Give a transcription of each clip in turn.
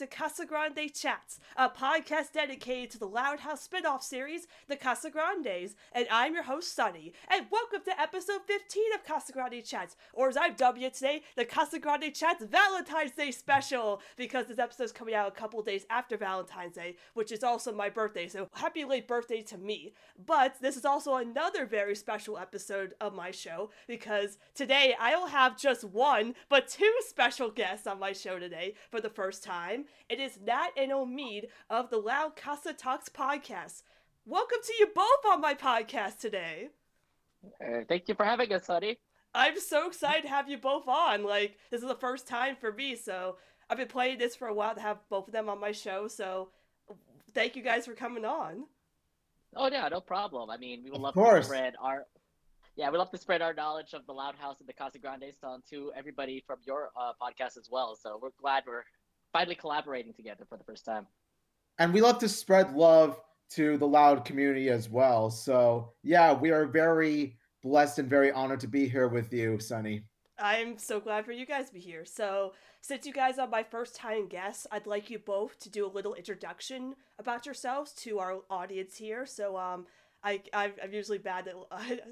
to Casa Grande Chats, a podcast dedicated to the Loud House spin-off series, The Casa Grandes, and I'm your host, Sunny. And welcome to episode 15 of Casa Grande Chats, or as I've dubbed it today, the Casa Grande Chats Valentine's Day Special, because this episode is coming out a couple days after Valentine's Day, which is also my birthday, so happy late birthday to me. But this is also another very special episode of my show, because today I will have just one, but two special guests on my show today for the first time. It is Nate and Omid of the Loud Casa Talks podcast. Welcome to you both on my podcast today. Uh, thank you for having us, Sunny. I'm so excited to have you both on. Like, this is the first time for me, so I've been playing this for a while to have both of them on my show, so thank you guys for coming on. Oh yeah, no problem. I mean, we would Of love course. to spread our yeah, we love to spread our knowledge of the Loud House and the Casa Grande song to everybody from your uh, podcast as well. So we're glad we're finally collaborating together for the first time. and we love to spread love to the loud community as well. So yeah, we are very blessed and very honored to be here with you, Sunny. I'm so glad for you guys to be here. So, since you guys are my first time guests, I'd like you both to do a little introduction about yourselves to our audience here. So, um, I, I'm, I'm usually bad at.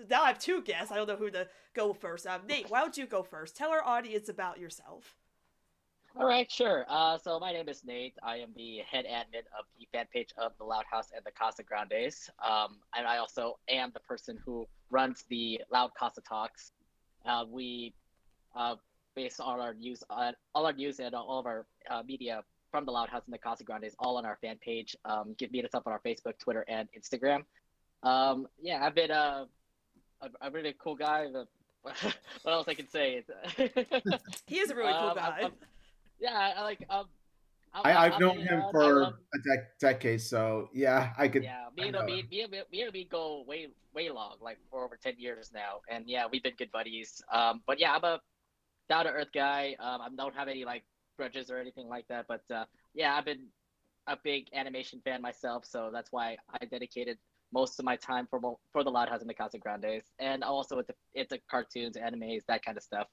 now I have two guests. I don't know who to go first. Um, Nate, why don't you go first? Tell our audience about yourself. All right, sure. Uh, so my name is Nate. I am the head admin of the fan page of the Loud House and the Casa Grandes. Um, and I also am the person who runs the Loud Casa Talks. Uh, we uh, base all our news, on all our news and all of our uh, media from the Loud House and the Casa Grandes all on our fan page. Um, can meet us up on our Facebook, Twitter, and Instagram. Um, yeah, I've been uh, a, a really cool guy. What else I can say? He is a really cool Um, guy. I'm- I'm- yeah, I like um. I'm- I, I've I'm known him uh, for love- a dec- decade, so yeah, I could. yeah, me and me, me, and me, and me go way way long, like for over ten years now, and yeah, we've been good buddies. Um, but yeah, I'm a down to earth guy. Um, I don't have any like grudges or anything like that. But uh, yeah, I've been a big animation fan myself, so that's why I dedicated most of my time for for the Loud House and the Casa Grandes, and also into into cartoons, animes, that kind of stuff.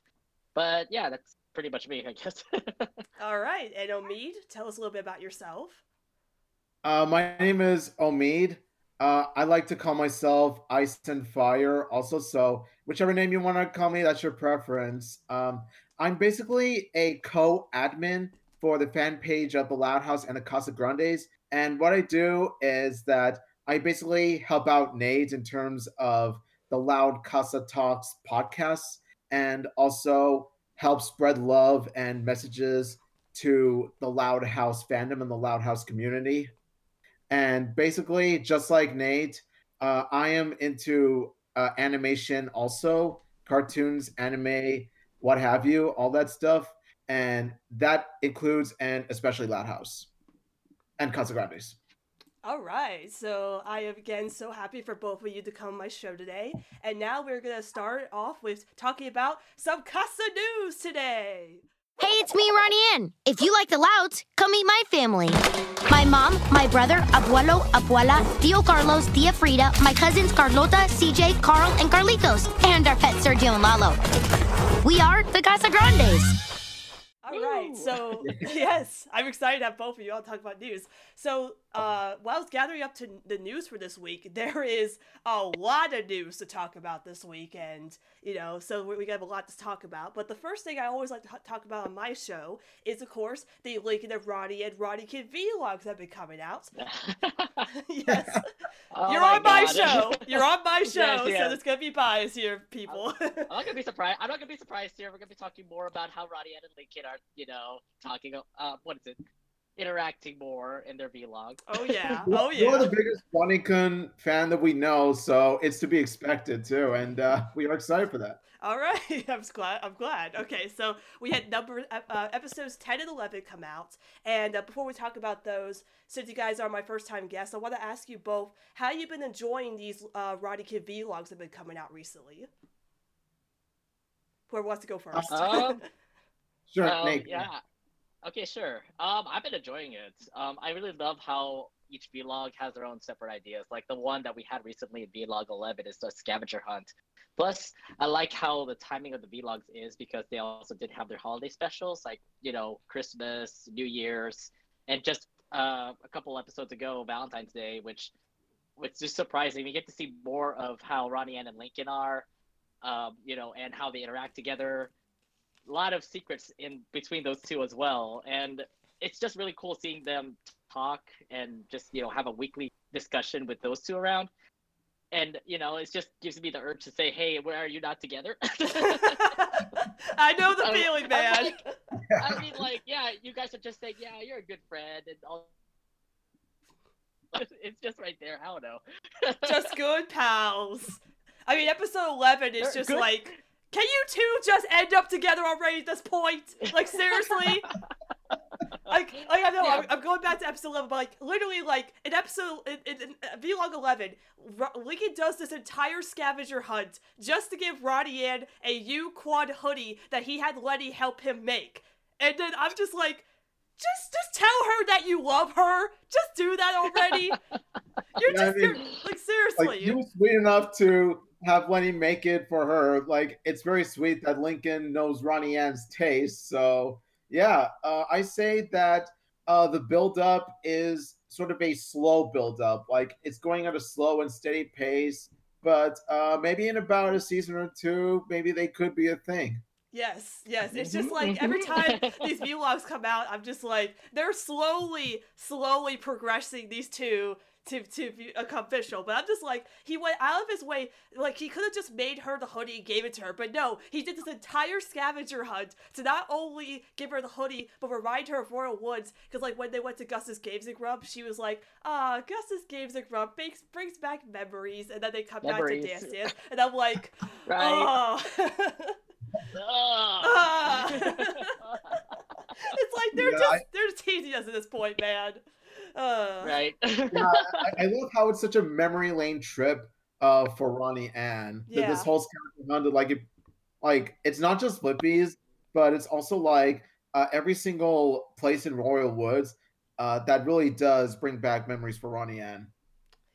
But yeah, that's pretty much me, I guess. All right, and Omid, tell us a little bit about yourself. Uh, my name is Omid. Uh, I like to call myself Ice and Fire, also. So whichever name you want to call me, that's your preference. Um, I'm basically a co-admin for the fan page of the Loud House and the Casa Grandes, and what I do is that I basically help out Nate in terms of the Loud Casa Talks podcasts, and also help spread love and messages to the Loud House fandom and the Loud House community. And basically, just like Nate, uh, I am into uh, animation also, cartoons, anime, what have you, all that stuff. And that includes and especially Loud House and Casa Grandes. All right, so I am again so happy for both of you to come on my show today. And now we're gonna start off with talking about some Casa news today. Hey, it's me, Ronnie Ann. If you like the Louds, come meet my family. My mom, my brother, abuelo, abuela, Tio Carlos, Tia Frida, my cousins Carlota, CJ, Carl, and Carlitos, and our pet Sergio and Lalo. We are the Casa Grandes. All right, so yes, I'm excited to have both of you all talk about news. So, uh, while I was gathering up to the news for this week, there is a lot of news to talk about this week, and you know, so we, we have a lot to talk about. But the first thing I always like to h- talk about on my show is, of course, the Lincoln of Roddy and Roddy Kid vlogs that have been coming out. yes, Oh you're my on my show. You're on my Yes, show, so yes. there's gonna be bias here, people. I'm not gonna be surprised. I'm not gonna be surprised here. We're gonna be talking more about how Ronnie and Lincoln are, you know, talking. Uh, what is it? Interacting more in their vlogs. oh yeah, You're- oh You're the biggest Bunny-kun fan that we know, so it's to be expected too. And uh, we are excited for that. All right, I'm glad. I'm glad. Okay, so we had number uh, episodes ten and eleven come out, and uh, before we talk about those, since you guys are my first time guests, I want to ask you both how you've been enjoying these uh, Roddy Kid vlogs that have been coming out recently. Whoever wants to go first. Um, Sure, Um, Nate. yeah. Okay, sure. Um, I've been enjoying it. Um, I really love how each vlog has their own separate ideas. Like the one that we had recently in vlog 11 is the scavenger hunt. Plus, I like how the timing of the vlogs is because they also did have their holiday specials, like you know Christmas, New Year's, and just uh, a couple episodes ago, Valentine's Day, which which is surprising. We get to see more of how Ronnie Ann and Lincoln are, um, you know, and how they interact together. A lot of secrets in between those two as well, and it's just really cool seeing them talk and just you know have a weekly discussion with those two around. And you know, it just gives me the urge to say, "Hey, where are you not together?" I know the feeling, man. like- I mean, like, yeah, you guys are just saying, "Yeah, you're a good friend," and all. It's just right there. I don't know. just good pals. I mean, episode 11 is They're just good- like, can you two just end up together already at this point? Like, seriously? like, like, I know, I'm, I'm going back to episode 11, but like, literally, like, in episode, in, in, in uh, Vlog 11, Ro- Lincoln does this entire scavenger hunt just to give Ronnie Ann a U quad hoodie that he had Leni help him make. And then I'm just like, just, just tell her that you love her. Just do that already. You're Yeah, I just, you're, like, seriously. like he was sweet enough to have Leni make it for her. Like it's very sweet that Lincoln knows Ronnie Ann's taste. So yeah, uh, I say that uh, the build up is sort of a slow build up. Like it's going at a slow and steady pace. But uh, maybe in about a season or two, maybe they could be a thing. Yes, yes. It's just Mhm, like every mhm. time these vlogs come out, I'm just like they're slowly, slowly progressing these two to to be- become official. But I'm just like he went out of his way. Like he could have just made her the hoodie and gave it to her, but no, he did this entire scavenger hunt to not only give her the hoodie but remind her of Royal Woods. Because like when they went to Gus's Games and Grub, she was like, "Ah, Gus's Games and Grub brings brings back memories," and then they come Memories. back to Dance Dance, and I'm like, Right. "Oh." Ugh. Ah. it's like they're Yeah, just I- they're just teasing us at this point, man. Uh, right. yeah, I, I love how it's such a memory lane trip uh, for Ronnie Ann. Th- Yeah. This whole scavenger hunt, like it, like it's not just Flippies, but it's also like uh, every single place in Royal Woods uh, that really does bring back memories for Ronnie Ann.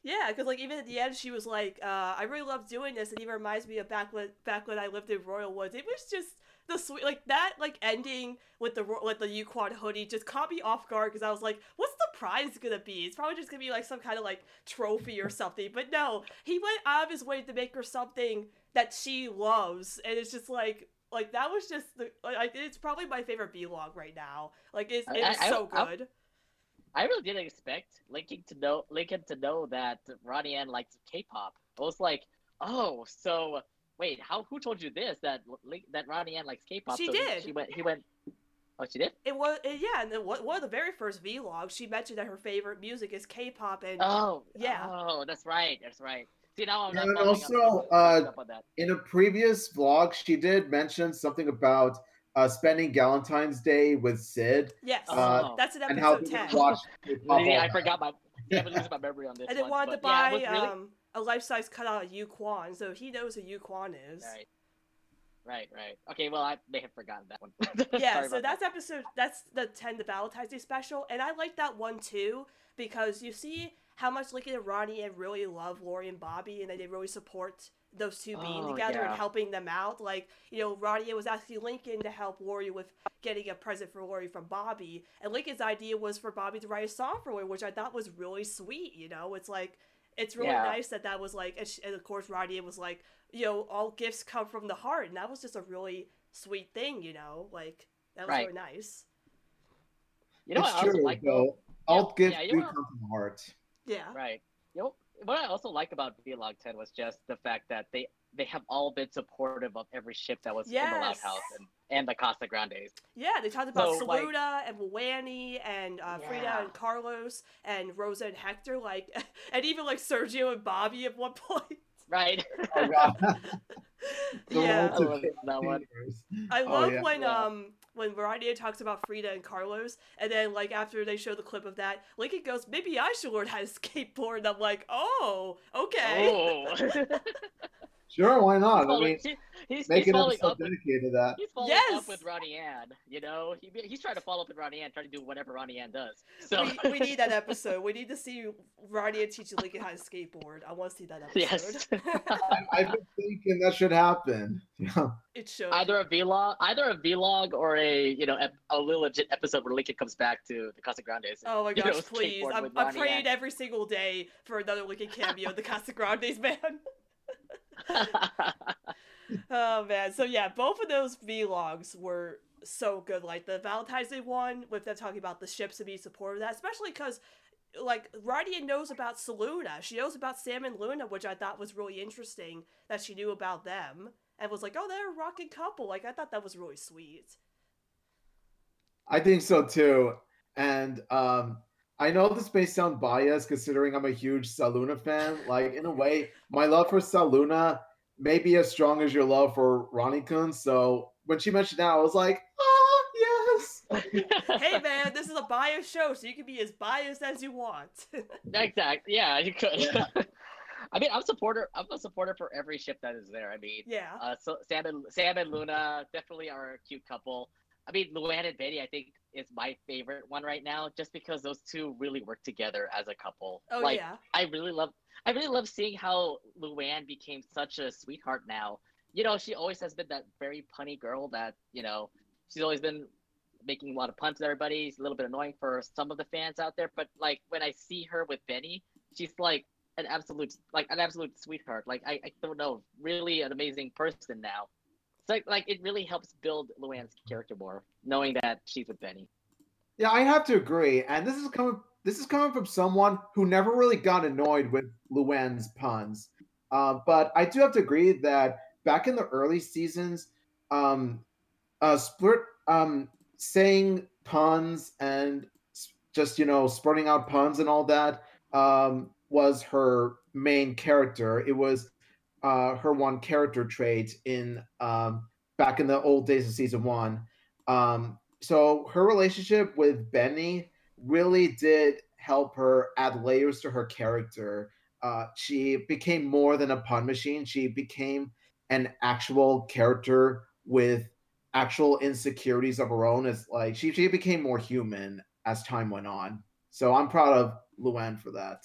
Yeah, because like even at the end, she was like, uh, "I really love doing this." And it even reminds me of back when back when I lived in Royal Woods. It was just the sweet like that like ending with the with the Uquan hoodie just caught me off guard because I was like, "What's the prize gonna be?" It's probably just gonna be like some kind of like trophy or something. But no, he went out of his way to make her something that she loves, and it's just like. Like that was just the like it's probably my favorite vlog right now. Like it's it's I- so I- good. I really didn't expect Lincoln to know Lincoln to know that Ronnie Ann likes K-pop. I was like, oh, so wait, how? Who told you this? That that Ronnie Ann likes K-pop. She so did. She went. He went. Oh, she did. It was it, yeah, and then one one of the very first vlogs, she mentioned that her favorite music is K-pop, and Oh, Yeah. Oh, that's right. That's right. See now I'm and following up- also, uh, up on that. In a previous vlog, she did mention something about uh, spending Valentine's Day with Sid yes, uh, that's in and how episode they ten. would watch K-pop See, all I forgot my. Yeah, I'm losing my memory on this. and they one, wanted to but yeah, buy really- um a life size cutout of Yu Quan, so he knows who Yu Quan is. Right. Right, right. Okay, well, I may have forgotten that one. Yeah, so that's episode that's the ten the Valentine's Day special, and I like that one too because you see how much Lincoln and Ronnie and really love Lori and Bobby, and they really support those two being Oh, together and helping them out. Like you know, Ronnie was asking Lincoln to help Lori with getting a present for Lori from Bobby, and Lincoln's idea was for Bobby to write a song for Lori, which I thought was really sweet. You know, it's like it's really Yeah. nice that that was like, and, sh- and of course Ronnie was like, you know, all gifts come from the heart, and that was just a really sweet thing. You know, like that was Right. really nice. You know it's what I also true, like though. though? All Yeah, gifts yeah, do come from the heart. Yeah. Right. You know, what I also like about Vlog 10 was just the fact that they they have all been supportive of every ship that was in the Loud House and, and the Casa Grandes. Yeah, they talked about So, like- Saluna and Wani and uh, Frida and Carlos and Rosa and Hector, like, and even like Sergio and Bobby at one point. Right. Oh, yeah, I love that one. fingers. I Oh, love yeah. when Yeah. um when Variety talks about Frida and Carlos, and then like after they show the clip of that, Lincoln goes, "Maybe I should learn how to skateboard." And I'm like, "Oh, okay." Oh. Sure, why not? I mean, she, he's, Make he's an following episode up with, dedicated to that. he's following Yes! up with Ronnie Ann. You know, he, he's trying to follow up with Ronnie Ann, trying to do whatever Ronnie Ann does. So we, we need that episode. We need to see Ronnie and teaching Lincoln how to skateboard. I want to see that episode. Yes. I, I've been thinking that should happen. Yeah. it should. either a vlog, either a vlog or a you know ep- a little legit episode where Lincoln comes back to the Casa Grandes. Oh my you know, gosh, please. I'm, I'm praying Ann. every single day for another Lincoln cameo in the Casa Grandes, man. Oh man, so yeah, both of those vlogs were so good. Like the Valentine's Day one with them talking about the ships and being supportive of that, especially because like Rydia knows about Saluna. She knows about Sam and Luna, which I thought was really interesting that she knew about them and was like, oh, they're a rocking couple. Like I thought that was really sweet. I think so too. And um I know this may sound biased considering I'm a huge Saluna fan. Like in a way, my love for Saluna may be as strong as your love for Ronnie Kun. So when she mentioned that, I was like, oh yes. hey man, this is a biased show, so you can be as biased as you want. exactly. Yeah, you could. I mean, I'm a supporter. I'm a supporter for every ship that is there. I mean, yeah. uh, so Sam and Sam and Luna definitely are a cute couple. I mean, Luan and Benny, I think, is my favorite one right now, just because those two really work together as a couple. Oh like, yeah. I really love I really love seeing how Luan became such a sweetheart now. You know, she always has been that very punny girl that, you know, she's always been making a lot of puns with everybody. She's a little bit annoying for some of the fans out there, but like when I see her with Benny, she's like an absolute like an absolute sweetheart. Like I, I don't know, really an amazing person now. It's like like it really helps build Luan's character more, knowing that she's with Benny. Yeah, I have to agree. And this is coming this is coming from someone who never really got annoyed with Luan's puns. Uh, but I do have to agree that back in the early seasons, um, uh, split um, saying puns and just you know spurting out puns and all that um, was her main character. It was uh, her one character trait in um, back in the old days of season one. Um, so her relationship with Benny really did help her add layers to her character. Uh, she became more than a pun machine. She became an actual character with actual insecurities of her own. It's like she, she became more human as time went on. So I'm proud of Luan for that.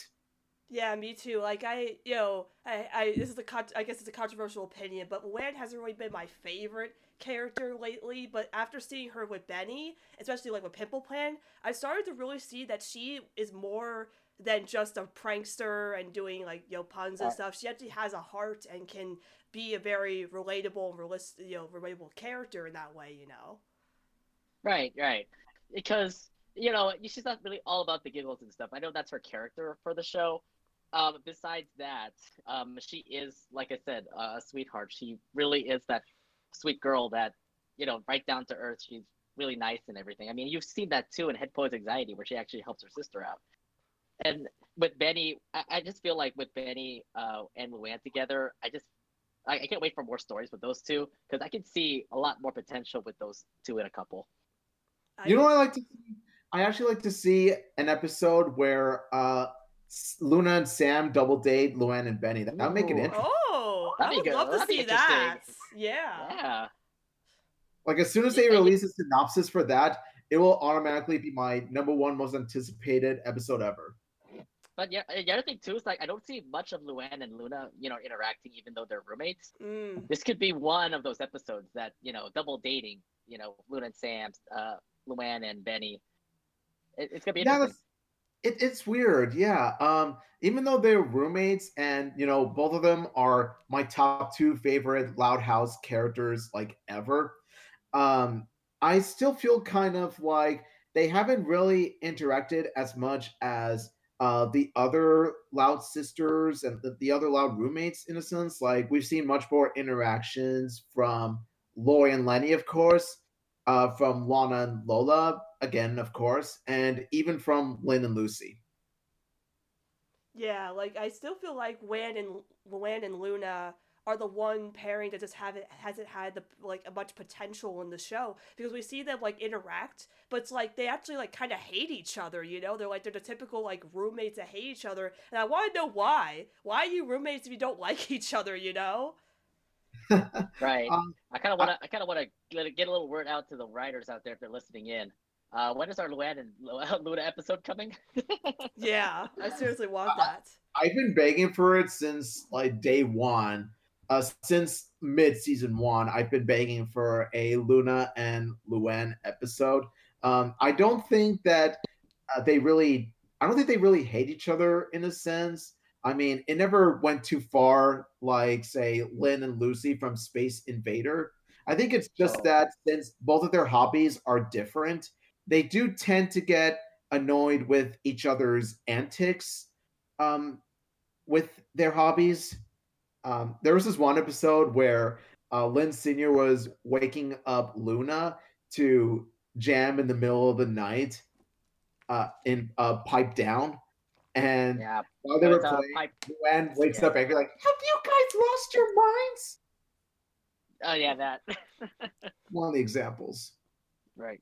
Yeah, me too. Like I, you know, I, I this is a con- I guess it's a controversial opinion, but Luan hasn't really been my favorite character lately. But after seeing her with Benny, especially like with Pimple Plan, I started to really see that she is more than just a prankster and doing like you know puns and uh, stuff. She actually has a heart and can be a very relatable and realistic, you know, relatable character in that way. You know. Right, right. Because you know she's not really all about the giggles and stuff. I know that's her character for the show. Um, besides that, um, she is, like I said, uh, a sweetheart. She really is that sweet girl that, you know, right down to earth. She's really nice and everything. I mean, you've seen that too in Head Pose Anxiety, where she actually helps her sister out. And with Benny, I, I just feel like with Benny uh, and Luan together, I just I, I can't wait for more stories with those two because I can see a lot more potential with those two in a couple. You know what I like to see? I actually like to see an episode where uh, S- Luna and Sam double date Luan and Benny. That would make it interesting. Oh, I That'd would good. love to That'd be see that. Yeah. Yeah. Like as soon as they release a synopsis for that, it will automatically be my number one most anticipated episode ever. But yeah, the other thing too is like I don't see much of Luan and Luna, you know, interacting even though they're roommates. Mm. This could be one of those episodes that you know, double dating. You know, Luna and Sam, uh, Luan and Benny. It, it's gonna be Yeah, interesting. It, it's weird. Yeah. Um, even though they're roommates and you know both of them are my top two favorite Loud House characters like ever, um, I still feel kind of like they haven't really interacted as much as uh, the other Loud sisters and the, the other Loud roommates in a sense. Like we've seen much more interactions from Lori and Leni, of course, uh, from Lana and Lola, again, of course, and even from Lynn and Lucy. Yeah, like I still feel like Wan and Luan and Luna are the one pairing that just haven't hasn't had the like a much potential in the show because we see them like interact, but it's like they actually like kind of hate each other. You know, they're like they're the typical like roommates that hate each other, and I want to know why. Why are you roommates if you don't like each other? You know? Right. Um, I kind of want to. I kind of want to get a little word out to the writers out there if they're listening in. Uh, when is our Luan and Luna episode coming? Yeah, I seriously want that. I've been begging for it since like day one. Uh, since mid season one, I've been begging for a Luna and Luan episode. Um, I don't think that uh, they really. I don't think they really hate each other in a sense. I mean, it never went too far, like say Lynn and Lucy from Space Invader. I think it's just Oh. that since both of their hobbies are different, they do tend to get annoyed with each other's antics um, with their hobbies. Um, there was this one episode where uh, Lynn Senior was waking up Luna to jam in the middle of the night uh, in uh, pipe down, and yeah. while they were uh, playing, pipe- Luan wakes yeah. up angry, like, "Have you guys lost your minds?" Oh yeah, that. One of the examples. right.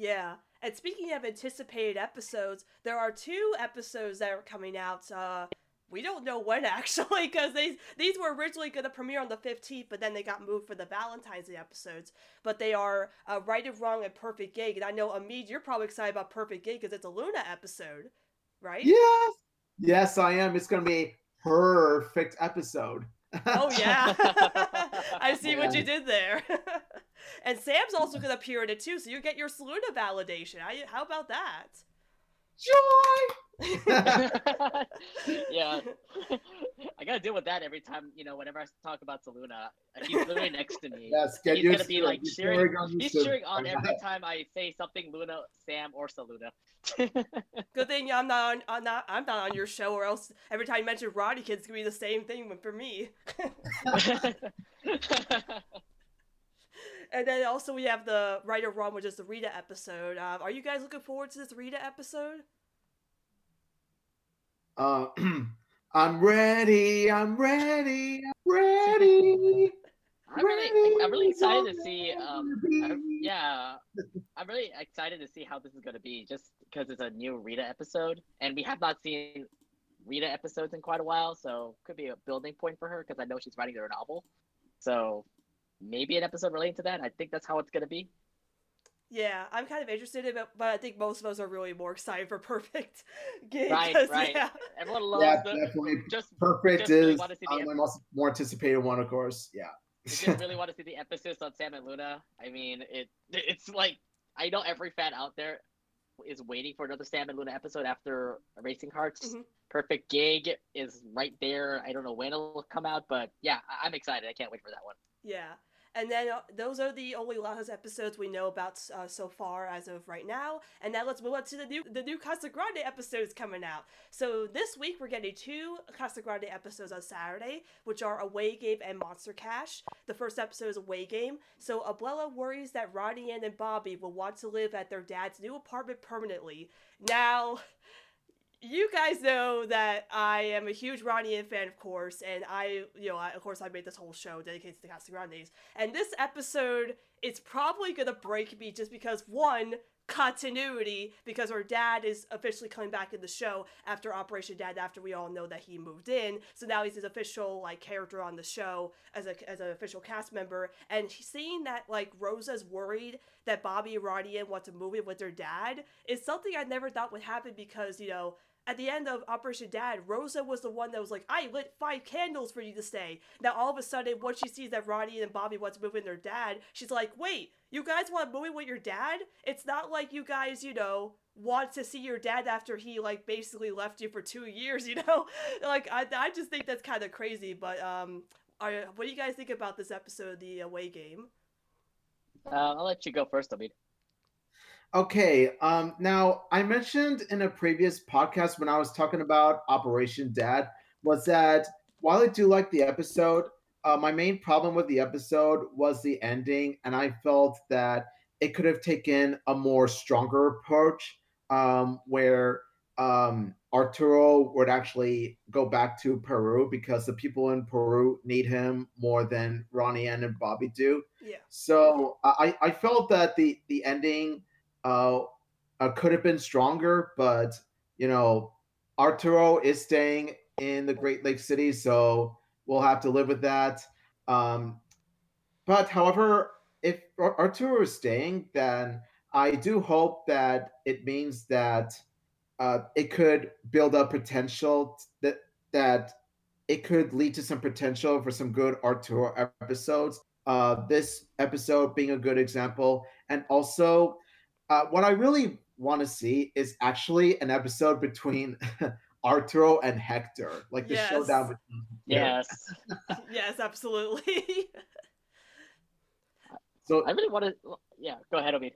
Yeah. And speaking of anticipated episodes, there are two episodes that are coming out. Uh, we don't know when actually, because these these were originally going to premiere on the fifteenth, but then they got moved for the Valentine's Day episodes. But they are uh, Right and Wrong and Perfect Gig, and I know Omid, you're probably excited about Perfect Gig because it's a Luna episode, right? Yes, yes, I am. It's gonna be a perfect episode. Oh yeah, I see what you did there. And Sam's also going to appear in it too, so you get your Saluna validation. I, how about that? Joy. yeah. I gotta deal with that every time, you know, whenever I talk about Saluna. He's literally next to me. yes, get He's used gonna be to like You're cheering- very He's cheering on every time I say something Luna, Sam, or Saluna. Good thing I'm not on, I'm not I'm not on your show, or else every time you mention Roddy Kids, it's gonna be the same thing for me. and then also we have the Right or Wrong, which is the Rita episode. Um, are you guys looking forward to this Rita episode? Uh, I'm ready. I'm ready. I'm ready. I'm really, I'm really excited to see. Um, I, ready. yeah, I'm really excited to see how this is gonna be, just because it's a new Rita episode, and we have not seen Rita episodes in quite a while, so could be a building point for her because I know she's writing her novel. So maybe an episode relating to that. I think that's how it's gonna be. Yeah, I'm kind of interested in it, but I think most of us are really more excited for Perfect Gig. Right, 'cause, right. Yeah, Everyone loves Yeah, the definitely. just Perfect just is wanna the uh, my most more anticipated one, of course. Yeah. I just really want to see the emphasis on Sam and Luna. I mean, it it's like I know every fan out there is waiting for another Sam and Luna episode after Racing Hearts. Mhm. Perfect Gig is right there. I don't know when it'll come out, but yeah, I- I'm excited. I can't wait for that one. yeah. And then uh, those are the only Lajas episodes we know about uh, so far as of right now. And now let's move on to the new the new Casa Grande episodes coming out. So this week we're getting two Casa Grande episodes on Saturday, which are Away Game and Monster Cash. The first episode is Away Game. So Abuela worries that Ronnie Ann and Bobby will want to live at their dad's new apartment permanently. Now, you guys know that I am a huge Ronnie fan, of course, and I, you know, I, of course, I made this whole show dedicated to the Casa. And this episode is probably gonna break me just because one continuity because her dad is officially coming back in the show after Operation Dad after we all know that he moved in so now he's his official like character on the show as a as an official cast member and seeing that like Rosa's worried that Bobby and Ronnie want to move in with their dad is something I never thought would happen because you know at the end of Operation Dad, Rosa was the one that was like, I lit five candles for you to stay. Now, all of a sudden, once she sees that Ronnie and Bobby want to move in their dad, she's like, wait, you guys want to move in with your dad? It's not like you guys, you know, want to see your dad after he, like, basically left you for two years, you know? like, I, I just think that's kind of crazy, but, um, are, what do you guys think about this episode of the away game? Uh, I'll let you go first, Abid. Okay. Um, now I mentioned in a previous podcast when I was talking about Operation Dad was that while I do like the episode, uh, my main problem with the episode was the ending, and I felt that it could have taken a more stronger approach, um, where um, Arturo would actually go back to Peru because the people in Peru need him more than Ronnie Ann and Bobby do. Yeah. So I, I felt that the the ending uh, uh, could have been stronger, but you know, Arturo is staying in the Great Lake City, so we'll have to live with that. Um, but however, if Arturo is staying, then I do hope that it means that uh, it could build up potential that that it could lead to some potential for some good Arturo episodes. Uh, this episode being a good example, and also uh, what I really want to see is actually an episode between Arturo and Hector, like the yes. showdown between. Yes. yes, absolutely. so I really want to. Yeah, go ahead, Obi.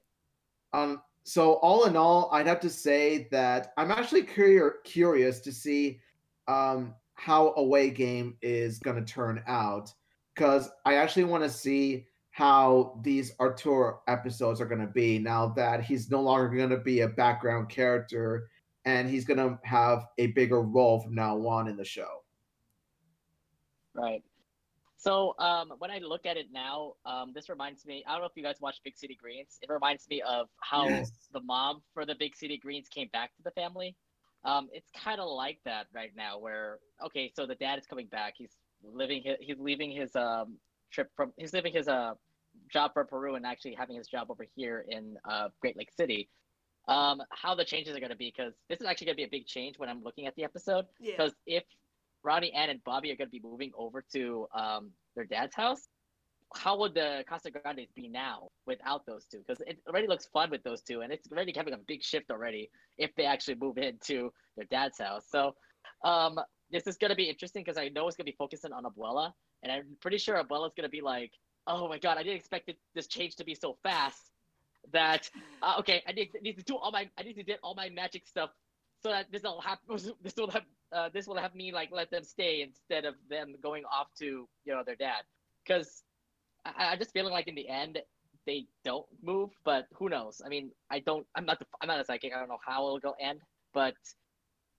Um. So all in all, I'd have to say that I'm actually curious curious to see um, how away game is going to turn out because I actually want to see how these Arturo episodes are going to be now that he's no longer going to be a background character and he's going to have a bigger role from now on in the show. Right. So um, when I look at it now, um, this reminds me. I don't know if you guys watch Big City Greens. It reminds me of how yes. the mom for the Big City Greens came back to the family. Um, it's kind of like that right now, where okay, so the dad is coming back. He's living. His, he's leaving his um, trip from. He's leaving his uh, job for Peru and actually having his job over here in uh, Great Lake City um, how the changes are going to be because this is actually going to be a big change when I'm looking at the episode. Because yeah. if Ronnie Ann and Bobby are going to be moving over to um, their dad's house, how would the Casa Grandes be now without those two? Because it already looks fun with those two, and it's already having a big shift already if they actually move into their dad's house. So um, this is going to be interesting because I know it's going to be focusing on Abuela, and I'm pretty sure Abuela's to be like, "Oh my god, I didn't expect this change to be so fast." that uh, okay, I need, need, to do all my I need to do all my magic stuff so that this will have this will have uh, this will have me like let them stay instead of them going off to you know their dad because I, I'm just feeling like in the end they don't move, but who knows? I mean, I don't. I'm not. The, I'm not a psychic. I don't know how it'll go end, but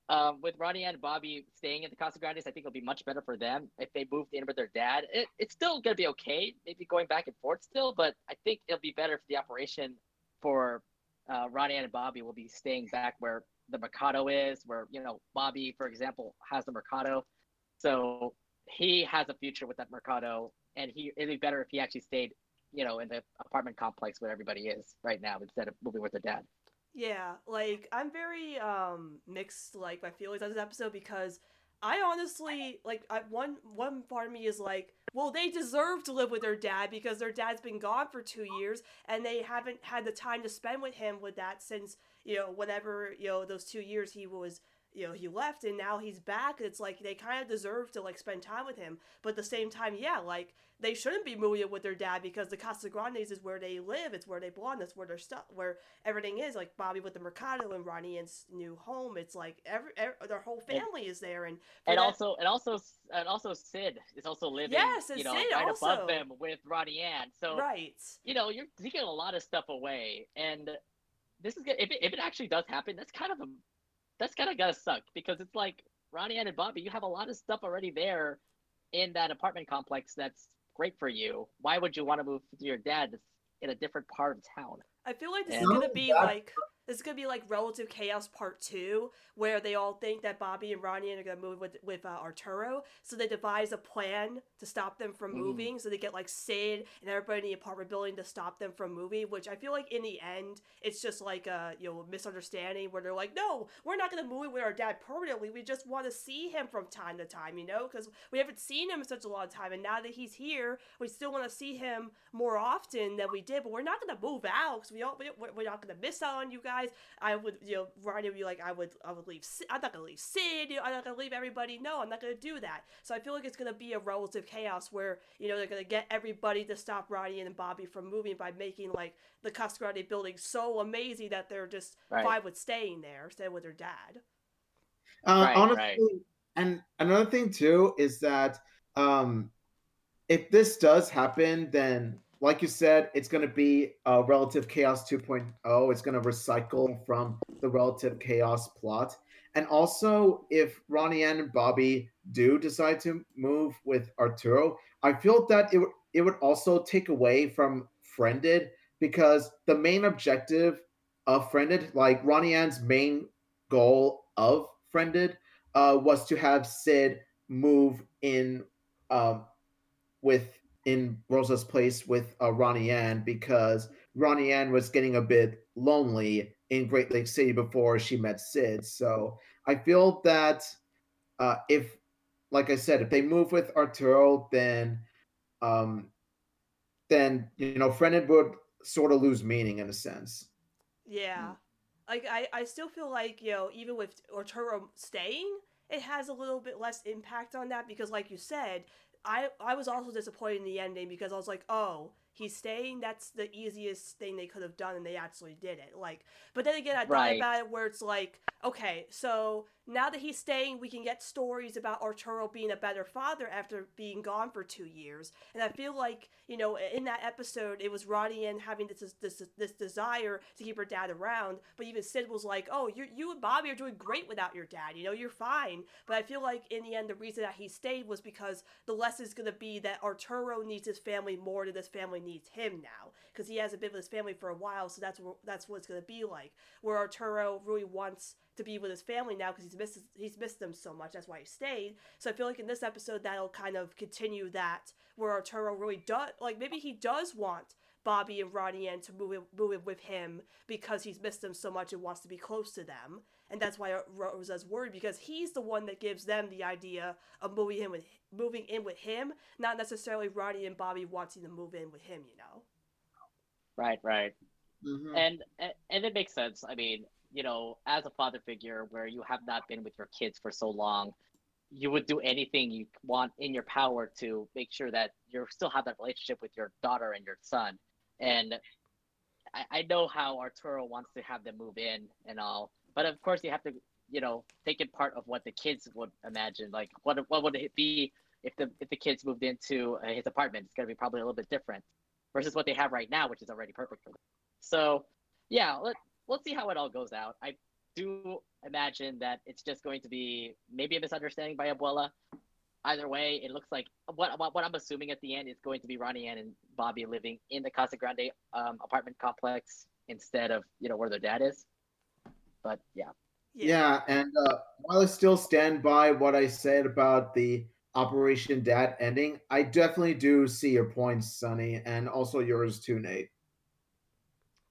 um, with Ronnie and Bobby staying at the Casa Grandes, I think it'll be much better for them if they moved in with their dad. It, it's still going to be okay, maybe going back and forth still, but I think it'll be better for the operation for uh, Ronnie and Bobby will be staying back where the Mercado is, where, you know, Bobby, for example, has the Mercado. So he has a future with that Mercado, and he it'd be better if he actually stayed, you know, in the apartment complex where everybody is right now instead of moving with their dad. Yeah, like I'm very um mixed like my feelings on this episode because I honestly like I, one one part of me is like, well, they deserve to live with their dad because their dad's been gone for two years and they haven't had the time to spend with him with that since you know whenever you know those two years he was you know he left and now he's back it's like they kind of deserve to like spend time with him but at the same time yeah like they shouldn't be moving with their dad because the Casa Grandes is where they live. It's where they belong. That's where their stuff, where everything is. Like Bobby with the Mercado and Ronnie Ann's new home. It's like every, every their whole family is there. And and that, also and also and also Sid is also living. Yes, and you know, Sid right also. above them with Ronnie Ann. So right, you know, you're taking a lot of stuff away, and this is good. If it, if it actually does happen, that's kind of a that's kind of gonna suck because it's like Ronnie Ann and Bobby, you have a lot of stuff already there in that apartment complex that's great for you. Why would you want to move to your dad in a different part of town? I feel like this and, is gonna be like this is gonna be like Relative Chaos Part Two, where they all think that Bobby and Ronnie are gonna move with with uh, Arturo, so they devise a plan to stop them from mm. moving. So they get like Sid and everybody in the apartment building to stop them from moving. Which I feel like in the end, it's just like a you know misunderstanding where they're like, no, we're not gonna move with our dad permanently. We just want to see him from time to time, you know, because we haven't seen him in such a long time, and now that he's here, we still want to see him more often than we did. But we're not gonna move out because we don't. We're not gonna miss out on you guys guys. I would, you know, Ronnie would be like, I would, I would leave. I'm not gonna leave Sid. You know, I'm not gonna leave everybody. No, I'm not gonna do that. So I feel like it's gonna be a relative chaos where you know they're gonna get everybody to stop Ronnie and Bobby from moving by making like the Casa Grande building so amazing that they're just right. fine with staying there, staying with their dad. Uh, right, honestly, right. and another thing too is that um, if this does happen, then like you said, it's going to be a relative chaos 2.0. It's going to recycle from the relative chaos plot. And also, if Ronnie Ann and Bobby do decide to move with Arturo, I feel that it, it would also take away from Friended because the main objective of Friended, like Ronnie Ann's main goal of Friended, uh, was to have Sid move in um, with in Rosa's place with uh, Ronnie Ann because Ronnie Ann was getting a bit lonely in Great Lake City before she met Sid. So I feel that uh, if, like I said, if they move with Arturo, then um, then you know Friended would sort of lose meaning in a sense. Yeah. Like I, I still feel like, you know, even with Arturo staying, it has a little bit less impact on that because like you said, I I was also disappointed in the ending because I was like, oh, he's staying. That's the easiest thing they could have done, and they actually did it. Like, but then again, I thought Right. about it where it's like, okay, so now that he's staying, we can get stories about Arturo being a better father after being gone for two years. And I feel like you know, in that episode, it was Ronnie Ann having this this this desire to keep her dad around, but even Sid was like, oh, you you and Bobby are doing great without your dad. You know, you're fine. But I feel like in the end, the reason that he stayed was because the lesson is going to be that Arturo needs his family more than his family needs him now, because he hasn't been with his family for a while. So that's that's what it's going to be like. Where Arturo really wants to be with his family now because he's missed he's missed them so much. That's why he stayed. So I feel like in this episode that'll kind of continue that where Arturo really does like maybe he does want Bobby and Ronnie Ann to move in, move in with him because he's missed them so much and wants to be close to them. And that's why Rosa's worried because he's the one that gives them the idea of moving in with moving in with him, not necessarily Ronnie and Bobby wanting to move in with him. You know. Right, right. Mhm. and and and it makes sense. I mean, you know, as a father figure where you have not been with your kids for so long, you would do anything you want in your power to make sure that you still have that relationship with your daughter and your son. And I, I know how Arturo wants to have them move in and all, but of course you have to, you know, take it part of what the kids would imagine. Like, what what would it be if the if the kids moved into uh, his apartment? It's gonna be probably a little bit different versus what they have right now, which is already perfect for them. So, yeah, let let's see how it all goes out. I do imagine that it's just going to be maybe a misunderstanding by Abuela. Either way, it looks like what what, what I'm assuming at the end is going to be Ronnie Ann and Bobby living in the Casa Grande um, apartment complex instead of you know where their dad is. But yeah, Yeah, and uh, while I still stand by what I said about the Operation Dad ending, I definitely do see your points, Sunny, and also yours too, Nate.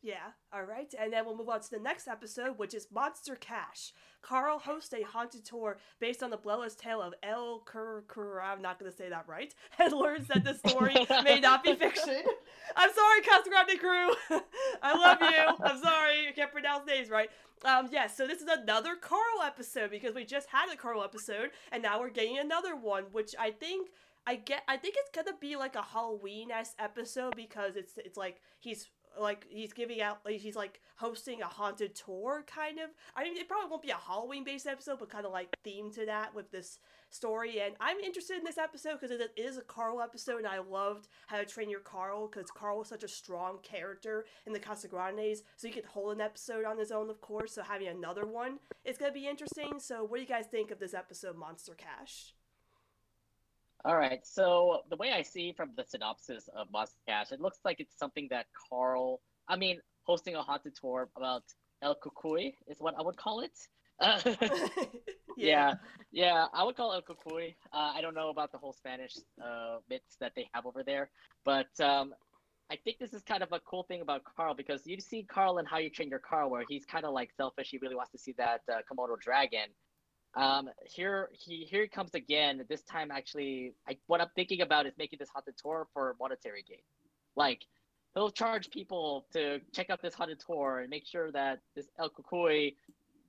Yeah, all right. And then we'll move on to the next episode, which is Monster Cash. Carl hosts a haunted tour based on the bloodless tale of El Cur Cur. I'm not going to say that right. And learns that the story may not be fiction. I'm sorry, Casa Grande crew. I love you. I'm sorry. I can't pronounce names right. Um, yes, so this is another Carl episode because we just had a Carl episode, and now we're getting another one, which I think I get. I think it's gonna be like a Halloween esque episode because it's it's like he's like he's giving out he's like hosting a haunted tour kind of. I mean it probably won't be a halloween based episode but kind of like themed to that with this story. And i'm interested in this episode because it is a carl episode and i loved how to train your carl because carl was such a strong character in the casa grandes so you could hold an episode on his own of course. So having another one is going to be interesting. So what do you guys think of this episode monster cash All right. So the way I see from the synopsis of Cash, it looks like it's something that Carl, I mean, hosting a haunted tour about El Cucuy is what I would call it. Uh, yeah, yeah, I would call it El Cucuy. Uh, I don't know about the whole Spanish uh, bits that they have over there, but um, I think this is kind of a cool thing about Carl because you see Carl and How You Train Your Carl, where he's kind of like selfish. He really wants to see that uh, Komodo dragon. Um, here he here he comes again. This time, actually, I, what I'm thinking about is making this haunted tour for monetary gain. Like he'll charge people to check out this haunted tour and make sure that this El Cucuy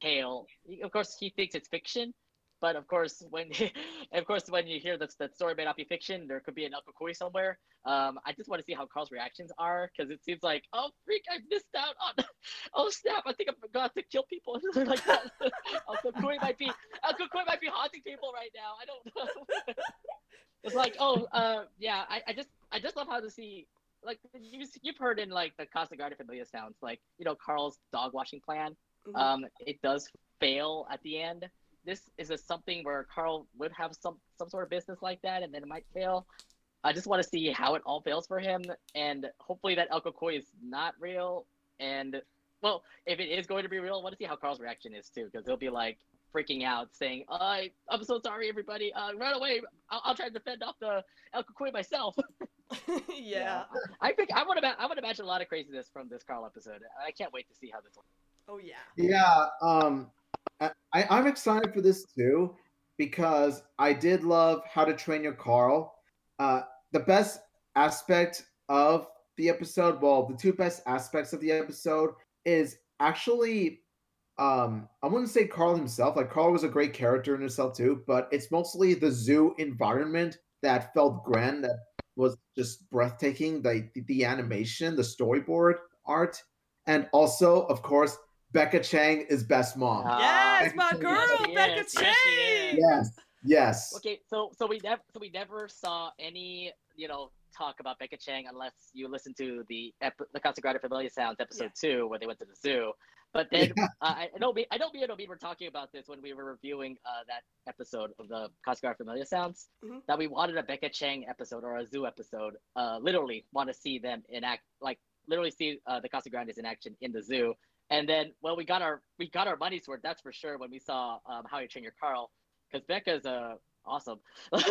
tale. Of course, he thinks it's fiction, but of course, when of course when you hear that that story may not be fiction, there could be an El Cucuy somewhere. Um, I just want to see how Carl's reactions are because it seems like, oh freak, I missed out on. Oh snap! I think I'm going to kill people like that. El Cucuy might be El Cucuy might be haunting people right now. I don't know. it's like, oh, uh, yeah. I, I just I just love how to see like you you've heard in like the Casa Grande Familia sounds like you know Carl's dog washing plan. Mhm. Um, it does fail at the end. This is a something where Carl would have some some sort of business like that, and then it might fail. I just want to see how it all fails for him, and hopefully that El Cucuy is not real. And well, if it is going to be real, I want to see how Carl's reaction is too, because he'll be like, freaking out, saying, uh, "I'm so sorry, everybody. Uh, run away! I'll, I'll try to defend off the El Cucuy myself." yeah. I think I would about I would imagine a lot of craziness from this Carl episode. I can't wait to see how this one. Oh yeah. Yeah, um, I, I'm excited for this too because I did love How to Train Your Carl. Uh, the best aspect of the episode, well, the two best aspects of the episode is actually, um, I wouldn't say Carl himself. Like Carl was a great character in himself too, but it's mostly the zoo environment that felt grand, that was just breathtaking. The the, the animation, the storyboard art, and also, of course, Becca Chang is best mom. Uh, yes, Becca my Chang. girl, Yes, Becca is. Yes, Chang. is. Yes, yes. Okay, so so we never so we never saw any you know talk about Becca Chang unless you listen to the ep- the Casa Grande Familia Sounds episode two where they went to the zoo. But then Yeah. uh, I I know me I know me and Obi were talking about this when we were reviewing uh, that episode of the Casa Grande Familia Sounds Mhm. that we wanted a Becca Chang episode or a zoo episode. Uh, literally want to see them enact like literally see uh, the Casa Grandes in action in the zoo. And then well we got our we got our money's worth that's for sure when we saw um, How You Train Your Carl because Becca's uh awesome.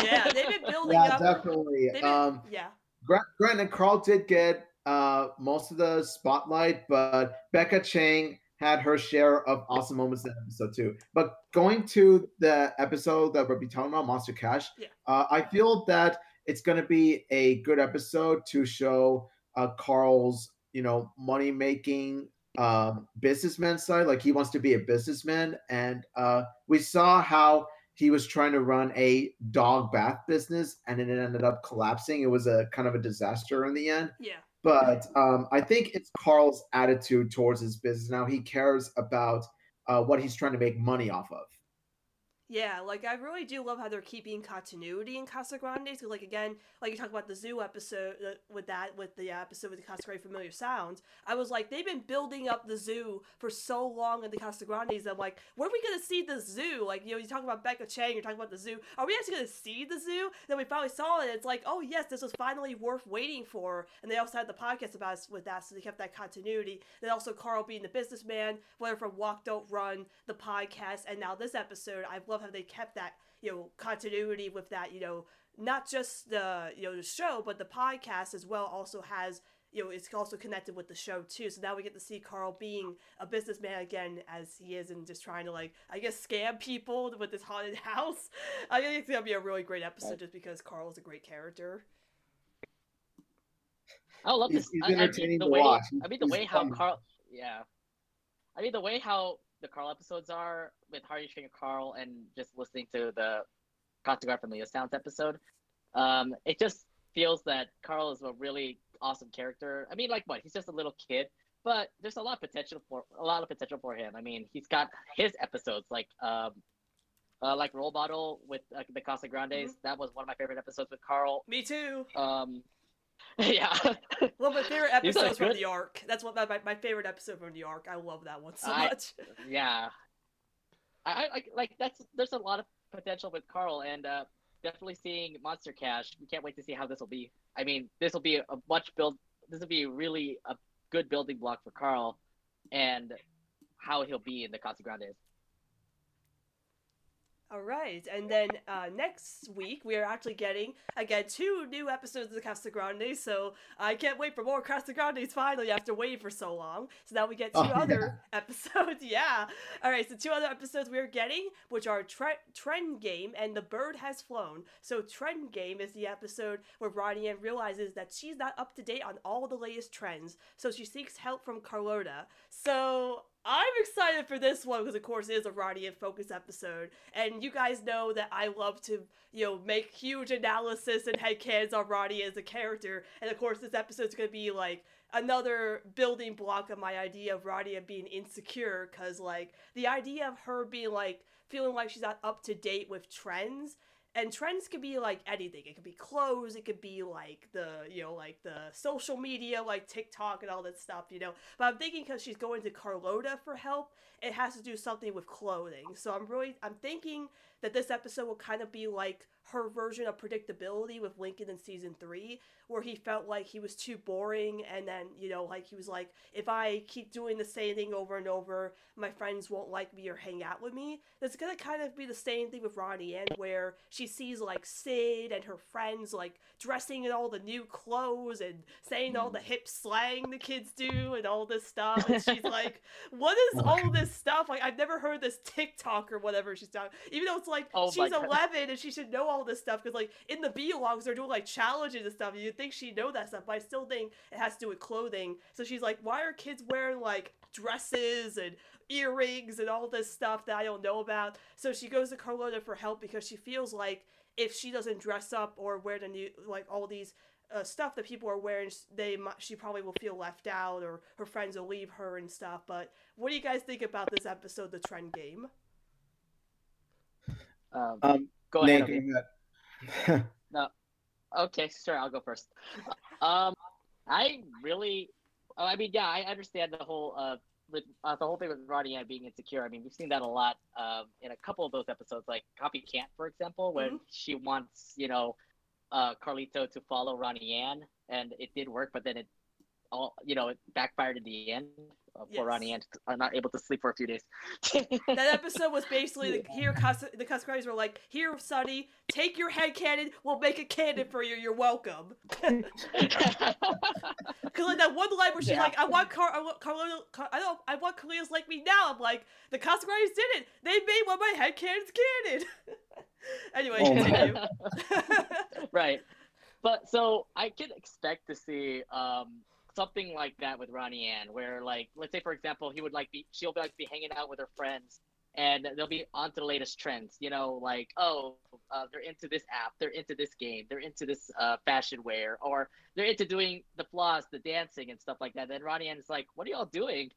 Yeah, they've been building Yeah, up. definitely. been- Um, yeah. Grant, Grant and Carl did get uh, most of the spotlight, but Becca Chang had her share of awesome moments in the episode too. But going to the episode that we'll be talking about, Monster Cash, Yeah. uh, I feel that it's going to be a good episode to show uh, Carl's, you know, money making um, businessman side. Like he wants to be a businessman, and uh, we saw how he was trying to run a dog bath business and it ended up collapsing. It was a kind of a disaster in the end. Yeah. But um, I think it's Carl's attitude towards his business now. He cares about uh, what he's trying to make money off of. Yeah, like I really do love how they're keeping continuity in Casa Grande. So, like again, like you talk about the zoo episode uh, with that, with the episode with the Casa Grande Familia Sounds. I was like, they've been building up the zoo for so long in the Casa Grandes. I'm like, where are we gonna see the zoo? Like, you know, you talk about Becca Chang, you're talking about the zoo. Are we actually gonna see the zoo? Then we finally saw it. It's like, oh yes, this was finally worth waiting for. And they also had the podcast about us with that, so they kept that continuity. Then also Carl being the businessman, whether from Walk Don't Run, the podcast, and now this episode. I love how they kept that you know continuity with that. You know, not just the you know the show, but the podcast as well also has you know it's also connected with the show too. So now we get to see Carl being a businessman again as he is and just trying to like I guess scam people with this haunted house. I think it's gonna be a really great episode just because Carl is a great character. I love He's- this. he's I, I mean, the way, watch. I mean, the He's way how. Carl, yeah. I mean, the way how the Carl episodes are with Hardy Train Carl and just listening to the Casa Grande Familia Sounds episode, um, it just feels that Carl is a really awesome character. I mean, like what? He's just a little kid, but there's a lot of potential for a lot of potential for him. I mean, he's got his episodes like um, uh, like role model with uh, the Casa Grandes. That was one of my favorite episodes with Carl. Me too. Um, yeah. One of my favorite like, episodes from good. the arc. That's what my, my, my favorite episode from the arc. I love that one so I- much. yeah I, I I- like that's there's a lot of potential with carl and uh definitely seeing monster cash we can't wait to see how this will be i mean this will be a much build this will be really a good building block for carl and how he'll be in the casa grandes All right, and then uh, next week we are actually getting again two new episodes of the Casa Grande. So I can't wait for more Casa Grandes finally after waiting for so long. So now we get two Oh, yeah. other episodes. Yeah. All right, so two other episodes we are getting, which are Tre- Trend Game and The Bird Has Flown. So Trend Game is the episode where Ronnie Anne realizes that she's not up to date on all the latest trends, so she seeks help from Carlota. So I'm excited for this one because, of course, it is a Ronnie and Focus episode, and you guys know that I love to, you know, make huge analysis and headcanons on Ronnie as a character, and of course, this episode's gonna be like another building block of my idea of Ronnie being insecure, because like the idea of her being like feeling like she's not up to date with trends and trends could be like anything. It could be clothes it could be like the you know like the social media like tiktok and all that stuff you know? But i'm thinking because she's going to carlota for help it has to do something with clothing. So i'm really i'm thinking that this episode will kind of be like her version of predictability with Lincoln in season three, where he felt like he was too boring, and then you know, like he was like, if I keep doing the same thing over and over, my friends won't like me or hang out with me. That's gonna kind of be the same thing with Ronnie Anne, where she sees like Sid and her friends like dressing in all the new clothes and saying all the hip slang the kids do and all this stuff, and she's like, what is all this stuff? Like I've never heard this TikTok or whatever she's talking. Even though it's like Oh she's. 11 and she should know all this stuff because like in the B-logs they're doing like challenges and stuff. You'd think she'd know that stuff, but I still think it has to do with clothing. So she's like, why are kids wearing like dresses and earrings and all this stuff that I don't know about? So she goes to Carlota for help because she feels like if she doesn't dress up or wear the new like all these uh, stuff that people are wearing, they she probably will feel left out or her friends will leave her and stuff. But what do you guys think about this episode, the trend game? Um, Um, go ahead. Nate, Obi. go ahead. Okay, sure, I'll go first. Um, I really, oh, I mean, yeah, I understand the whole, uh, with uh, the whole thing with Ronnie Anne being insecure. I mean, we've seen that a lot um, in a couple of those episodes, like Copycat, for example, when she wants, you know, uh, Carlito to follow Ronnie Anne, and it did work, but then it all, you know, it backfired in the end. Uh, Yes. For Ronnie Anne, uh, not able to sleep for a few days. that episode was basically the, here Cus- the Cuscaries were like, "Here, Sunny, take your head cannon. We'll make a cannon for you. You're welcome." Cause like that one line where she's Yeah. like, "I want Car, I want Carlito, Car- I don't, I want Carlitos like me now." I'm like, the Cuscaries did it. They made one of my head cannons cannon. anyway, Oh continue. right. But so I can expect to see um, something like that with Ronnie Anne, where like let's say for example he would like be she'll be like be hanging out with her friends and they'll be onto the latest trends. You know, like oh uh, they're into this app, they're into this game, they're into this uh, fashion wear, or they're into doing the floss, the dancing and stuff like that. Then Ronnie Anne is like, what are y'all doing?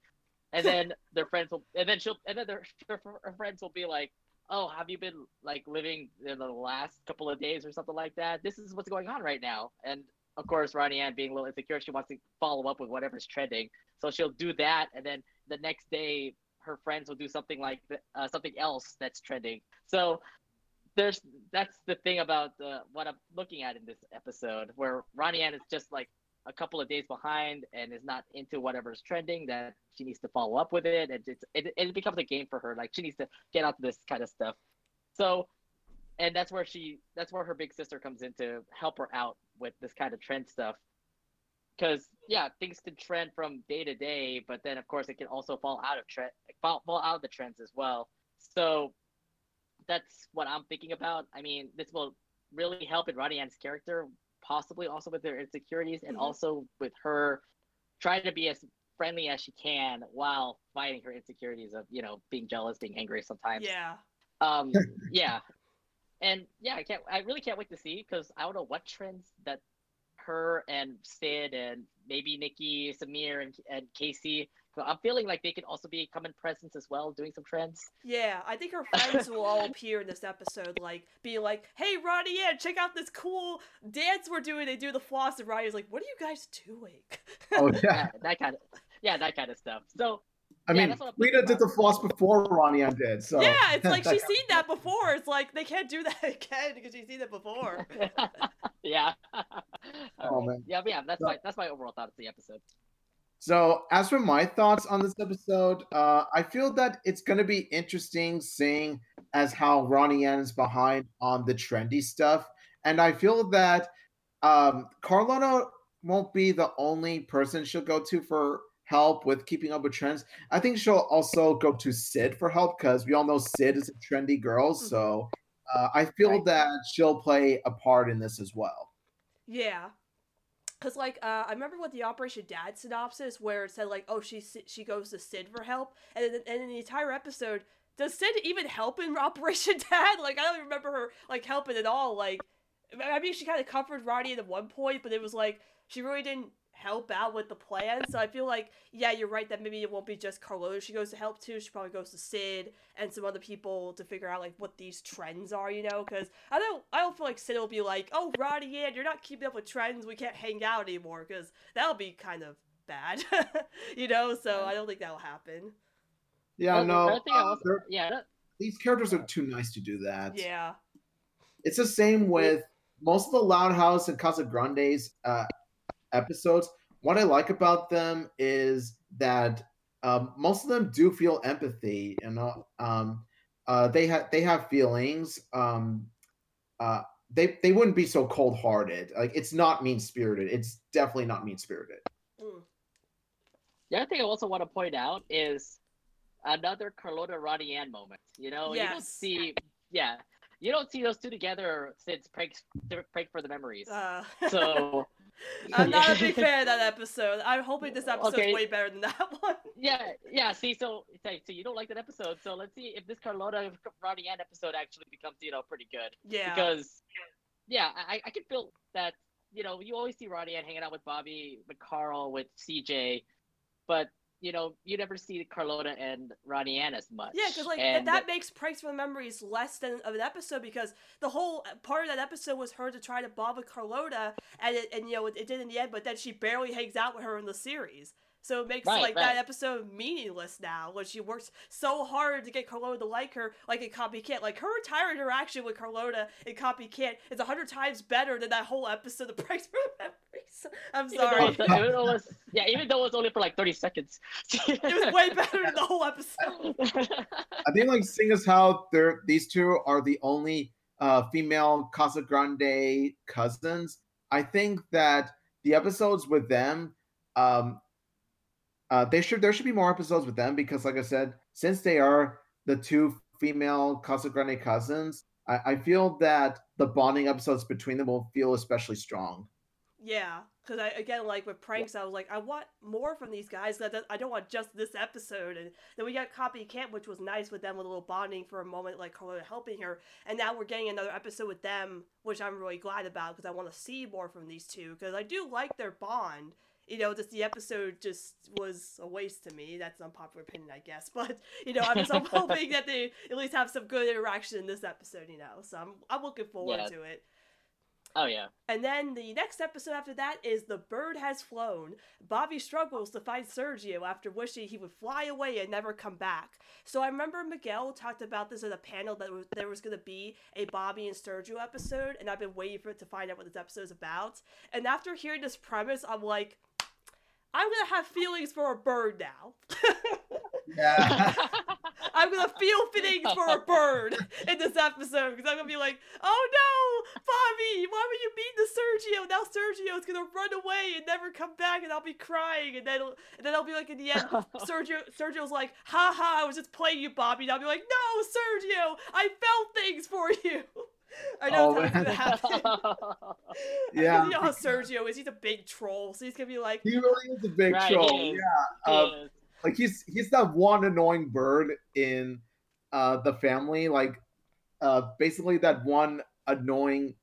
And then their friends will, and then she'll, and then their, her friends will be like, oh, have you been like living in the last couple of days or something like that? This is what's going on right now. And of course, Ronnie Anne being a little insecure, she wants to follow up with whatever's trending. So she'll do that, and then the next day, her friends will do something like uh, something else that's trending. So there's that's the thing about uh, what I'm looking at in this episode, where Ronnie Anne is just like a couple of days behind and is not into whatever's trending that she needs to follow up with it and it, it becomes a game for her like she needs to get onto this kind of stuff so and that's where she that's where her big sister comes in to help her out with this kind of trend stuff because yeah things can trend from day to day but then of course it can also fall out of trend fall, fall out of the trends as well so that's what i'm thinking about i mean this will really help in Ronnie Anne's character possibly also with her insecurities and Mhm. also with her trying to be as friendly as she can while fighting her insecurities of you know being jealous being angry sometimes yeah. um yeah and yeah i can't i really can't wait to see because i don't know what trends that her and sid and maybe nikki samir and, and casey so i'm feeling like they could also be common presence as well doing some trends Yeah, I think her friends will all appear in this episode, like be like, "Hey, Ronnie, yeah, check out this cool dance we're doing." They do the floss, and Ronnie's like, "What are you guys doing?" Oh yeah. yeah that kind of yeah that kind of stuff so I Yeah, mean, that's what I'm Rita thinking did the floss before Ronnie Anne did. So yeah, it's like she's seen that before. It's like they can't do that again because she's seen it before. yeah Oh, Alright. man. yeah but yeah that's No. my that's my overall thought of the episode So, as for my thoughts on this episode, uh, I feel that it's going to be interesting seeing as how Ronnie Anne is behind on the trendy stuff, and I feel that um, Carlota won't be the only person she'll go to for help with keeping up with trends. I think she'll also go to Sid for help because we all know Sid is a trendy girl. So, uh, I feel Right. that she'll play a part in this as well. Yeah. Cause like uh, I remember what the Operation Dad synopsis where it said like oh she she goes to Sid for help and then, and in the entire episode does Sid even help in Operation Dad like I don't remember her like helping at all like I mean she kind of comforted Ronnie at one point but it was like she really didn't help out with the plan so I feel like yeah you're right that maybe it won't be just Carlota she goes to help too she probably goes to Sid and some other people to figure out like what these trends are you know because I don't I don't feel like Sid will be like, oh Ronnie Anne, you're not keeping up with trends, we can't hang out anymore, because that'll be kind of bad. you know, so I don't think that'll happen. Yeah, Well, no, other thing I uh, also- yeah that, these characters are too nice to do that. Yeah. It's the same with most of the Loud House and Casa Grande's uh, episodes. What I like about them is that um, most of them do feel empathy. You know, um, uh, they have they have feelings. Um, uh, they they wouldn't be so cold hearted. Like it's not mean spirited. It's definitely not mean spirited. Mm. The other thing I also want to point out is another Carlota Ronnie Anne moment. You know, you don't see, yeah, you don't see those two together since Prank, Prank for the Memories. Uh, So I'm not a big fan of that episode. I'm hoping this episode's Okay. way better than that one. yeah, yeah. See, so like, so you don't like that episode. So let's see if this Carlota Ronnie Anne episode actually becomes, you know, pretty good. Yeah. Because, yeah, I, I can feel that. You know, you always see Ronnie Anne hanging out with Bobby, with Carl, with CJ, but you know, you never see Carlota and Ronnie Anne as much. Yeah, because like and that makes Price for the Memories less than of an episode because the whole part of that episode was her to try to bond with Carlota, and it, and you know it, it did in the end, but then she barely hangs out with her in the series. So it makes Right, like that episode meaningless now when she works so hard to get Carlota to like her, like in Copycat. Like her entire interaction with Carlota in Copycat is a hundred times better than that whole episode of Pranks from the Memories. I'm even though, sorry. even though was, yeah, even though it was only for like thirty seconds. it was way better than the whole episode. I think like seeing as how they're these two are the only uh, female Casa Grande cousins, I think that the episodes with them, um, uh, they should there should be more episodes with them because, like I said, since they are the two female Casa Grande cousins, I, I feel that the bonding episodes between them will feel especially strong. Yeah, because I again like with pranks, I was like, I want more from these guys. That I don't want just this episode. And then we got Copycat, which was nice with them, with a little bonding for a moment, like Carlota helping her. And now we're getting another episode with them, which I'm really glad about because I want to see more from these two. Because I do like their bond. You know, just the episode just was a waste to me. That's an unpopular opinion, I guess. But you know, I'm, I'm hoping that they at least have some good interaction in this episode. You know, so I'm I'm looking forward Yeah. to it. oh yeah. And then the next episode after that is The Bird Has Flown. Bobby struggles to find Sergio after wishing he would fly away and never come back. So I remember Miguel talked about this at a panel that there was going to be a Bobby and Sergio episode, and I've been waiting for it to find out what this episode is about. And after hearing this premise, I'm like, I'm going to have feelings for a bird now. Yeah. I'm gonna feel feelings for a bird in this episode because I'm gonna be like, oh no, Bobby, why would you meet the Sergio? Now Sergio's gonna run away and never come back, and I'll be crying, and then and then I'll be like, in the end, Sergio Sergio's like, ha ha, I was just playing you, Bobby. And I'll be like, no, Sergio, I felt things for you. I know Oh, that's gonna happen. Yeah. you know how Sergio is. He's a big troll, so he's gonna be like, he really is a big Right, he troll. is. Yeah. Uh, Yes. like he's he's that one annoying bird in uh the family like uh basically that one annoying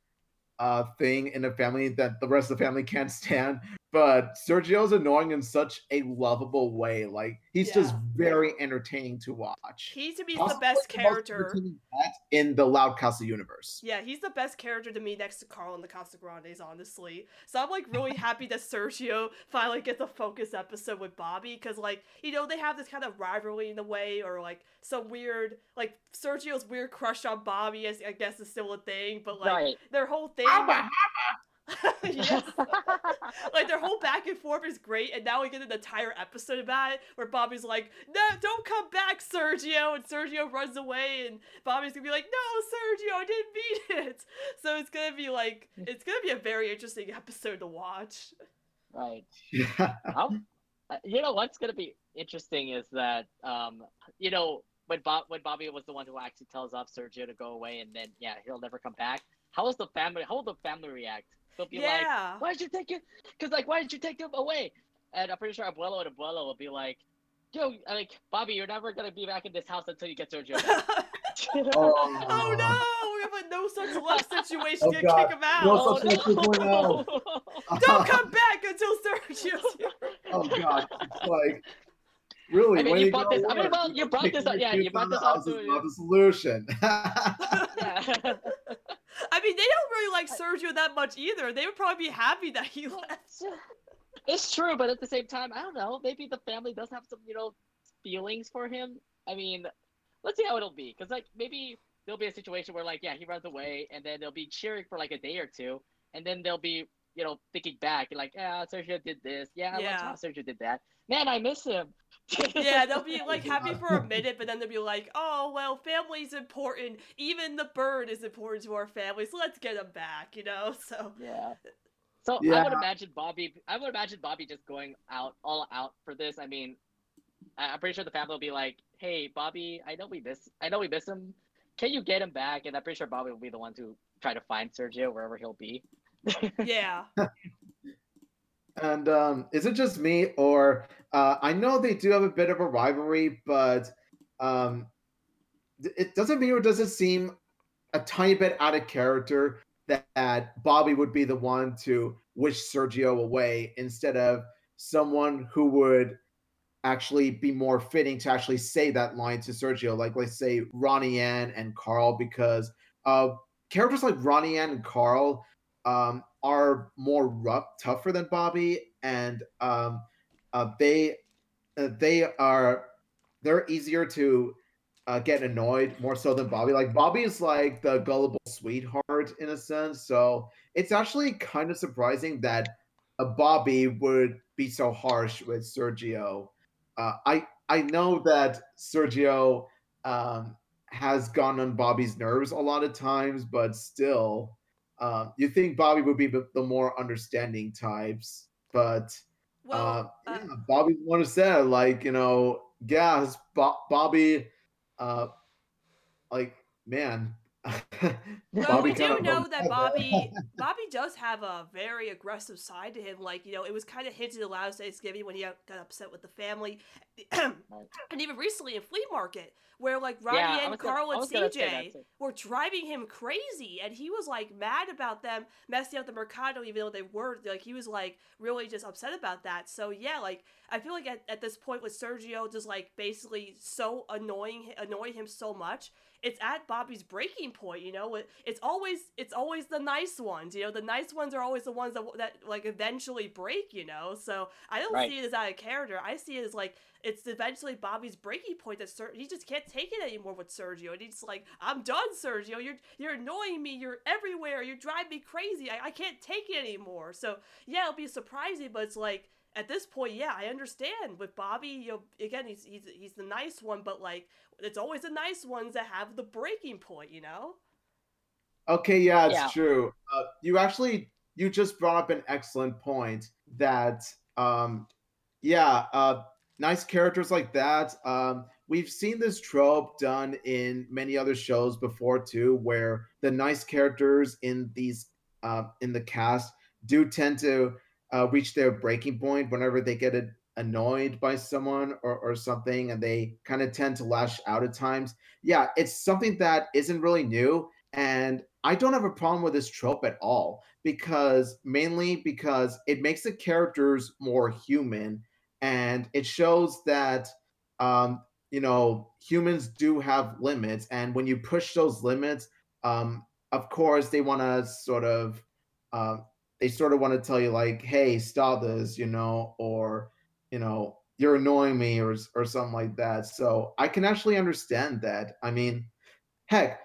uh thing in the family that the rest of the family can't stand but sergio's annoying in such a lovable way like he's just Yeah. very entertaining to watch he to me is the best character. entertaining pet in the loud casa universe Yeah, he's the best character to me next to Carl in the Casa Grandes, honestly. So I'm like really happy that Sergio finally gets a focus episode with Bobby because, like, you know, they have this kind of rivalry in a way, or like some weird, like Sergio's weird crush on Bobby, is, I guess, is still a thing, but like right. their whole thing. yes. like their whole back and forth is great, and now we get an entire episode about it where Bobby's like, "No, don't come back, Sergio," and Sergio runs away, and Bobby's gonna be like, "No, Sergio, I didn't mean it." So it's gonna be like, it's gonna be a very interesting episode to watch. right. yeah I'm, uh, you know what's gonna be interesting is that um, you know when Bob when Bobby was the one who actually tells off Sergio to go away and then yeah he'll never come back. How is the family? How will the family react? They'll be like, Yeah. why did you take it? Because like why did you take him away? And I'm pretty sure Abuelo and Abuelo will be like, yo, like Bobby, you're never gonna be back in this house until you get Sergio. back." oh, oh no, we have a no such oh, luck situation. Oh, gonna God. kick him out. No Oh, such luck no. 2.0. Don't come back until Sergio's here. oh god it's like really I mean, you you brought this- I mean, well, you brought this up- yeah, you brought out of the this up house to- is the solution yeah. I mean, they don't really like Sergio that much either. They would probably be happy that he left. It's true, but at the same time, I don't know. Maybe the family does have some, you know, feelings for him. I mean, let's see how it'll be. Because, like, maybe there'll be a situation where like yeah he runs away and then they'll be cheering for like a day or two and then they'll be you know thinking back like yeah Sergio did this yeah, yeah. Sergio did that man I miss him yeah they'll be like happy for a minute but then they'll be like oh well family's important even the bird is important to our family so let's get him back you know so yeah so yeah. I would imagine Bobby I would imagine Bobby just going out all out for this I mean I'm pretty sure the family will be like hey Bobby I know we miss I know we miss him can you get him back? And I'm pretty sure Bobby will be the one to try to find Sergio wherever he'll be. yeah. and um, is it just me, or uh, I know they do have a bit of a rivalry, but um, it doesn't mean or does it seem a tiny bit out of character that, that Bobby would be the one to wish Sergio away instead of someone who would actually be more fitting to actually say that line to Sergio, like let's say Ronnie Anne and Carl, because uh, characters like Ronnie Anne and Carl um, are more rough, tougher than Bobby, and um, uh, they uh, they are they're easier to uh, get annoyed more so than Bobby. Like Bobby is like the gullible sweetheart in a sense, so it's actually kind of surprising that a Bobby would be so harsh with Sergio. Uh, I I know that Sergio um, has gone on Bobby's nerves a lot of times, but still, uh, you think Bobby would be the more understanding types, but well, uh, uh yeah, Bobby one to say like you know, yeah, Bo- Bobby, uh, like man, well, we do know that Bobby Bobby does have a very aggressive side to him. Like you know, it was kind of hinted at last Thanksgiving when he got upset with the family, and even recently in Flea Market, where like Ronnie yeah, and Carl gonna, and CJ were driving him crazy, and he was like mad about them messing up the Mercado, even though they were like he was like really just upset about that. So yeah, like I feel like at, at this point with Sergio just like basically so annoying annoy him so much it's at Bobby's breaking point, you know. It's always it's always the nice ones, you know. The nice ones are always the ones that that like eventually break, you know. So I don't right. see it as out of character. I see it as like it's eventually Bobby's breaking point that Ser- he just can't take it anymore with Sergio, and he's like, "I'm done, Sergio. You're you're annoying me. You're everywhere. You drive me crazy. I, I can't take it anymore." So yeah, it'll be surprising, but it's like at this point, yeah, I understand with Bobby. You know, again, he's he's he's the nice one, but like it's always the nice ones that have the breaking point. You know. Okay, yeah, it's yeah. true. Uh, you actually you just brought up an excellent point that um, yeah, uh, nice characters like that. Um, we've seen this trope done in many other shows before too, where the nice characters in these uh, in the cast do tend to uh, reach their breaking point whenever they get a, annoyed by someone or, or something and they kind of tend to lash out at times. Yeah, it's something that isn't really new. And I don't have a problem with this trope at all because mainly because it makes the characters more human and it shows that um, you know humans do have limits and when you push those limits um, of course they want to sort of uh, they sort of want to tell you like, "Hey, stop this," you know, or you know, you're annoying me, or or something like that. So I can actually understand that. I mean, heck,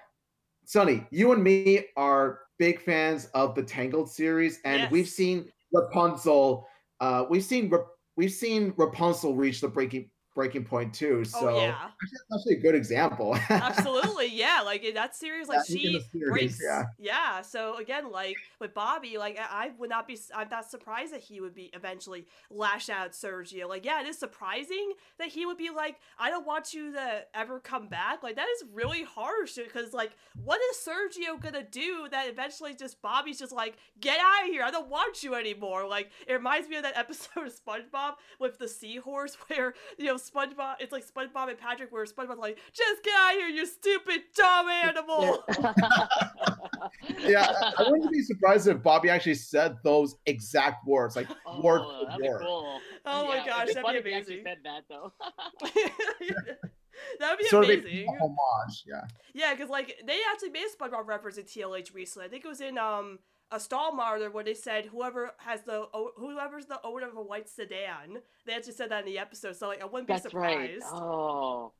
Sunny, you and me are big fans of the Tangled series, and yes. we've seen Rapunzel. Uh, we've seen we've seen Rapunzel reach the breaking breaking point too. Oh, so oh, yeah. that's actually a good example. Absolutely, yeah. Like in that series, like yeah, she series, breaks. Yeah. yeah. So again, like with Bobby, like I would not be. I'm not surprised that he would be eventually lash out Sergio. Like yeah, it is surprising that he would be like, I don't want you to ever come back. Like that is really harsh because like what is Sergio gonna do that eventually just Bobby's just like get out of here. I don't want you anymore. Like it reminds me of that episode of SpongeBob with the seahorse where you know SpongeBob. It's like SpongeBob and Patrick, where SpongeBob's like, "Just get out of here, you stupid dumb animal." yeah, I wouldn't be surprised if Bobby actually said those exact words, like oh, word for word. Cool. Oh my gosh, that'd be amazing. Said that though. That would be sort amazing. Of homage, yeah. Yeah, because like they actually made a SpongeBob reference in TLH recently. I think it was in um a stall monitor where they said whoever has the whoever's the owner of a white sedan. They actually said that in the episode, so like I wouldn't be That's surprised. Right. Oh.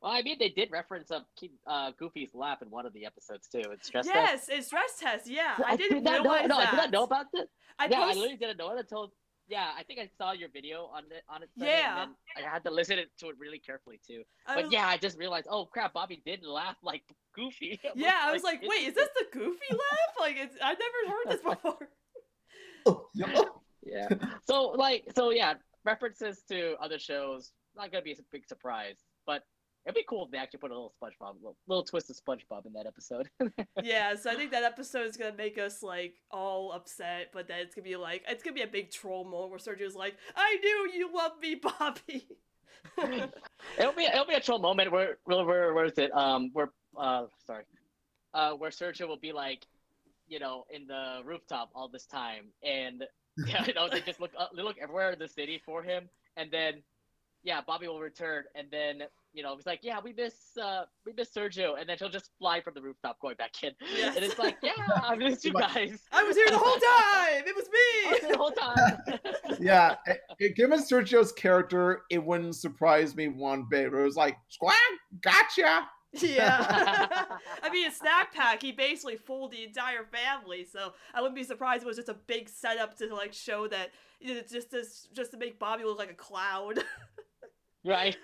Well, I mean, they did reference uh, uh, Goofy's laugh in one of the episodes too. It's stress yes, test. it's stress test. Yeah, I didn't did realize know. No, that. I did not know about this. I yeah, I literally didn't know it until. Yeah, I think I saw your video on it on it. Yeah. I had to listen to it really carefully too. But was- yeah, I just realized. Oh crap, Bobby did laugh like Goofy. yeah, I was like, it- wait, is this the Goofy laugh? Like, it's I've never heard this before. Yeah. So like, so yeah, references to other shows not gonna be a big surprise, but it'd be cool if they actually put a little SpongeBob, little, little twist of SpongeBob in that episode. yeah, so I think that episode is gonna make us like all upset, but then it's gonna be like it's gonna be a big troll moment where Sergio's like, "I knew you loved me, Bobby." it'll be it'll be a troll moment where where where, where is it? Um, where uh sorry, uh where Sergio will be like, you know, in the rooftop all this time, and yeah, you know, they just look up, they look everywhere in the city for him, and then yeah, Bobby will return, and then. You know, he's like, yeah, we miss, uh, we miss Sergio, and then she'll just fly from the rooftop going back in, Yes. and it's like, yeah, I missed you guys. I was here the whole time. It was I was me. the whole time. yeah, it, it- given Sergio's character, it wouldn't surprise me one bit. It was like, squawk, gotcha. Yeah. I mean, in Snack Pack, he basically fooled the entire family, so I wouldn't be surprised if it was just a big setup to like show that you know, it's just to, just to make Bobby look like a cloud. right.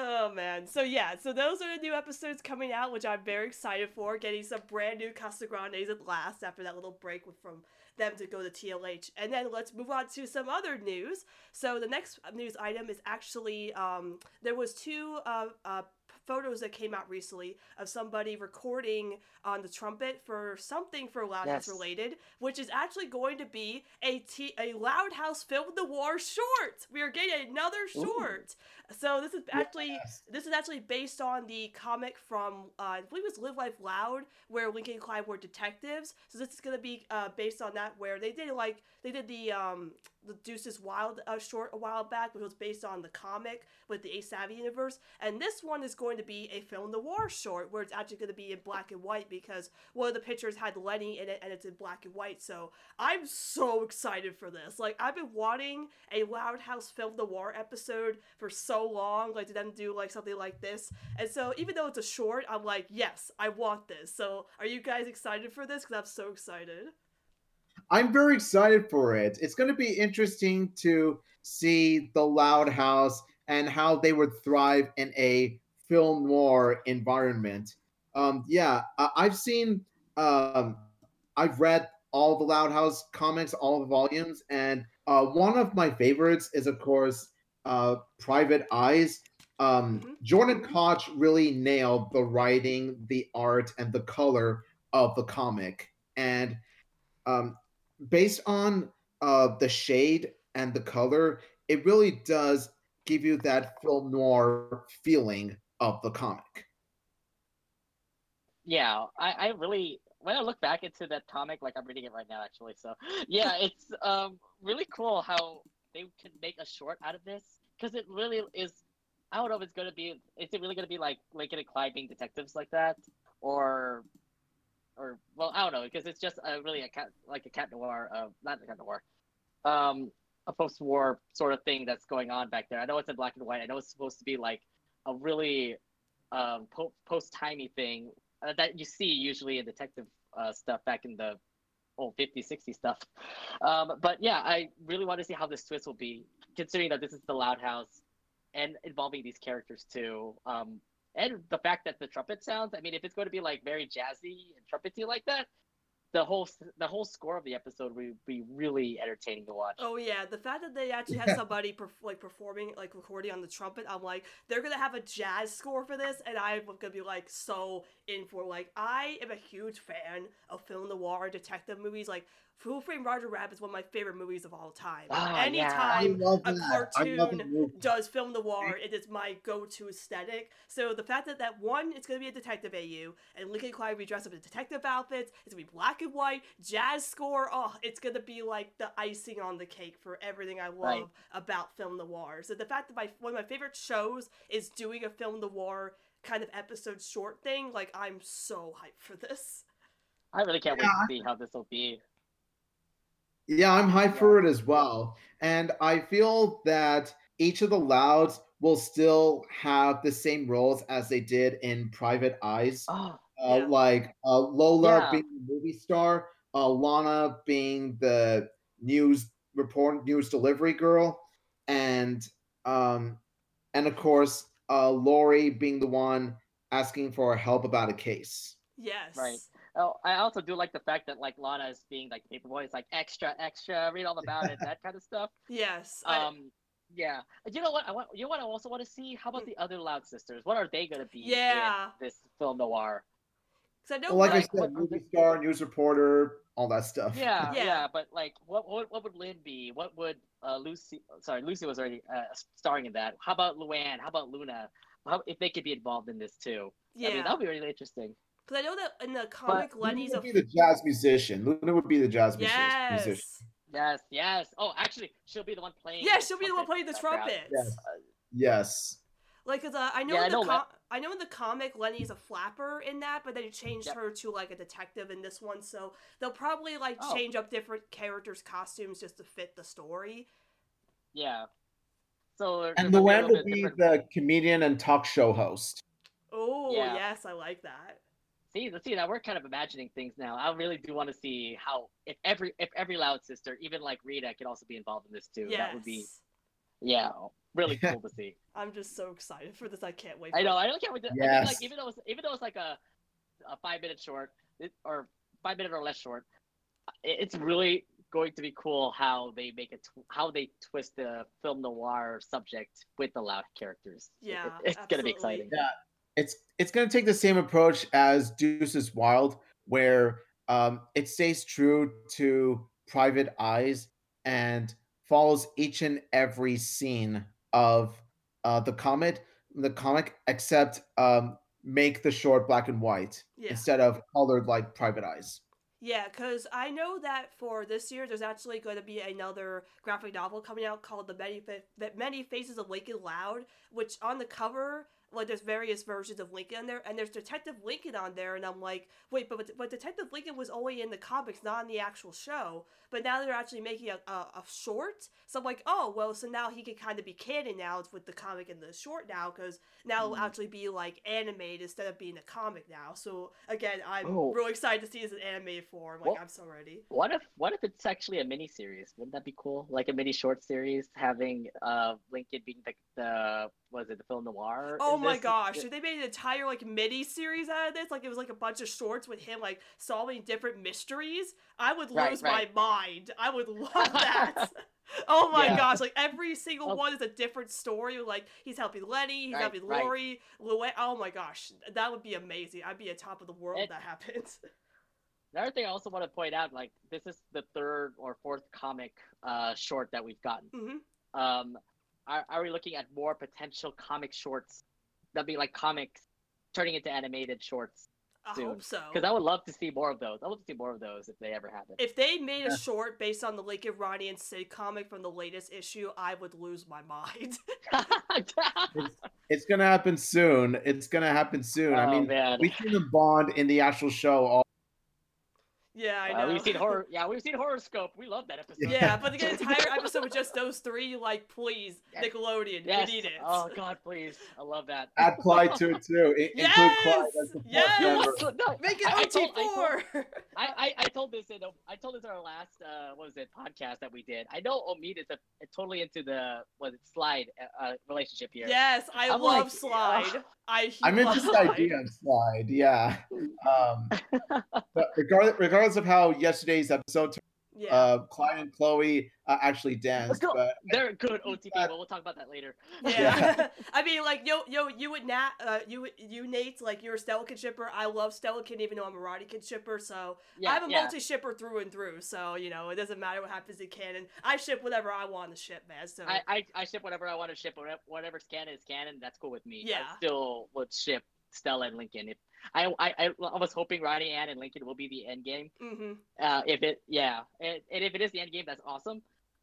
Oh man. So yeah, so those are the new episodes coming out, which I'm very excited for. Getting some brand new Casa Grandes at last after that little break from them to go to TLH. And then let's move on to some other news. So the next news item is actually um, there was two uh, uh, photos that came out recently of somebody recording on the trumpet for something for Loud House Yes. related, which is actually going to be a T- a Loud House Film the War short. We are getting another Ooh. short. So this is actually Yes. this is actually based on the comic from uh, I believe it was Live Life Loud, where Lincoln and Clyde were detectives. So this is gonna be uh, based on that, where they did like they did the um the Deuces Wild uh, short a while back, which was based on the comic with the A Savvy universe, and this one is going to be a film noir short, where it's actually going to be in black and white because one of the pictures had Leni in it, and it's in black and white. So I'm so excited for this. Like I've been wanting a Loud House film noir episode for so long, like to them do like something like this. And so even though it's a short, I'm like, yes, I want this. So are you guys excited for this? Because I'm so excited. I'm very excited for it. It's going to be interesting to see the Loud House and how they would thrive in a film noir environment. Um, yeah, I- I've seen, um, I've read all the Loud House comics, all the volumes, and uh, one of my favorites is, of course, uh, Private Eyes. Um, Mhm. Jordan Koch really nailed the writing, the art, and the color of the comic. And um, based on uh, the shade and the color, it really does give you that film noir feeling of the comic. yeah, I, I really when I look back into that comic, like I'm reading it right now actually. So yeah, it's um really cool how they can make a short out of this because it really is. I don't know if it's gonna be. Is it really gonna be like Lincoln and Clyde being detectives like that, or, or well, I don't know because it's just a, really a cat like a cat noir, uh, not a cat noir, um, a post-war sort of thing that's going on back there. I know it's in black and white. I know it's supposed to be like a really um, po- post-timey thing uh, that you see usually in detective uh, stuff back in the old 50s 60s stuff um, but yeah i really want to see how this twist will be considering that this is the loud house and involving these characters too um, and the fact that the trumpet sounds i mean if it's going to be like very jazzy and trumpety like that the whole the whole score of the episode would be really entertaining to watch. Oh yeah, the fact that they actually had somebody perf- like performing like recording on the trumpet, I'm like they're gonna have a jazz score for this, and I'm gonna be like so in for like I am a huge fan of film noir detective movies. Like Who Framed Roger Rabbit is one of my favorite movies of all time. Ah, yeah. I Anytime love a that. I love cartoon does film noir. It is my go-to aesthetic. So the fact that that one, it's gonna be a detective AU, and Lincoln and Clyde will be dressed up in detective outfits. It's gonna be black and white, jazz score. Oh, it's gonna be like the icing on the cake for everything I love Right. about film noir. So the fact that my one of my favorite shows is doing a film noir kind of episode short thing, like I'm so hyped for this. i really can't wait to see how this will be Yeah, I'm hyped for it as well. And I feel that each of the Louds will still have the same roles as they did in Private Eyes. Oh, Uh, Like uh, Lola Yeah. being the movie star, uh, Lana being the news report, news delivery girl, and um, and of course uh, Lori being the one asking for help about a case. Yes. Right. Oh, I also do like the fact that like Lana is being like paperboy. It's like extra, extra. Read all about it. That kind of stuff. Yes. I- Um, yeah. You know what? I want. You know what? I also want to see. How about the other Loud sisters? What are they gonna be? in Yeah. this film noir. 'cause I know Well, like I like, said, what- movie star, news reporter, all that stuff. Yeah, Yeah. yeah, But like, what what what would Lynn be? What would uh, Lucy? Sorry, Lucy was already uh, starring in that. How about Luan? How about Luna? How, if they could be involved in this too? I mean, yeah. that would be really interesting. Because I know that in the comic, Luna Leni's would a be the jazz musician. Luna would be the jazz musi- yes. musician. Yes, yes. Oh, actually, she'll be the one playing. Yeah, she'll be the one playing the background. trumpets. Yes. Yes. Like, cause uh, I know Yeah, in the know com- that. I know in the comic Leni's a flapper in that, but then he changed Yep. her to like a detective in this one. So they'll probably like Oh. change up different characters' costumes just to fit the story. Yeah. So And there'll Luan little will be different- the comedian and talk show host. Oh Yeah. yes, I like that. See, let's see now we're kind of imagining things now. I really do want to see how if every if every loud sister, even like Rita, could also be involved in this too. yes. That would be yeah, really cool to see. I'm just so excited for this. I can't wait. I know. it. I don't care what. The, I mean, like even though it's, even though it's like a a five minute short it, or five minute or less short, it, it's really going to be cool how they make it tw- how they twist the film noir subject with the loud characters. Yeah, it- it's gonna be exciting. Yeah. It's it's gonna take the same approach as Deuces Wild, where um, it stays true to Private Eyes and follows each and every scene of uh, the comic, the comic, except um, make the short black and white Yeah. instead of colored like Private Eyes. Yeah, because I know that for this year, there's actually going to be another graphic novel coming out called "The Many Fa- Many Faces of Lincoln Loud," which on the cover, like, there's various versions of Lincoln on there, and there's Detective Lincoln on there, and I'm like, wait, but but Detective Lincoln was only in the comics, not in the actual show. But now they're actually making a, a, a short, so I'm like, oh well, so now he can kind of be canon now with the comic and the short now, because now it'll Hmm. actually be like animated instead of being a comic now. So again, I'm Oh. really excited to see this in animated form. Like Well- I'm so ready. What if what if it's actually a mini series? Wouldn't that be cool? Like a mini short series having uh Lincoln being the the was it the film noir? Oh my this? gosh! If they made an entire like mini series out of this, like it was like a bunch of shorts with him like solving different mysteries, I would Right, lose right. my mind. I would love that. oh my Yeah. gosh! Like every single Oh. one is a different story. Like he's helping Leni, he's Right, helping. Lori, Luan. Oh my gosh, that would be amazing. I'd be at top of the world if It- that happens. Another thing I also want to point out, like this is the third or fourth comic uh short that we've gotten. hmm Um, are, are we looking at more potential comic shorts? That'd be like comics turning into animated shorts. I Soon. hope so. Because I would love to see more of those. I would love to see more of those if they ever happen. If they made a short based on the Lincoln Ronnie and Sid comic from the latest issue, I would lose my mind. It's gonna happen soon. It's gonna happen soon. Oh, I Oh, mean, man. we see them bond in the actual show. All yeah, I Uh, know. we've seen horror. Yeah, we've seen Horoscope. We love that episode. Yeah, but to get an entire episode with just those three, like, please, Yes. Nickelodeon, Yes. we need it. Oh God, please! I love that. add Clyde to it too. I- Include Clyde as Yes! member. So, no, Make it I- I OT told- I told- four. I, I, I told this in a, I told this in our last uh, what was it podcast that we did. I know Omid is a, totally into the was it slide uh, relationship here. yes, I I'm love like, Slide. ugh. I I'm into the Slide. idea of slide. Yeah. Um, but regardless, regardless of how yesterday's episode, turned, Yeah. uh, Clyde and Chloe uh, actually danced. go. But They're good OT that- people. We'll talk about that later. yeah. I mean, like, yo, yo, you would Nat, uh, you, you, Nate, like, you're a Stellakin shipper. I love Stellakin, even though I'm a Roddykin shipper. So Yeah, I'm a yeah. multi shipper through and through. So you know, it doesn't matter what happens in canon. I ship whatever I want to ship, man. So I, I, I ship whatever I want to ship. Whatever, whatever's canon is canon. That's cool with me. Yeah. I still would ship Stella and Lincoln. If I, I, I, was hoping Ronnie Anne and Lincoln will be the end game. hmm Uh, if it, yeah, and, and if it is the end game, that's awesome.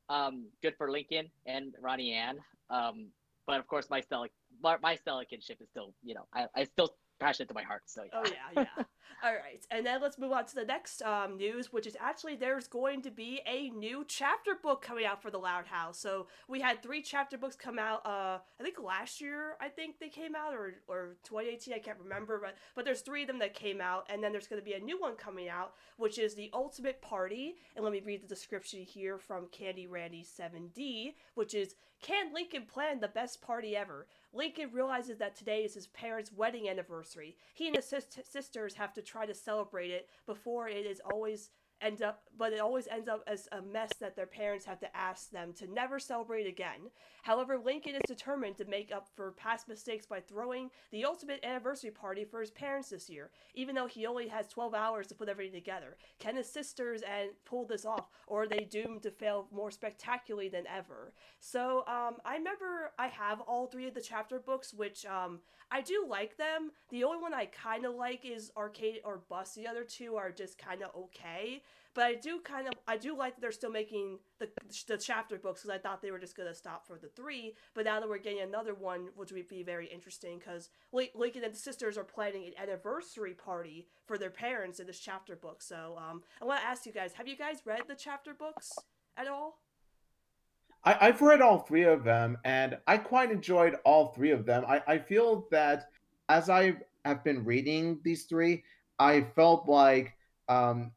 Um, good for Lincoln and Ronnie Anne. Um, but of course, my Stella, my, my kinship is still, you know, I, I still passionate to my heart. So yeah. Oh yeah, yeah. All right, and then let's move on to the next um, news, which is actually there's going to be a new chapter book coming out for the Loud House. So we had three chapter books come out. Uh, I think last year, I think they came out, or or 2018, I can't remember, but but there's three of them that came out, and then there's going to be a new one coming out, which is the Ultimate Party. And let me read the description here from Candy Randy 7D, which is can Lincoln plan the best party ever? Lincoln realizes that today is his parents' wedding anniversary. He and his sis- sisters have to try to celebrate it before it is always end up but it always ends up as a mess that their parents have to ask them to never celebrate again. However, Lincoln is determined to make up for past mistakes by throwing the ultimate anniversary party for his parents this year, even though he only has 12 hours to put everything together. Can his sisters and pull this off, or are they doomed to fail more spectacularly than ever? So, um, I remember I have all three of the chapter books, which um, I do like them. The only one I kind of like is Arcade or Bus. The other two are just kind of okay. But I do kind of I do like that they're still making the the chapter books because I thought they were just gonna stop for the three. But now that we're getting another one, which would be very interesting because Lincoln and the sisters are planning an anniversary party for their parents in this chapter book. So um, I want to ask you guys: Have you guys read the chapter books at all? I, have read all three of them, and I quite enjoyed all three of them. I, I feel that as I have been reading these three, I felt like um,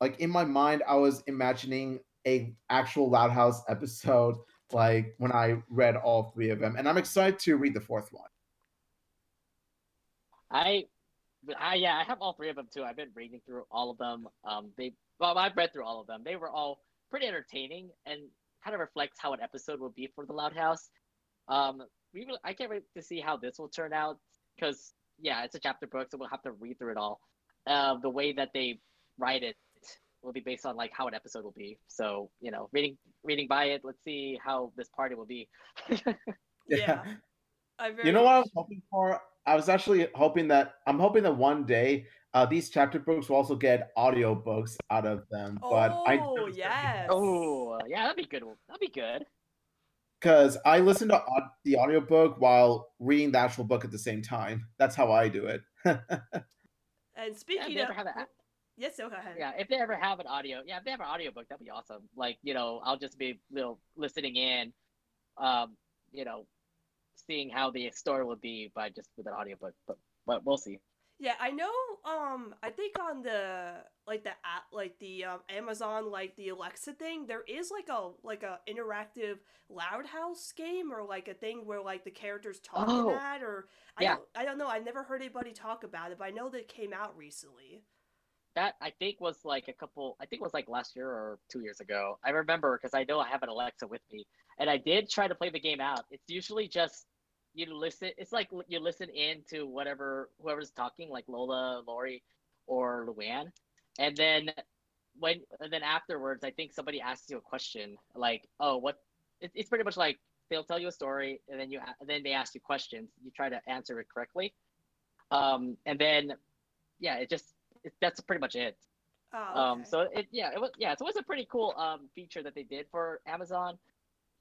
like in my mind i was imagining a actual loud house episode like when i read all three of them and i'm excited to read the fourth one i I, yeah, I have all three of them too. I've been reading through all of them. Um, they well, I've read through all of them. They were all pretty entertaining and kind of reflects how an episode will be for the Loud House. Um, we will, I can't wait to see how this will turn out because yeah, it's a chapter book, so we'll have to read through it all. Uh, the way that they write it will be based on like how an episode will be. So you know, reading reading by it. Let's see how this party will be. yeah. I really, you know what I was hoping for? I was actually hoping that I'm hoping that one day uh, these chapter books will also get audio books out of them. But oh, I yes. Oh, yeah, that'd be good. That'd be good. Because I listen to the audiobook while reading the actual book at the same time. That's how I do it. and speaking yeah, of, have that. Yes, go ahead. Yeah, if they ever have an audio, yeah, if they have an audiobook, that'd be awesome. Like, you know, I'll just be you know, listening in, um, you know, seeing how the story would be by just with an audiobook. But but we'll see. Yeah, I know. Um, I think on the like the app, like the um, Amazon, like the Alexa thing, there is like a like a interactive Loud House game or like a thing where like the characters talk oh, that or I yeah. don't, I don't know. I never heard anybody talk about it, but I know that it came out recently that I think was like a couple. I think it was like last year or two years ago. I remember because I know I have an Alexa with me, and I did try to play the game out. It's usually just you listen. It's like you listen in to whatever whoever's talking, like Lola, Lori, or Luan, and then when and then afterwards, I think somebody asks you a question like, "Oh, what?" It, it's pretty much like they'll tell you a story, and then you and then they ask you questions. You try to answer it correctly, um, and then yeah, it just it, that's pretty much it. Oh, um, okay. Um, so it yeah it was yeah so it was a pretty cool um feature that they did for Amazon.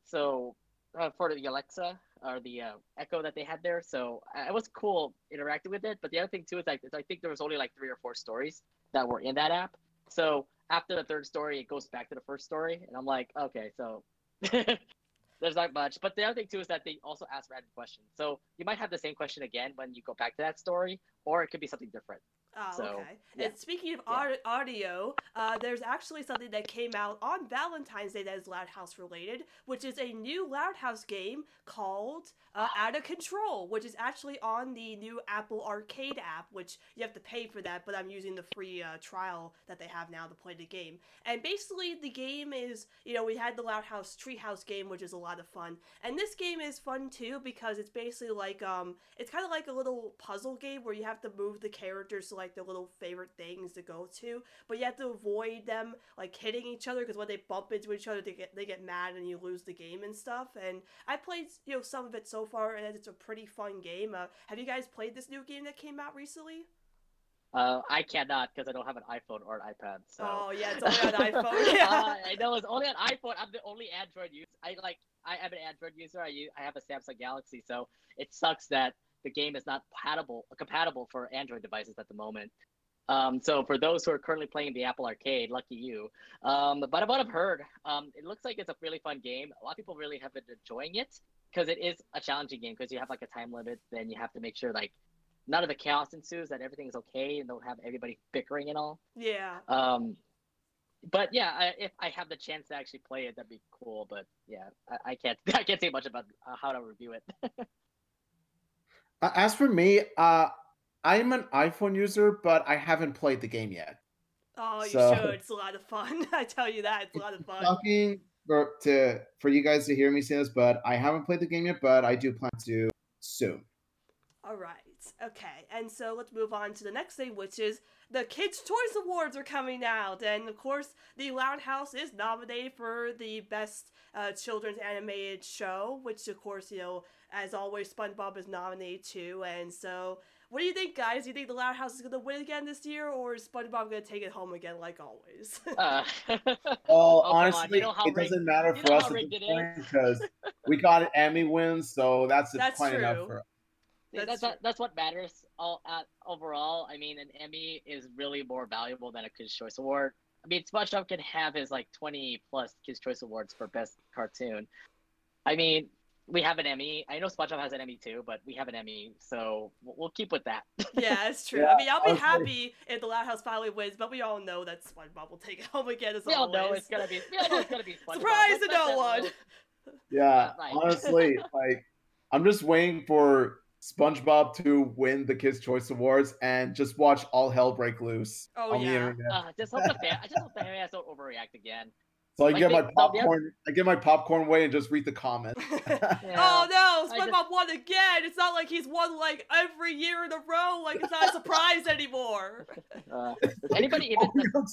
So uh, for the Alexa or the uh, Echo that they had there, so uh, it was cool interacting with it. But the other thing too is like I think there was only like three or four stories that were in that app. So after the third story, it goes back to the first story, and I'm like, okay, so there's not much. But the other thing too is that they also ask random questions. So you might have the same question again when you go back to that story, or it could be something different. Oh, so, okay. Yeah. And speaking of yeah. audio, uh, there's actually something that came out on Valentine's Day that is Loud House related, which is a new Loud House game called uh, Outta Control, which is actually on the new Apple Arcade app, which you have to pay for that, but I'm using the free uh, trial that they have now to play the game. And basically, the game is, you know, we had the Loud House Treehouse game, which is a lot of fun, and this game is fun too because it's basically like um, it's kind of like a little puzzle game where you have to move the characters to like their little favorite things to go to, but you have to avoid them like hitting each other because when they bump into each other, they get they get mad and you lose the game and stuff. And I played you know some of it so far, and it's a pretty fun game. Uh, have you guys played this new game that came out recently? Uh, I cannot because I don't have an iPhone or an iPad. So. Oh yeah, it's only on iPhone. Yeah. uh, I know it's only on iPhone. I'm the only Android user. I like I am an Android user. I use, I have a Samsung Galaxy, so it sucks that the game is not compatible compatible for Android devices at the moment. Um, so for those who are currently playing the Apple Arcade, lucky you. Um, but what I've heard, um, it looks like it's a really fun game. A lot of people really have been enjoying it because it is a challenging game because you have like a time limit. Then you have to make sure like none of the chaos ensues, that everything is okay, and don't have everybody bickering and all. Yeah. Um, but yeah, I, if I have the chance to actually play it, that'd be cool. But yeah, I, I can't I can't say much about uh, how to review it. Uh, As for me, uh, I'm an iPhone user, but I haven't played the game yet. Oh, you So- should. It's a lot of fun. I tell you that. It's a lot of fun. Talking for, to for you guys to hear me say this, but I haven't played the game yet, but I do plan to soon. All right. Okay. And so let's move on to the next thing, which is the Kids' Choice Awards are coming out. And of course, The Loud House is nominated for the Best uh, Children's Animated Show, which, of course, you know, as always, SpongeBob is nominated too. And so, what do you think, guys? Do you think The Loud House is going to win again this year, or is SpongeBob going to take it home again, like always? uh, Well, Oh, come on, you honestly, know it rigged- doesn't matter you for know us at this point because we got an Emmy win, so that's, That's quite true. Enough for us. That's that's true. what, that's what matters all uh, overall. I mean, an Emmy is really more valuable than a Kids Choice Award. I mean, SpongeBob can have his like 20 plus Kids Choice Awards for best cartoon. I mean, we have an Emmy. I know SpongeBob has an Emmy too, but we have an Emmy, so we'll, we'll keep with that. yeah, it's true. Yeah, I mean, I'll be honestly- happy if The Loud House finally wins, but we all know that SpongeBob will take it home again as we all always. know it's gonna be. We all know it's gonna be SpongeBob. Surprise to no one. roll. Yeah, Right. honestly, like I'm just waiting for SpongeBob to win the Kids' Choice Awards and just watch all hell break loose Oh, on the yeah. internet. Uh, just hope the fan. I just hope the fans don't overreact again. So I like get they- my no, the popcorn. I get my popcorn away and just read the comments. Oh no, I just- SpongeBob won again. It's not like he's won like every year in a row. Like it's not a surprise anymore. Uh, does anybody even? What were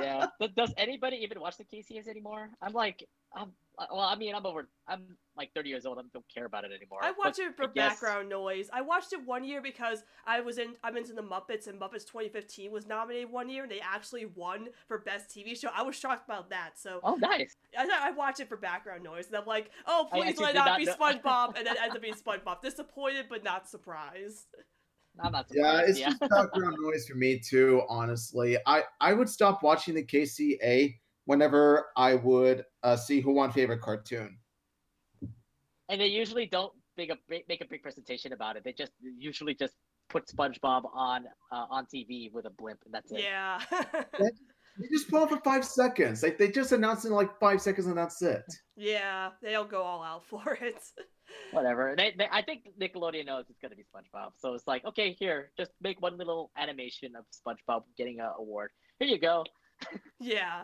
yeah. Does anybody even watch the KCS anymore? I'm like, I'm. Well, I mean, I'm over. I'm like 30 years old. I don't care about it anymore. I watch But it for guess- background noise. I watched it one year because I was in. I'm into the Muppets, and Muppets 2015 was nominated one year, and they actually won for best TV show. I was shocked about that. So Oh, nice. I, I watch it for background noise, and I'm like, oh, please let it not not be know- SpongeBob, and then it ends up being SpongeBob. Disappointed, but not surprised. I'm not Yeah, it's Yeah. just background noise for me too. Honestly, I I would stop watching the KCA whenever I would uh, see who won favorite cartoon. and they usually don't make a big, make a big presentation about it. They just usually just put SpongeBob on uh, on TV with a blimp, and that's it. Yeah. They just put on for five seconds. Like they just announced in like five seconds and that's it. yeah, they don't go all out for it. Whatever. They, they, I think Nickelodeon knows it's gonna be SpongeBob, so it's like, okay, here, just make one little animation of SpongeBob getting an award. Here you go. Yeah.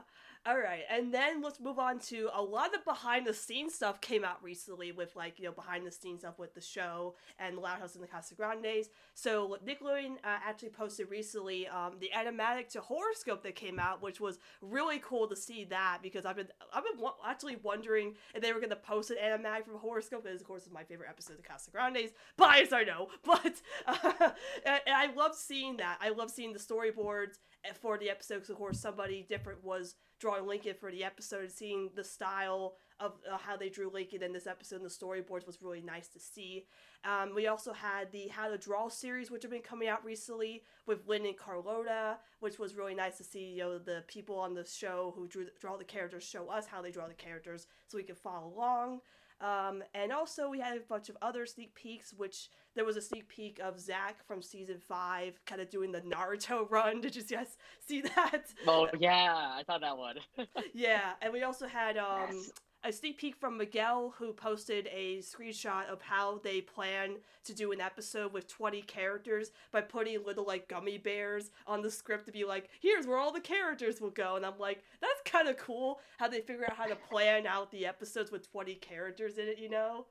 All right. And then let's move on to a lot of behind the scenes stuff came out recently with like, you know, behind the scenes stuff with the show and the Loud House and the Casa Grandes. So Nickelodeon uh, actually posted recently um, the animatic to horoscope that came out, which was really cool to see that because I've been I've been wa- actually wondering if they were going to post an animatic from horoscope because of course it's my favorite episode of the Casa Grandes. Bias I know, but uh, and and I love seeing that. I love seeing the storyboards eh, for the episodes. Of course, somebody different was drawing Lincoln for the episode, seeing the style of uh, how they drew Lincoln in this episode and the storyboards was really nice to see. Um, we also had the How to Draw series, which have been coming out recently with Lynn and Carlota, which was really nice to see. You know, the people on the show who drew draw the characters show us how they draw the characters, so we can follow along. Um, and also, we had a bunch of other sneak peeks, which there was a sneak peek of Zach from season five, kind of doing the Naruto run. Did you guys see that? Oh yeah, I thought that one. Yeah, and we also had um, Yes. A sneak peek from Miguel, who posted a screenshot of how they plan to do an episode with 20 characters by putting little like gummy bears on the script to be like, here's where all the characters will go. And I'm like, that's kind of cool how they figure out how to plan out the episodes with 20 characters in it, you know?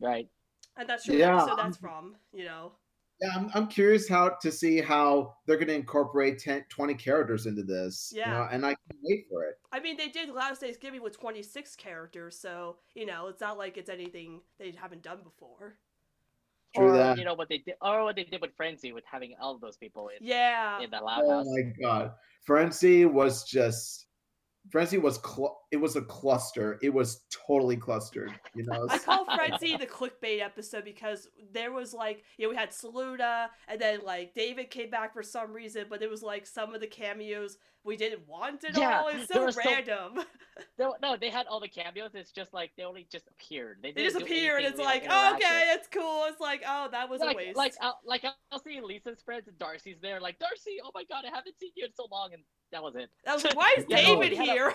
right. And that's sure Yeah, what episode that's from, you know? Yeah, I'm, I'm curious how to see how they're going to incorporate 10, 20 characters into this. you Yeah. know, and I can't wait for it. I mean, they did Last Thanksgiving with 26 characters, so, you know, it's not like it's anything they haven't done before. True or that. you know what they did, or what they did with Frenzy with having all those people in, Yeah. in the loud Oh house. my god, Frenzy was just Frenzy was cl- it was a cluster. It was totally clustered. You know. I call Frenzy the clickbait episode because there was like, you know, we had Saluna, and then like David came back for some reason, but it was like some of the cameos we didn't want at Yeah, all. It's so was so- random. No, no, they had all the cameos. It's just like they only just appeared. They, they just do appear, and it's like, oh, okay, it's cool. It's like, oh, that was like, a waste. like, I'll, like I'll see Lisa's friends and Darcy's there. Like Darcy, oh my god, I haven't seen you in so long, and that was it. That was like, why is Yeah, David yeah, no. here?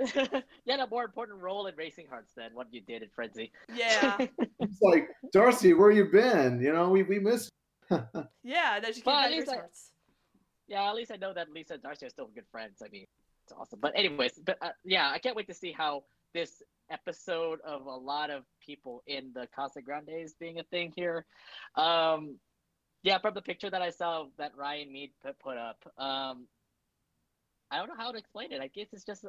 you had a more important role in Racing Hearts than what you did in Frenzy. yeah, It's like Darcy, where you been? You know, we we missed. yeah. And then she came Well, back to least Hearts. Yeah, at least I know that Lisa and Darcy are still good friends. I mean, it's awesome. But anyways, but uh, yeah, I can't wait to see how this episode of a lot of people in the Casa Grandes being a thing here. Um, yeah, from the picture that I saw that Ryan Mead put, put up, um, I don't know how to explain it. I guess it's just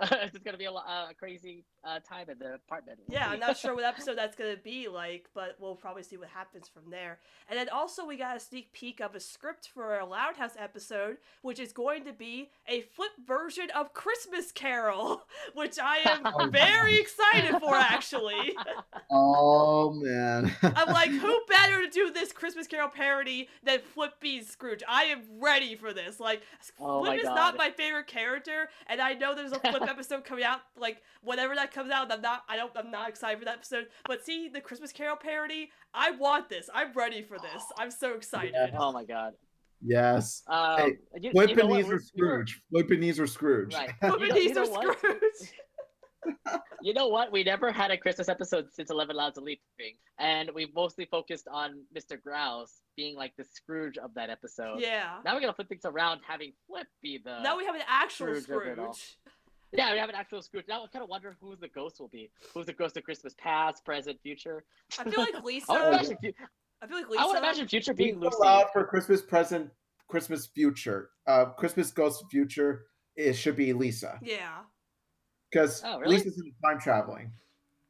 it's just gonna be a, lo- uh, crazy uh, time in the apartment. Yeah. I'm not sure what episode that's gonna be like, but we'll probably see what happens from there. And then also we got a sneak peek of a script for a Loud House episode, which is going to be a flip version of Christmas Carol, which I am very excited for actually. Oh man. I'm like, who better to do this Christmas Carol parody than Flip Scrooge? I am ready for this. Like, Oh Flip is God. not my favorite character, and I know there's a Flip episode coming out. Like, whenever that comes out, I'm not, I don't, I'm not excited for that episode. But see the Christmas Carol parody, I want this. I'm ready for this. I'm so excited. oh my god. yes. Um, Hey, you, you Flip know and what? these We- were Scrooge. Flip and these were Scrooge. Right. Flip You and know- you these are? Scrooge. You know what? We never had a Christmas episode since Eleven Louds of Leaping, and we mostly focused on Mr. Grouse being like the Scrooge of that episode. yeah. Now we're gonna flip things around, having Flip be the. Now we have an actual Scrooge of it all. Scrooge. Yeah, we have an actual Scrooge. Now I kind of wonder who the ghost will be. Who's the ghost of Christmas past, present, future? I feel like Lisa. I would imagine, I feel like Lisa. I would imagine future being Being Lucy. allowed for Christmas present, Christmas future. Uh, Christmas Ghost future. It should be Lisa Yeah. because Oh, really? Lisa's in time traveling.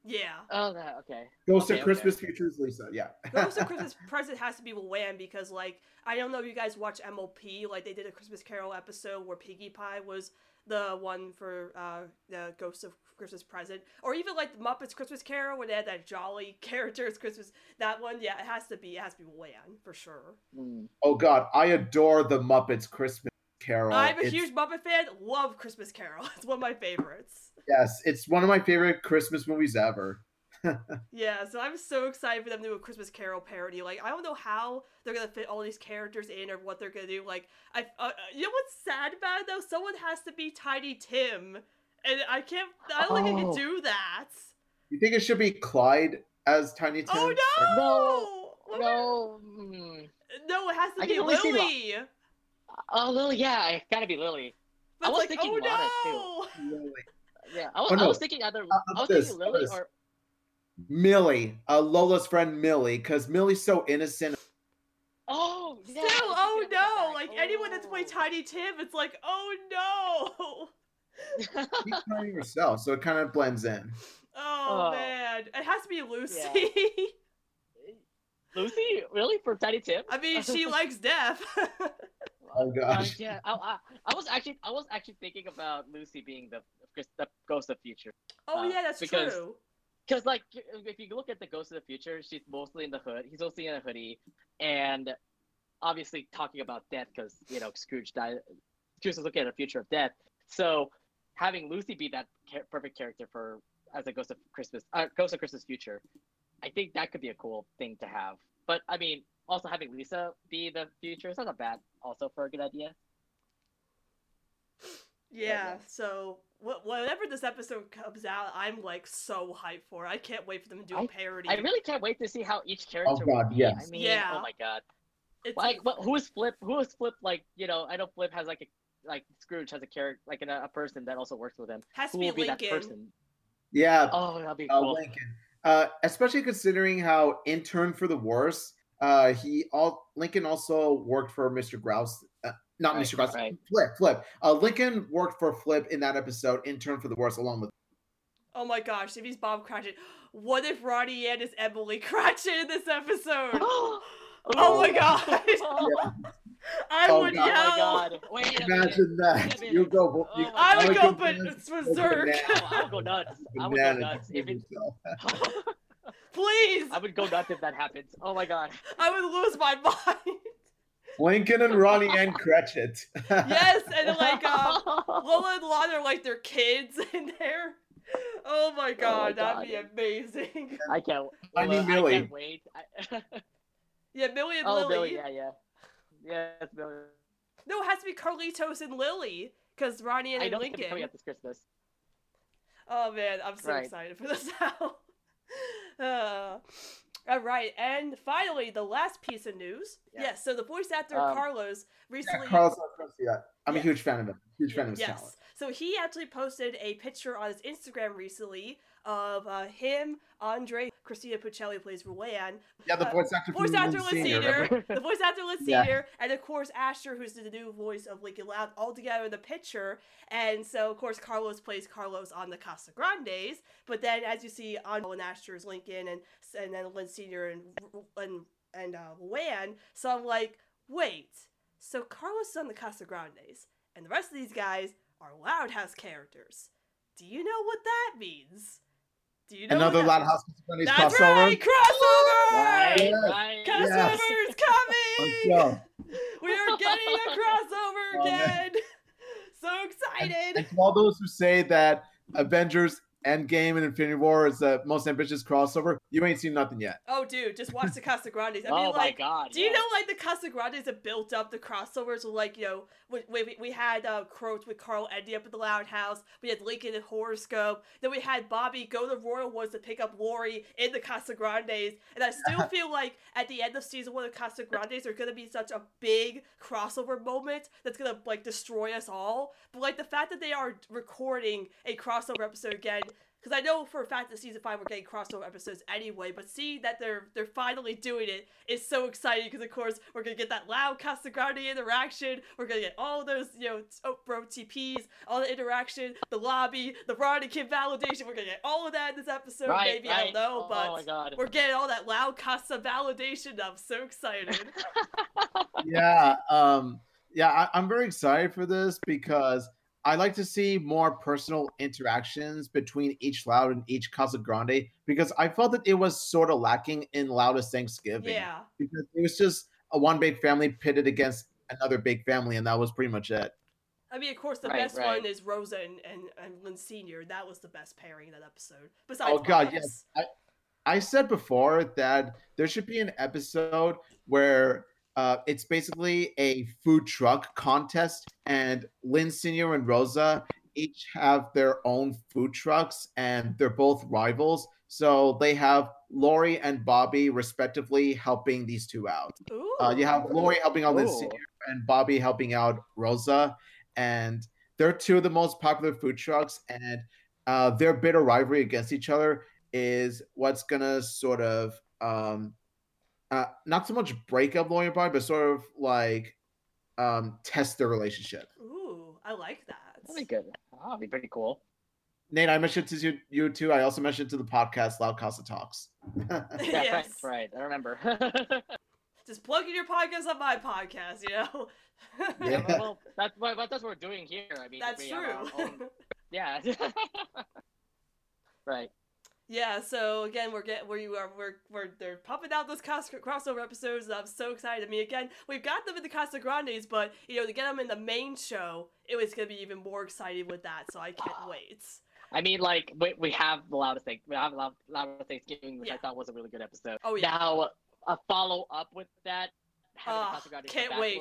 Yeah. Oh, that okay. Ghost Okay, of okay. Christmas future is Lisa. Yeah. Ghost of Christmas Present has to be Wham because like I don't know if you guys watch MLP like they did a Christmas Carol episode where Pinkie Pie was the one for uh, the Ghost of Christmas Present or even like the Muppets Christmas Carol where they had that jolly characters Christmas that one yeah it has to be it has to be Wham for sure. Hmm. oh God, I adore the Muppets Christmas Carol. I'm a It's- huge Muppet fan. Love Christmas Carol. It's one of my favorites. Yes, it's one of my favorite Christmas movies ever. Yeah, so I'm so excited for them to do a Christmas Carol parody. Like, I don't know how they're gonna fit all these characters in or what they're gonna do. Like, I, uh, you know what's sad about it though? Someone has to be Tiny Tim, and I can't. I don't think I Oh. can do that. You think it should be Clyde as Tiny Tim? Oh Or- no! No. hmm. No, it has to I be can only Lily. Oh, Lily. Yeah, it gotta be Lily. But I was like, thinking oh Lana, too. no! Really? Yeah, I was, Oh, I was thinking either. Uh, I was this, thinking Lily this. or. Millie, uh, Lola's friend Millie, because Millie's so innocent. Oh, yeah. Still, oh no! that. Like anyone that's played Oh. Tiny Tim, it's like, oh no! She's playing herself, so it kind of blends in. Oh, Oh. man, it has to be Lucy. Lucy, really for Tiny Tim? I mean, she likes death. Oh Uh, gosh. yeah, I, I, I was actually, I was actually thinking about Lucy being the, the ghost of future. oh Uh, yeah, that's because- true. Because like, if you look at the ghost of the future, she's mostly in the hood. He's mostly in a hoodie, and obviously talking about death because you know Scrooge died. Scrooge was looking at the future of death. So having Lucy be that ca- perfect character for as a ghost of Christmas, uh, ghost of Christmas future, I think that could be a cool thing to have. But I mean, also having Lisa be the future is not a bad also for a good idea. Yeah. yeah. So wh- whenever this episode comes out, I'm like so hyped for it. I can't wait for them to do a parody. I really can't wait to see how each character. God, will be. I yes. mean, Yeah. oh my god. it's like what, who is flip who is flip like you know i know flip has like a like scrooge has a character like a, a person that also works with him has to be will be Lincoln. that person Yeah, oh that'll be uh, cool Lincoln. Uh, especially considering how intern for the worst, uh, he all Lincoln also worked for Mr. Grouse. Not Right, Mr. Grouse. right. Flip, Flip. Uh, Lincoln worked for Flip in that episode. Intern for the worst, along with. Oh my gosh, if he's Bob Cratchit, what if Ronnie Anne is Emily Cratchit in this episode? oh my god! I Oh, would God. Oh my yell. god! Wait. Imagine that. You go. Oh You, my I would Like go, a but it's like a berserk. Oh, I would go nuts. I would go nuts if it. Please, I would go nuts if that happens. Oh my god. I would lose my mind. Lincoln and Ronnie and Cratchit. yes, and like uh, Lola and Lana are like their kids in there. Oh my god, that'd be amazing. I can't. I need well, Millie. I can't wait. I, Yeah, Millie and oh, Lily. Billy, yeah, yeah. Yes, Billy. No, it has to be Carlitos and Lily, because Ronnie and I know it's Lincoln. coming up this Christmas. Oh man, I'm so Right. excited for this now. uh, all right, and finally, the last piece of news. Yeah. Yes, so the voice actor Um, Carlos Yeah, recently. Carlos Garcia. I'm Yeah. a huge fan of him. Huge fan of his yes. talent. So he actually posted a picture on his Instagram recently of uh, him, Andre, Cristina Pucelli plays Luan, Yeah, the Uh, voice actor. voice from actor Lynn Lynn Senior, Senior, the voice actor Liz Yeah. Senior, and of course Asher, who's the new voice of Lincoln Loud, all together in the picture. And so, of course, Carlos plays Carlos on the Casa Grandes. But then, as you see on Alan Asher's Lincoln, and and then Lynn Senior and and and uh, Luan, so I'm like, wait, so Carlos is on the Casa Grandes, and the rest of these guys are Loud House characters. Do you know what that means? Do you know Another that Loud means? House Grannies That's crossover. right, crossover! Right, Yes. right. Crossover Yes. is coming! We are getting a crossover Oh, man. again! So And, excited! and to all those who say that Avengers Endgame and Infinity War is the most ambitious crossover, you ain't seen nothing yet. Oh, dude, just watch the Casa Grandes. I oh mean, my like, god. do you yeah. know like the Casa Grandes have built up the crossovers? with, Like, you know, we, we, we had uh, Croach with Carl ending up at the Loud House. We had Lincoln and Horoscope. Then we had Bobby go to Royal Woods to pick up Lori in the Casa Grandes. And I still feel like at the end of season one of Casa Grandes, there's gonna be such a big crossover moment that's gonna like destroy us all. But like the fact that they are recording a crossover episode again. Because I know for a fact that season five we're getting crossover episodes anyway, but seeing that they're they're finally doing it is so exciting because of course we're gonna get that loud Casa Grande interaction. We're gonna get all those you know oh, bro TPs, all the interaction, the lobby, the Ronnie Kim validation. We're gonna get all of that in this episode. Right, maybe I don't know, Oh, but oh my god. we're getting all that loud Casa validation. I'm so excited. yeah, um, yeah, I, I'm very excited for this because I like to see more personal interactions between each Loud and each Casa Grande because I felt that it was sort of lacking in Loudest Thanksgiving. yeah. because it was just a one big family pitted against another big family, and that was pretty much it. I mean, of course, the Right, best right. one is Rosa and, and, and Lynn Senior. That was the best pairing in that episode. Besides, Oh, God, Miles. yes. I said before that there should be an episode where uh, it's basically a food truck contest, and Lynn Senior and Rosa each have their own food trucks, and they're both rivals. So they have Lori and Bobby respectively helping these two out. Uh, you have Lori helping out Lynn Senior and Bobby helping out Rosa, and they're two of the most popular food trucks, and uh, their bitter rivalry against each other is what's gonna sort of um, uh, not so much breakup lawyer Lori and Bobby, but sort of like um, test their relationship. Ooh, I like that. That'd be good. That'd be pretty cool. Nate, I mentioned to you, you too. I also mentioned to the podcast Loud Casa Talks. Yeah, yes. that's right. I remember. Just plugging your podcast on my podcast, you know? Yeah. well, well, that's what that's what we're doing here. I mean, That's we have our true. own- Yeah. right. Yeah, so again, we're getting where you are. We're, we're they're pumping out those cos- crossover episodes. And I'm so excited. I mean, again, we've got them in the Casa Grandes, but you know, to get them in the main show, it was gonna be even more exciting with that. So I can't wait. I mean, like we, we have the loudest thing. We have loud, loudest Thanksgiving, which Yeah. I thought was a really good episode. Oh, yeah. Now a follow up with that. having Ah, Casa Grande come can't wait.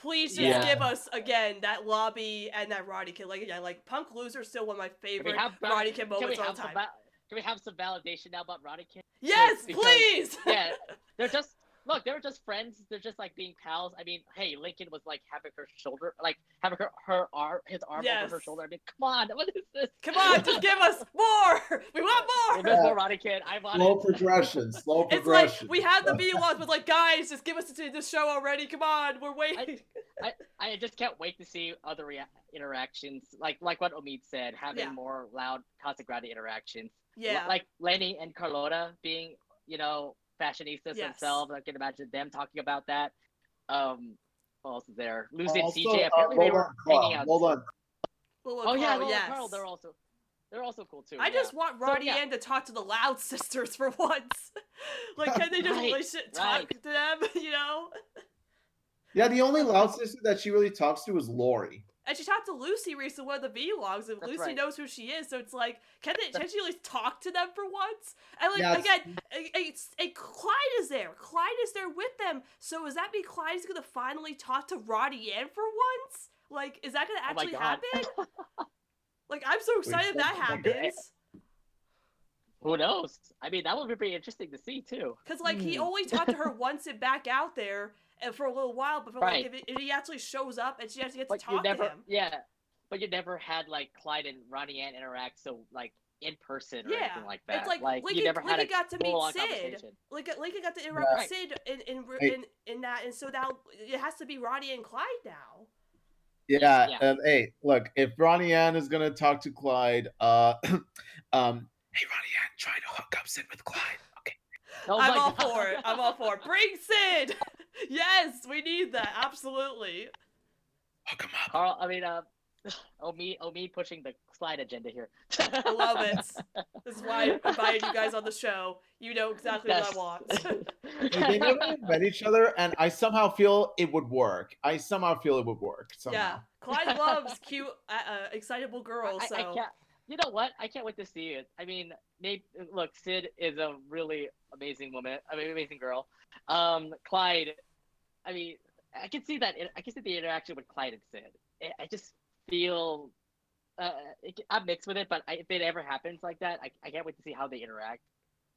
Please just Yeah. give us again that lobby and that Roddy Kid. Like again, like Punk Loser still one of my favorite Roddy Kid can we moments all have the some time. va- Can we have some validation now about Roddy Kid? yes, because- please. Yeah, they're just look. They were just friends. They're just like being pals. I mean, hey, Lincoln was like having her shoulder, like having her her arm, his arm over her shoulder. I mean, come on, what is this? Come on, just give us more. We want Well, more. there's more Roddy Kid. I want slow it. progression. Slow It's progression. like we had the B ones, but like guys, just give us the, the show already. Come on, we're waiting. I just can't wait to see other rea- interactions, like like what Omid said, having Yeah. more loud Casa Grande interactions. L- yeah, Like Leni and Carlota being, you know, fashionistas Yes. themselves. I can imagine them talking about that. Um, who else is there? Lucy and Also, CJ. uh, Apparently they were and Carl. hanging out. Lola, Lola oh yeah, Carl, Lola yes. Carl. They're also they're also cool too. I yeah. just want So, Ronnie yeah. Ann to talk to the Loud sisters for once. like, can they just Right, listen, talk right. to them? You know. yeah, the only loud sister that she really talks to is Lori. And she talked to Lucy recently one of the video logs, and That's Lucy right. knows who she is. So it's like, can they? Can she at least talk to them for once? And like Yeah, it's- again, a- a- it's, and Clyde is there. Clyde is there with them. So does that mean Clyde's gonna finally talk to Ronnie Anne for once? Like, is that gonna Oh actually God. happen? Like, I'm so excited if that Wait, wait, happens. Who knows? I mean, that would be pretty interesting to see too. Cause like he Hmm. only talked to her once and back out there, and for a little while. But Right. like if, it, if he actually shows up and she has to get to talk never, to him, yeah. But you never had like Clyde and Ronnie Anne interact so like in person or Yeah, anything like that. it's like you Lincoln, never had Lincoln a got to meet Sid. conversation. Lincoln, Lincoln got to interact Right. with Sid in in, Hey. in in that, and so now it has to be Ronnie and Clyde now. Yeah, Yeah. and hey, look, if Ronnie Anne is gonna talk to Clyde, uh, um, hey Ronnie Anne, try to hook up Sid with Clyde. Okay. Oh I'm all God. for it. I'm all for it. Bring Sid. Yes, we need that. Absolutely. Hook him up. Carl, I mean, uh, oh me, oh me pushing the slide agenda here. I love it. This is why I invited you guys on the show. You know exactly Yes. what I want. Hey, they never met each other, and I somehow feel it would work. I somehow feel it would work. Somehow. yeah, Clyde loves cute, uh, uh, excitable girls. I, So I can't. You know what? I can't wait to see it. I mean, Nate, look, Sid is a really amazing woman. I mean, amazing girl. Um, Clyde. I mean, I can see that. I can see the interaction with Clyde and Sid. I- just feel. Uh, I'm mixed with it, but if it ever happens like that, I, I can't wait to see how they interact,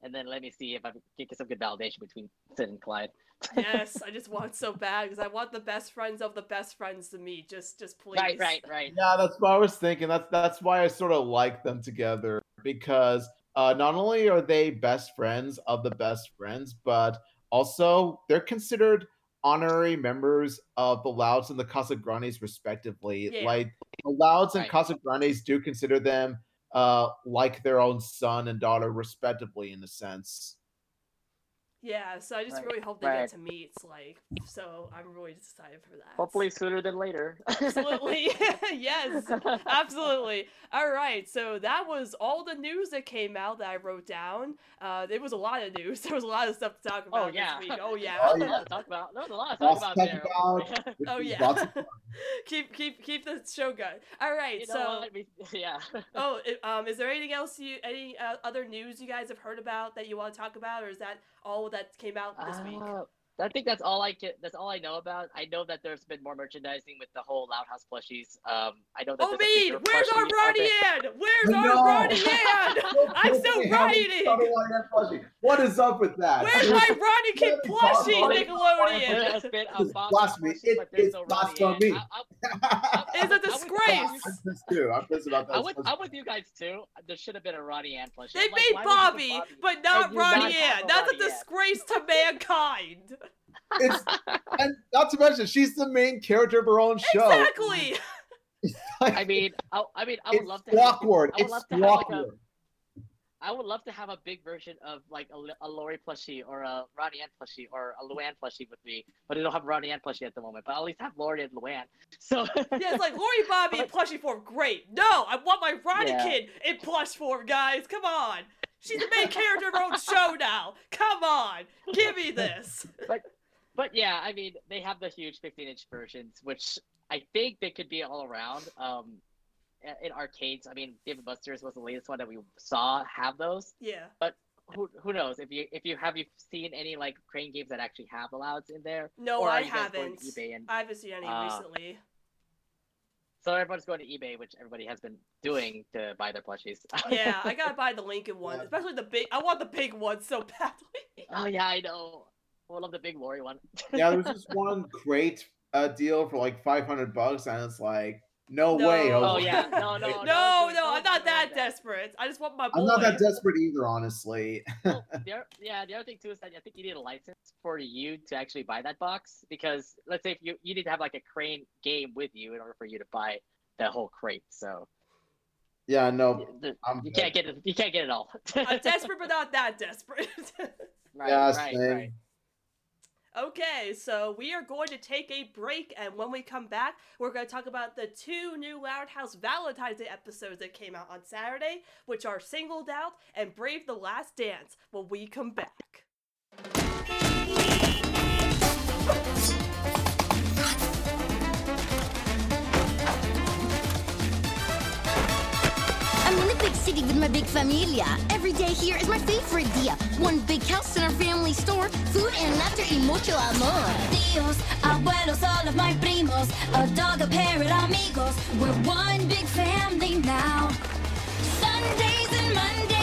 and then let me see if I can get some good validation between Sid and Clyde. yes, I just want so bad because I want the best friends of the best friends to meet. Just, just please. Right, right, right. Yeah, that's what I was thinking. That's that's why I sort of like them together because uh, not only are they best friends of the best friends, but also they're considered honorary members of the Louds and the Casagrandes, respectively. Yeah. Like the Louds and Right. Casagrandes do consider them uh, like their own son and daughter, respectively, in a sense. Yeah, so I just Right, really hope they right. get to meet. Like, so I'm really excited for that. Hopefully sooner than later. Absolutely. yes. Absolutely. All right. So that was all the news that came out that I wrote down. Uh, there was a lot of news. There was a lot of stuff to talk about Oh yeah. this week. Oh yeah. Oh, There's a yeah. lot to talk about. There's a lot to Lots talk to about talk there. Which oh yeah. Lots of fun. keep keep keep the show going. All right. you so. Yeah. Oh, um, is there anything else you, any uh, other news you guys have heard about that you want to talk about, or is that all that came out this week? I think that's all I can. That's all I know about. I know that there's been more merchandising with the whole Loud House plushies. Um, I know that. Oh, there's a Mead, bigger where's our plushie of Ronnie it. Where's I our know. Ronnie Anne? I'm so Hey, how many writing. Shadow Line and plushie? What is up with that? Where's my Ronnie Kid plushie, Ronnie- There Nickelodeon? has been a It's blasphemy. It but no blasphemy. I- I- It's a I would- disgrace. I'm pissed too. I'm pissed about that. I'm with, I'm with you guys too. There should have been a Ronnie Anne plushie. They like, made why Bobby, but not And you Ronnie not Ann. a That's a disgrace to mankind. It's, and not to mention, she's the main character of her own show. Exactly. Like, I mean, I, I mean, I would love to. Have, awkward. I would It's love to have like a. I would love to have a big version of like a, a Lori plushie or a Ronnie Anne plushie or a Luan plushie with me, but I don't have Ronnie Anne plushie at the moment. But I'll at least have Lori and Luan. So Yeah, it's like Lori Bobby in plushie form. Great. No, I want my Ronnie Yeah. Kid in plush form, guys. Come on. She's the main character of her own show now. Come on. Give me this. But yeah, I mean, they have the huge 15 inch versions, which I think they could be all around. Um, in arcades, I mean, Dave and Buster's was the latest one that we saw have those. Yeah. But who, who knows if you if you have you seen any like crane games that actually have the louds in there? No, I you guys going haven't. and I haven't seen any Uh, recently. so everyone's going to eBay, which everybody has been doing to buy their plushies. Yeah, I gotta buy the Lincoln one, Yeah. especially the big. I want the big one so badly. oh yeah, I know. I love the big Lori one. Yeah, there's was this one great uh, deal for like 500 bucks, and it's like, no, No. way. Oh Jose. yeah, no, no, No, don't no, I'm don't that desperate. I just want my boy. I'm not that desperate either, honestly. Well, the other, yeah, the other thing too is that I think you need a license for you to actually buy that box because let's say if you you need to have like a crane game with you in order for you to buy that whole crate. So yeah, no, y- I'm you can't get it. You can't get it all. I'm desperate, but not that desperate. right, yeah, right, right. Okay, so we are going to take a break, and when we come back, we're going to talk about the two new Loud House Valentine's Day episodes that came out on Saturday, which are Singled Out and Brave the Last Dance, when we come back. City with my big familia. Every day here is my favorite dia. One big house in our family store. Food and laughter y mucho amor. Tíos, abuelos, all of my primos, a dog, a parrot, amigos. We're one big family now. Sundays and Mondays,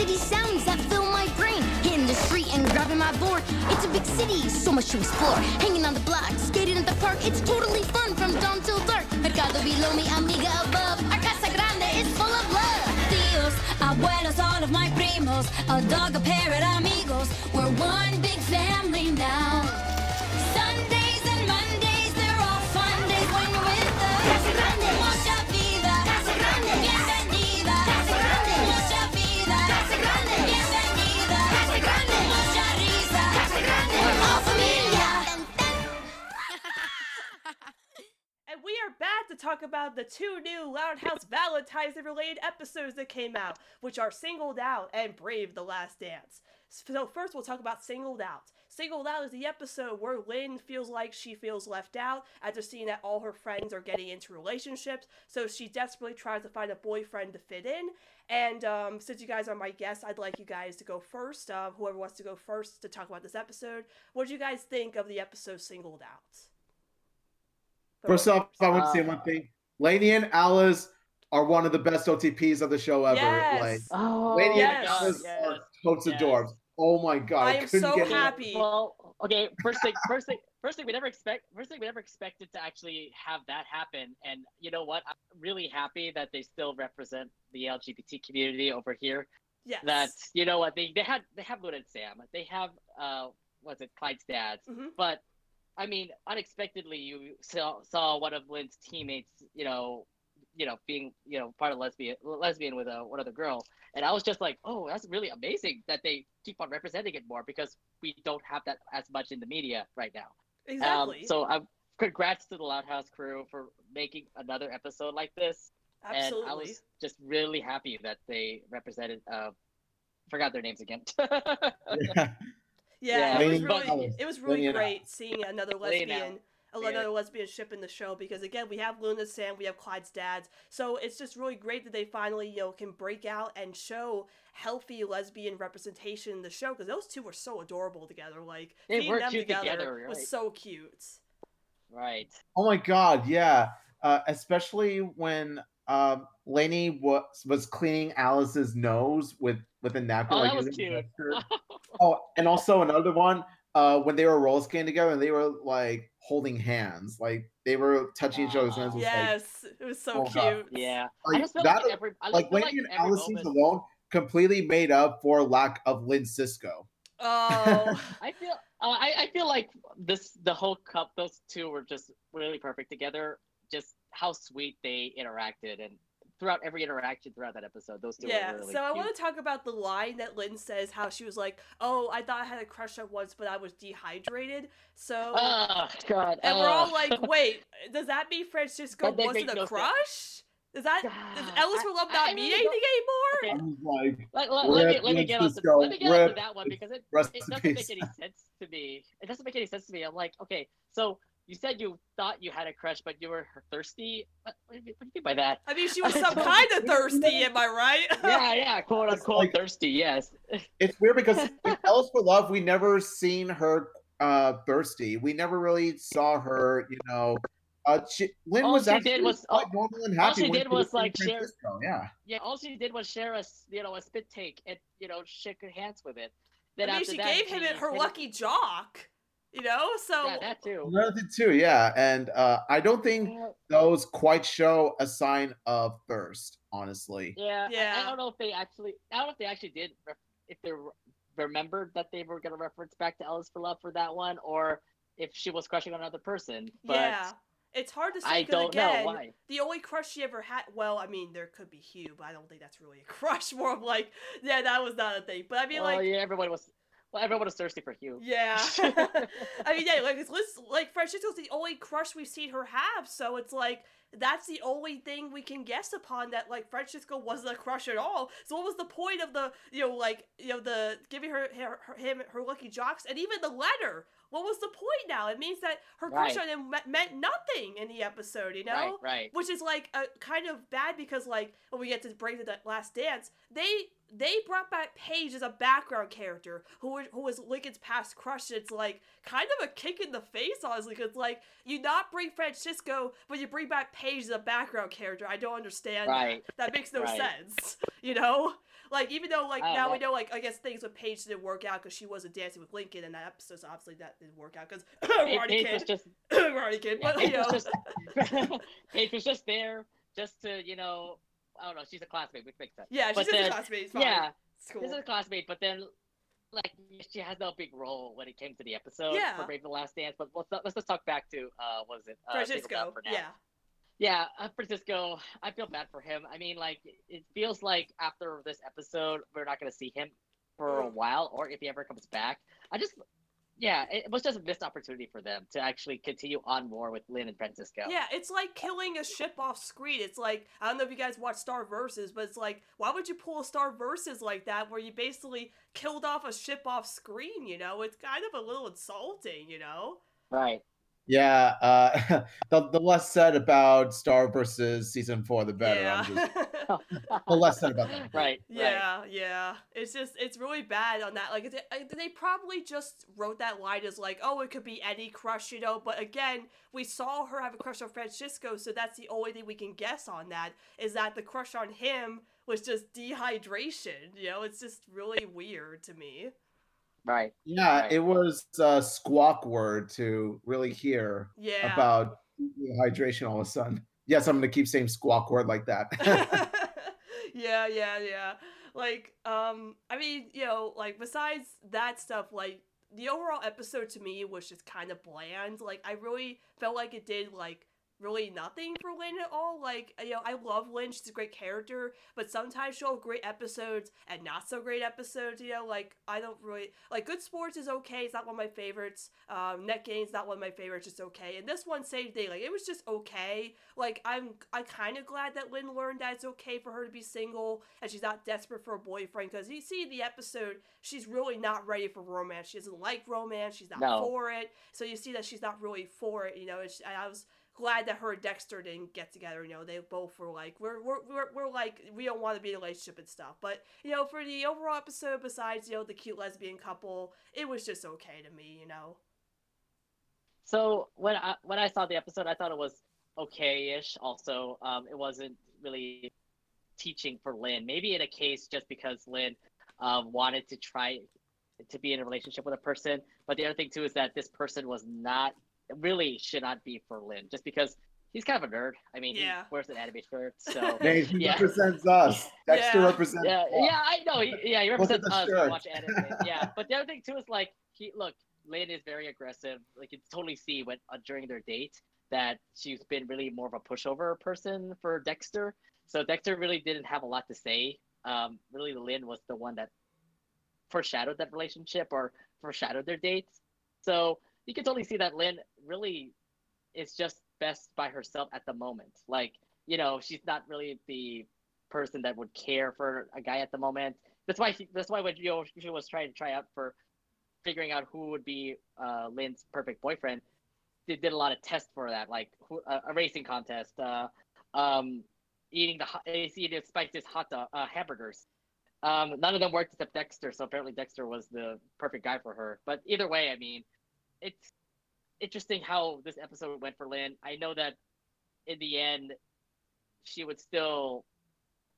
city sounds that fill my brain. Hitting the street and grabbing my board. It's a big city, so much to explore. Hanging on the block, skating at the park. It's totally fun from dawn till dark. Mercado below me, amiga above. Our Casa Grande is full of love. Tíos, abuelos, all of my primos, a dog, a parrot, amigos. We're one big family now. Talk about the two new Loud House Valentine's related episodes that came out, which are Singled Out and Brave the Last Dance. So, first, we'll talk about Singled Out. Singled Out is the episode where Lynn feels like she feels left out after seeing that all her friends are getting into relationships, so she desperately tries to find a boyfriend to fit in. And um, since you guys are my guests, I'd like you guys to go first. Uh, whoever wants to go first to talk about this episode. What did you guys think of the episode Singled Out? First off, I want to say one thing. Lainey and Alice are one of the best OTPs of the show ever. Yes. Like Oh, Lainey yes, and Alice yes. are totes yes. adorbs. Oh my god. I am couldn't so get enough. happy. Well, okay. First thing, first thing, first thing. We never expect. First thing, we never expected to actually have that happen. And you know what? I'm really happy that they still represent the LGBT community over here. Yes. That you know what they they had they have Luna and Sam. They have uh what's it Clyde's dads. Mhm. But I mean, unexpectedly, you saw saw one of Lynn's teammates. You know, you know, being you know part of lesbian lesbian with a one other girl. And I was just like, oh, that's really amazing that they keep on representing it more because we don't have that as much in the media right now. Exactly. Um, so I'm congrats to the Loud House crew for making another episode like this. Absolutely. And I was just really happy that they represented. Uh, forgot their names again. Yeah. yeah, yeah, it was really it was really Lainey great seeing another lesbian Alice. another lesbian ship in the show because again we have Luna Sam, we have Clyde's dads. So it's just really great that they finally, you know, can break out and show healthy lesbian representation in the show because those two were so adorable together. Like They seeing were them cute together, together, was right. so cute. right. Oh my god, yeah. Uh, especially when um, Lainey was was cleaning Alice's nose with with a napkin. Oh, like that was using cute. gesture. oh, and also another one uh, when they were roller skating together and they were like holding hands, like they were touching each other's hands. It was like- Yes, it was so Oh, cute. God. Yeah. Like, I just feel that- like every I like feel like and every Alice scenes moment- alone completely made up for lack of Lynn Cisco. Oh, I feel uh, I, I feel like this the whole cup those two were just really perfect together. Just how sweet they interacted and throughout every interaction throughout that episode, those two yeah. were really so I cute. want to talk about the line that Lynn says how she was like, "Oh, I thought I had a crush on once, but I was dehydrated." So Oh God! And we're all like, wait, does that mean Francisco That- that wasn't a no sense. crush? Does that does Ellis I- for Love I- not I mean really anything don't- anymore? I was like, Let, let, let me Rip let me Lynn get onto Cisco, let me get onto rip that one because it, it doesn't make any sense to me. It doesn't make any sense to me. I'm like, okay, so you said you thought you had a crush, but you were thirsty. What, what, do, you, what do you mean by that? I mean, she was some kind of thirsty, am I right? yeah, yeah, quote It's unquote like- thirsty. Yes. it's weird because in Ellis for Love, we never seen her uh thirsty. We never really saw her, you know. Uh, she, Lynn All was she actually did was- quite all- normal and all she when did was was, like, share- Yeah. Yeah, all she did was share a s- you know a spit take and you know shake her hands with it. Then I mean, after she that, gave him it her hit lucky jock, you know. So Yeah, that too. Another too, yeah, and uh, I don't think those quite show a sign of thirst. Honestly, yeah. I- I, don't know if they actually. I don't know if they actually did. If they're remembered that they were going to reference back to Ellis for Love for that one, or if she was crushing on another person. But yeah. It's hard to say I 'cause don't know why. the only crush she ever had. Well, I mean, there could be Hugh, but I don't think that's really a crush. More of like, yeah, that was not a thing. But I mean, well, like, yeah, everyone was. Well, everyone was thirsty for Hugh. Yeah. I mean, yeah, like it's Liz, like Francisco's the only crush we've seen her have, so it's like that's the only thing we can guess upon that like Francisco wasn't a crush at all. So what was the point of the you know like you know the giving her, her, her him her lucky jocks and even the letter? What was the point now? It means that her crush Right. on him me- meant nothing in the episode, you know? Right, right. which is like a kind of bad because like when we get to break the last dance they they brought back paige as a background character who was, who was lincoln's past crush it's like kind of a kick in the face honestly because like you not bring francisco but you bring back paige as a background character i don't understand that. Right. that makes no Right. sense you know like even though like don't now we know. like i guess things with paige didn't work out because she wasn't dancing with lincoln in that episode so obviously that didn't work out because Paige, Ronnie Paige was kid just Ronnie kid yeah, but you Paige know was just Paige was just there just to you know I don't know she's a classmate which makes sense. yeah she's a classmate. Yeah, cool this is a classmate, but then like she has no big role when it came to the episode Yeah. for Brave the Last Dance. But let's let's just talk back to uh what was it uh, Francisco, for now. yeah. Yeah, uh, Francisco, I feel bad for him. I mean, like, it feels like after this episode, we're not going to see him for a Mm. while, or if he ever comes back. I just, yeah, it was just a missed opportunity for them to actually continue on more with Lynn and Francisco. Yeah, it's like killing a ship off screen. It's like I don't know if you guys watch Star Versus, but it's like why would you pull a Star Versus like that where you basically killed off a ship off screen? You know, it's kind of a little insulting. You know. Right. Yeah, uh, the, the less said about Star versus season four, the better. yeah. Just, the less said about that. Right. Right. Yeah, yeah. It's just it's really bad on that. Like it, I- they probably just wrote that line as like, oh, it could be any crush, you know. But again, we saw her have a crush on Francisco, so that's the only thing we can guess on that is that the crush on him was just dehydration. You know, it's just really weird to me. Right. Yeah, Right. it was a squawk word to really hear Yeah. about hydration all of a sudden. Yes, I'm going to keep saying squawk word like that. yeah, yeah, yeah. Like, um, I mean, you know, like besides that stuff, like the overall episode to me was just kind of bland. Like, I really felt like it did like really nothing for Lynn at all. Like, you know, I love Lynn; she's a great character, but sometimes she'll have great episodes and not so great episodes. You know, like I don't really like Good Sports is okay. It's not one of my favorites. Um, Net Gains not one of my favorites. It's okay. And this one, same thing. Like it was just okay. Like I'm, I'm kind of glad that Lynn learned that it's okay for her to be single and she's not desperate for a boyfriend. Because you see in the episode, she's really not ready for romance. She doesn't like romance. She's not No. for it. So you see that she's not really for it. You know, and I was glad that her and Dexter didn't get together. You know, they both were like, we're we're we're, we're like, we don't want to be in a relationship and stuff. But you know, for the overall episode, besides you know the cute lesbian couple, it was just okay to me. You know. So when I when I saw the episode, I thought it was okay-ish. Also, um, it wasn't really teaching for Lynn. Maybe in a case just because Lynn um, wanted to try to be in a relationship with a person. But the other thing too is that this person was not really should not be for Lynn, just because he's kind of a nerd. I mean, Yeah. he wears an anime shirt, so. Hey, he Yeah. represents us. Dexter Yeah. represents Yeah, us. yeah, I know. He, yeah, he represents us. who. Watch anime. Yeah, but the other thing too is like he look. Lynn is very aggressive. Like you can totally see when uh, during their date that she's been really more of a pushover person for Dexter. So Dexter really didn't have a lot to say. Um, really, Lynn was the one that foreshadowed that relationship or foreshadowed their dates. So you can totally see that Lynn really is just best by herself at the moment. Like, you know, she's not really the person that would care for a guy at the moment. That's why she, that's why when you know, she was trying to try out for figuring out who would be uh, Lynn's perfect boyfriend, they did a lot of tests for that, like who, uh, a racing contest, uh, um, eating the eating spiciest hot dog, uh, hamburgers. Um, none of them worked except Dexter, so apparently Dexter was the perfect guy for her. But either way, I mean, it's interesting how this episode went for Lynn. I know that in the end, she would still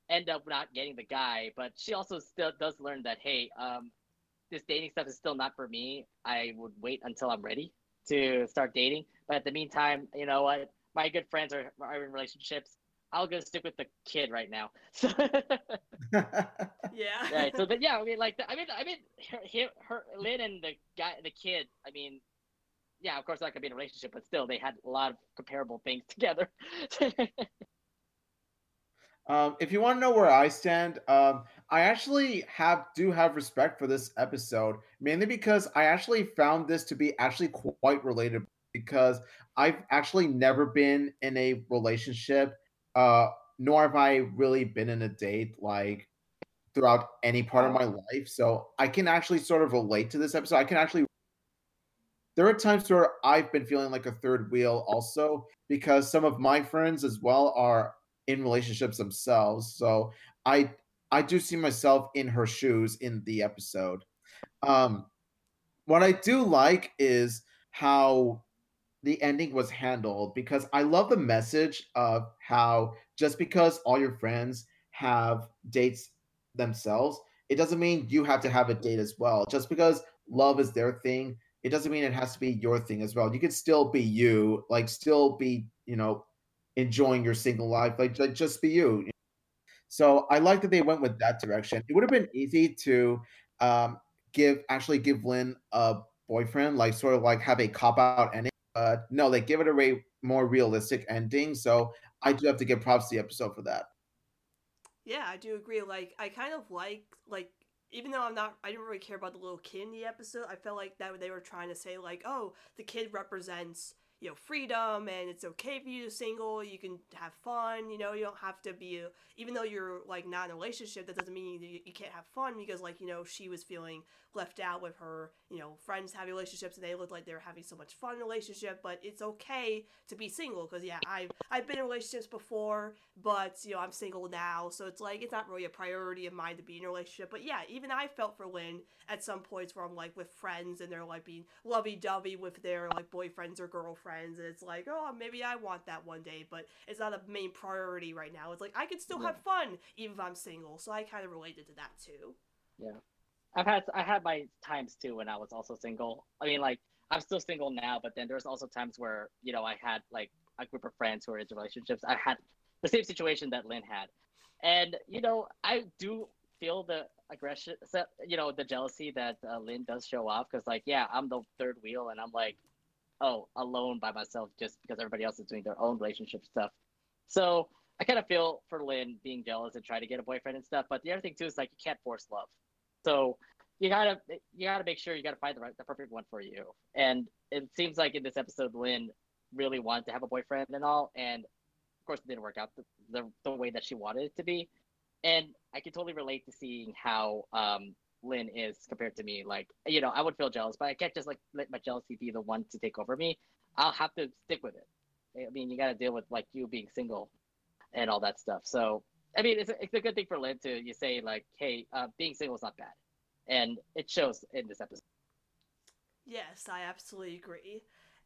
end up not getting the guy, but she also still does learn that hey, um, this dating stuff is still not for me. I would wait until I'm ready to start dating. But at the meantime, you know what? My good friends are, are in relationships. I'll go stick with the kid right now. So Yeah, Yeah. right. So, but yeah, I mean, like, I mean, I mean, her, her, her, Lynn and the guy, the kid. I mean, yeah, of course, that could be in a relationship, but still, they had a lot of comparable things together. Um, if you want to know where I stand, um, I actually have do have respect for this episode, mainly because I actually found this to be actually quite related because I've actually never been in a relationship, uh, nor have I really been in a date like throughout any part of my life. So I can actually sort of relate to this episode. I can actually there are times where I've been feeling like a third wheel also because some of my friends as well are in relationships themselves. So I I do see myself in her shoes in the episode. Um what I do like is how the ending was handled because I love the message of how just because all your friends have dates themselves, it doesn't mean you have to have a date as well. Just because love is their thing, it doesn't mean it has to be your thing as well. You could still be you, like still be, you know, enjoying your single life, like, like just be you. So I like that they went with that direction. It would have been easy to um, give actually give Lynn a boyfriend, like sort of like have a cop out ending. But no, they give it a way more realistic ending. So I do have to give props to the episode for that. Yeah, I do agree. Like, I kind of like like even though I'm not, I didn't really care about the little kid in the episode. I felt like that they were trying to say like, oh, the kid represents you know freedom and it's okay for you to single you can have fun you know you don't have to be even though you're like not in a relationship that doesn't mean you, you can't have fun because like you know she was feeling left out with her you know friends having relationships and they looked like they were having so much fun in a relationship but it's okay to be single because yeah i've i've been in relationships before but you know i'm single now. So it's like it's not really a priority of mine to be in a relationship. But yeah even i felt for lynn at some points where i'm like with friends and they're like being lovey-dovey with their like boyfriends or girlfriends. And it's like oh maybe i want that one day but it's not a main priority right now. It's like i can still Yeah. have fun even if i'm single. So i kind of related to that too. Yeah, I've had I had my times too when I was also single. I mean, like I'm still single now, but then there's also times where you know I had like a group of friends who are in relationships. I had the same situation that Lynn had, and you know I do feel the aggression, you know, the jealousy that uh, Lynn does show off because like yeah, I'm the third wheel and I'm like oh alone by myself just because everybody else is doing their own relationship stuff. So I kind of feel for Lynn being jealous and trying to get a boyfriend and stuff. But the other thing too is like you can't force love. So you gotta you gotta make sure you gotta find the right the perfect one for you. And it seems like in this episode, Lynn really wanted to have a boyfriend and all, and of course it didn't work out the, the, the way that she wanted it to be. And I can totally relate to seeing how um, Lynn is compared to me. Like you know, I would feel jealous, but I can't just like let my jealousy be the one to take over me. I'll have to stick with it. I mean, you got to deal with like you being single and all that stuff. So I mean, it's a, it's a good thing for Lynn to you say like, hey, uh, being single is not bad, and it shows in this episode. Yes, I absolutely agree.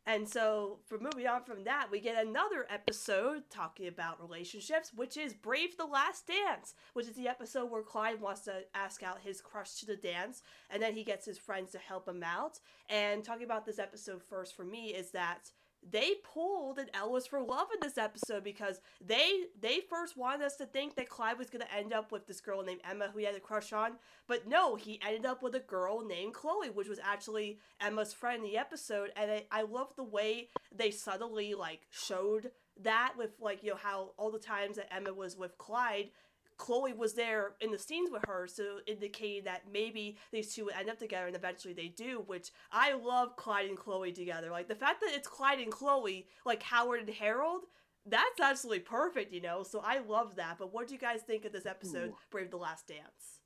And so, for moving on from that, we get another episode talking about relationships, which is Brave the Last Dance, which is the episode where Clyde wants to ask out his crush to the dance, and then he gets his friends to help him out. And talking about this episode first for me is that they pulled an L is for love in this episode because they they first wanted us to think that Clyde was gonna end up with this girl named Emma who he had a crush on, but no, he ended up with a girl named Chloe, which was actually Emma's friend in the episode, and I, I love the way they subtly like showed that with like you know how all the times that Emma was with Clyde, Chloe was there in the scenes with her, so indicating that maybe these two would end up together, and eventually they do. Which I love Clyde and Chloe together. Like the fact that it's Clyde and Chloe, like Howard and Harold. That's absolutely perfect, you know. So I love that. But what do you guys think of this episode, Ooh. Brave the Last Dance?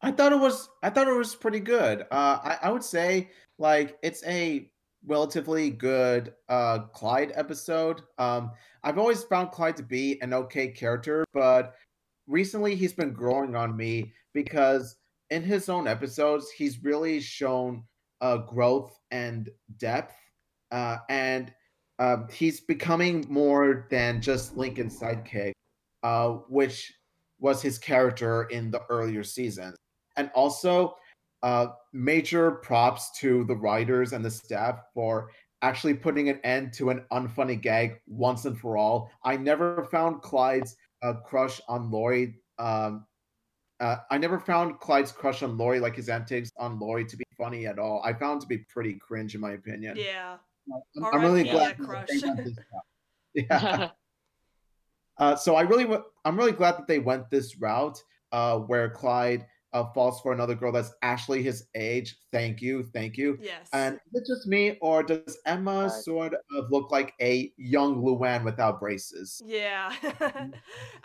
I thought it was I thought it was pretty good. Uh, I, I would say like it's a relatively good uh, Clyde episode. Um, I've always found Clyde to be an okay character, but recently he's been growing on me because in his own episodes he's really shown uh, growth and depth, uh, and um, he's becoming more than just Lincoln's sidekick, uh, which was his character in the earlier seasons and also uh, major props to the writers and the staff for actually putting an end to an unfunny gag once and for all. I never found Clyde's uh, crush on Lori Um, uh, I never found Clyde's crush on Lori, like his antics on Lori, to be funny at all. I found it to be pretty cringe, in my opinion. Yeah. I'm, I'm really R.I.P. glad. that crush. they went this route. yeah. Uh, so I really, wa- I'm really glad that they went this route, uh, where Clyde uh, falls for another girl that's actually his age. Thank you, thank you. Yes. And is it just me, or does Emma Right. sort of look like a young Luan without braces? Yeah.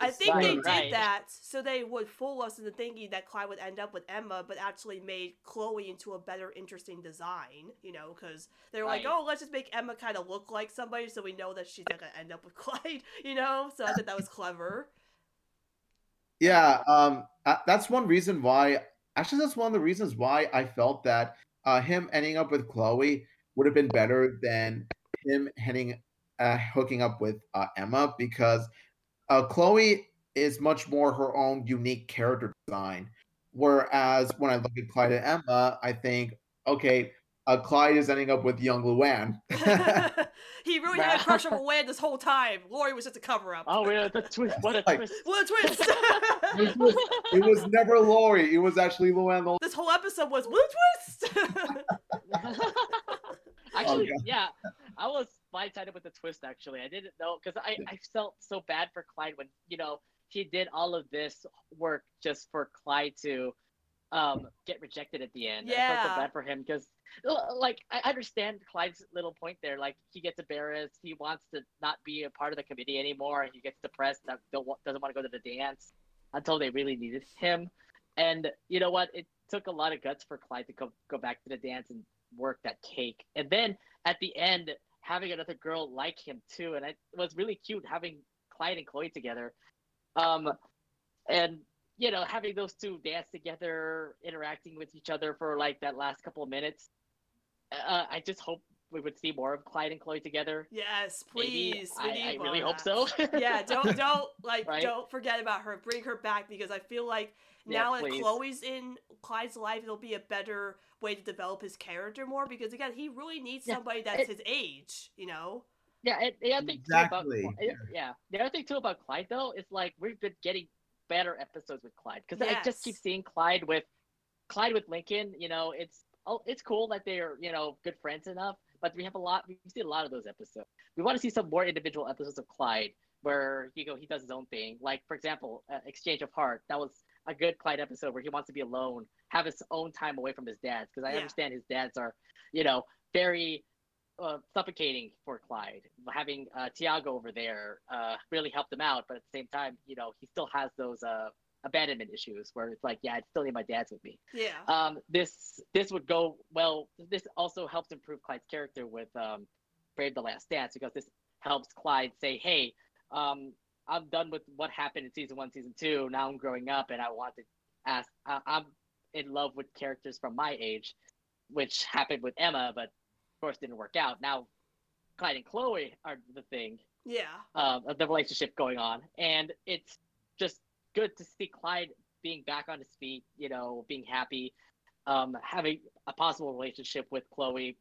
I think Right, they did right. that so they would fool us into thinking that Clyde would end up with Emma, but actually made Chloe into a better, interesting design, you know, because they were like, oh, let's just make Emma kind of look like somebody so we know that she's not going to end up with Clyde, you know? So I thought that was clever. Yeah, um, uh, that's one reason why. Actually, that's one of the reasons why I felt that uh, him ending up with Chloe would have been better than him heading, uh, hooking up with uh, Emma because uh, Chloe is much more her own unique character design. Whereas when I look at Clyde and Emma, I think, okay, uh, Clyde is ending up with young Luan. he really had a crush on Luan this whole time. Lori was just a cover up. oh, yeah, the twist. What a Like- twist. What a twist! it, was, it was never Lori. It was actually Luan. the- this whole episode was what a twist! actually, God. yeah, I was blindsided with the twist. Actually, I didn't know because I, I felt so bad for Clyde when you know he did all of this work just for Clyde to um get rejected at the end. I felt Yeah. so bad for him because like I understand Clyde's little point there. Like he gets embarrassed, he wants to not be a part of the committee anymore, he gets depressed, that doesn't want to go to the dance until they really needed him. And you know what? It took a lot of guts for Clyde to go go back to the dance and work that cake. And then at the end, having another girl like him too, and it was really cute having Clyde and Chloe together. Um, and you know, having those two dance together, interacting with each other for like that last couple of minutes. Uh, I just hope we would see more of Clyde and Chloe together. yes, please. we I, need I really of hope so. yeah, don't don't like Right? don't forget about her. Bring her back because I feel like Yeah, now that. Chloe's in Clyde's life, it'll be a better way to develop his character more. Because again, he really needs Yeah, somebody that's it- his age. You know. Yeah, and the other thing Exactly. too about Clyde- yeah, the other thing too about Clyde though is like we've been getting better episodes with Clyde because I just keep seeing Clyde with Clyde with Lincoln. You know, it's oh, it's cool that they're you know good friends enough, but we have a lot. We see a lot of those episodes. We want to see some more individual episodes of Clyde where you go he does his own thing. Like for example, uh, Exchange of Heart. That was a good Clyde episode where he wants to be alone, have his own time away from his dads because I Yeah. understand his dads are, you know, very uh, suffocating for Clyde. Having uh, Tiago over there uh, really helped him out, but at the same time, you know, he still has those uh, abandonment issues where it's like, yeah, I still need my dad's with me. Yeah. Um, this this would go well. This also helps improve Clyde's character with um, Brave the Last Dance because this helps Clyde say, hey, um, I'm done with what happened in season one, season two. Now I'm growing up, and I want to ask. I, I'm in love with characters from my age, which happened with Emma, but of course didn't work out. Now Clyde and Chloe are the thing, yeah. um, of the relationship going on, and it's just good to see Clyde being back on his feet. You know, being happy, um, having a possible relationship with Chloe.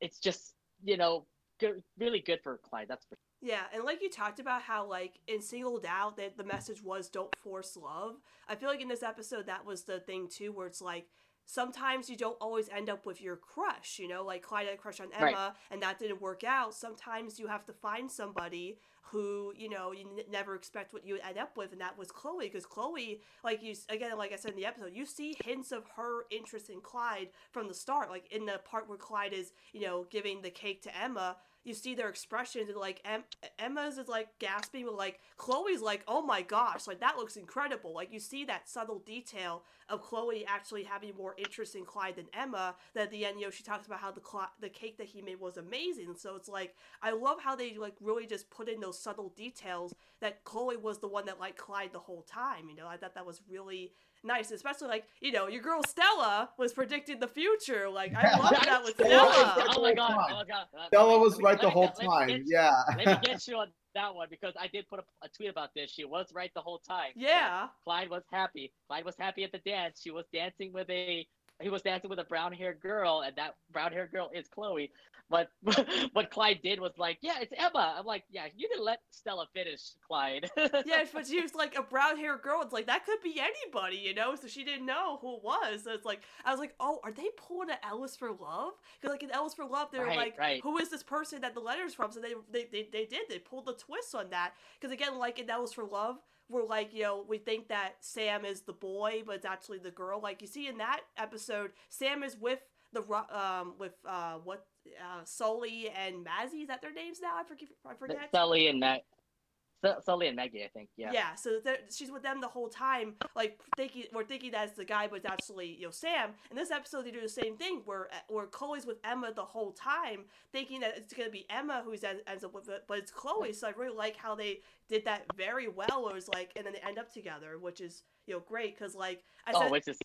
It's just you know good, really good for Clyde. That's for Yeah, and like you talked about how like in singled out that the message was don't force love. I feel like in this episode that was the thing too, where it's like sometimes you don't always end up with your crush. You know, like Clyde had a crush on Emma, Right. and that didn't work out. Sometimes you have to find somebody who you know you n- never expect what you would end up with, and that was Chloe. Because Chloe, like you again, like I said in the episode, you see hints of her interest in Clyde from the start. Like in the part where Clyde is, you know, giving the cake to Emma, you see their expressions and like em- Emma's is like gasping, but like Chloe's like, oh my gosh, like that looks incredible. Like you see that subtle detail of Chloe actually having more interest in Clyde than Emma. That at the end, you know, she talks about how the cl- the cake that he made was amazing. So it's like I love how they like really just put in those subtle details that Chloe was the one that liked Clyde the whole time. You know, I thought that was really nice, especially like you know your girl Stella was predicting the future. Like I love that with Stella Stella. oh my god! Oh my god! Uh, Stella was me- right the whole get- let time. get- Yeah. Let me get you on that one because I did put a, a tweet about this. She was right the whole time. Yeah. Clyde was happy. Clyde was happy at the dance. She was dancing with a he was dancing with a brown haired girl, and that brown haired girl is Chloe. But what Clyde did was like, yeah, it's Emma. I'm like, yeah, you didn't let Stella finish, Clyde. yeah, but she was like a brown haired girl. It's like that could be anybody, you know. So she didn't know who it was. So it's like I was like, oh, are they pulling an L is for Love? Because like in L is for Love, they were Right, like, right. who is this person that the letters from? So they they they, they did they pulled the twist on that. Because again, like in L is for Love. We're like, you know, we think that Sam is the boy, but it's actually the girl. Like you see in that episode, Sam is with the um with uh what uh Sully and Mazzy. Is that their names now? I forget. I forget. Sully and Su- Sully and Maggie, I think. Yeah. Yeah, so she's with them the whole time, like thinking we're thinking that's the guy, but it's actually you know Sam. In this episode, they do the same thing where where Chloe's with Emma the whole time, thinking that it's gonna be Emma who's en- ends up with it, but it's Chloe. So I really like how they did that very well. It was like, and then they end up together, which is you know great because like I Oh, said, which is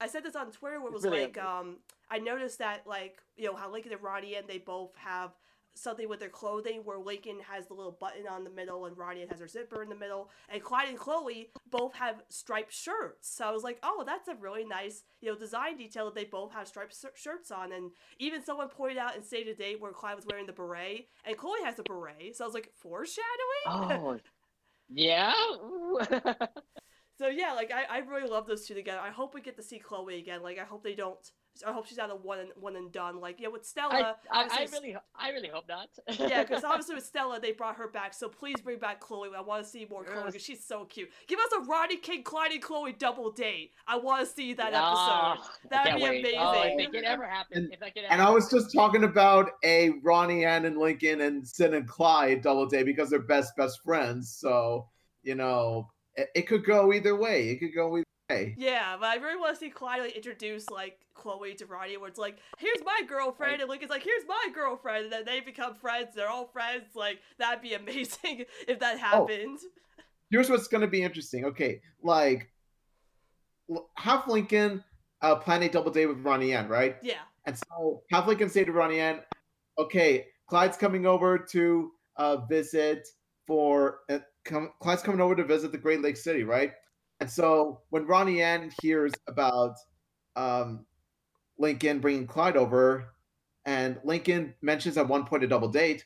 I said this on Twitter where it was really like um I noticed that like you know how Lincoln and Ronnie and they both have something with their clothing where Lincoln has the little button on the middle and Ronnie has her zipper in the middle and Clyde and Chloe both have striped shirts. So I was like, oh, that's a really nice you know design detail that they both have striped shir- shirts on. And even someone pointed out in Save the Date where Clyde was wearing the beret and Chloe has a beret. So I was like, foreshadowing. oh, yeah. So yeah, like I, I really love those two together. I hope we get to see Chloe again. Like I hope they don't. I hope she's not a one and one and done. Like yeah, with Stella. I, I obviously- really, I really hope not. yeah, because obviously with Stella they brought her back. So please bring back Chloe. I want to see more Chloe because she's so cute. Give us a Ronnie King, Clyde, and Chloe double date. I want to see that Ah, episode. That'd be wait. Oh, if amazing. it could ever happen, And- if that could And ever I was just talking about a Ronnie Anne and Lincoln and Sid and Clyde double date because they're best best friends. So you know, it, it could go either way. It could go either way. Yeah, but I really want to see Clyde like introduce like Chloe to Ronnie, where it's like, "Here's my girlfriend," Right. and Lincoln's like, "Here's my girlfriend," and then they become friends. They're all friends. Like that'd be amazing if that happened. Here's what's going to be interesting. Okay, like have Lincoln uh, plan a double date with Ronnie Anne, right? Yeah. And so have Lincoln say to Ronnie Anne, okay, Clyde's coming over to uh, visit for uh, come, Clyde's coming over to visit the Great Lake City, right? And so when Ronnie Anne hears about um, Lincoln bringing Clyde over, and Lincoln mentions at one point a double date,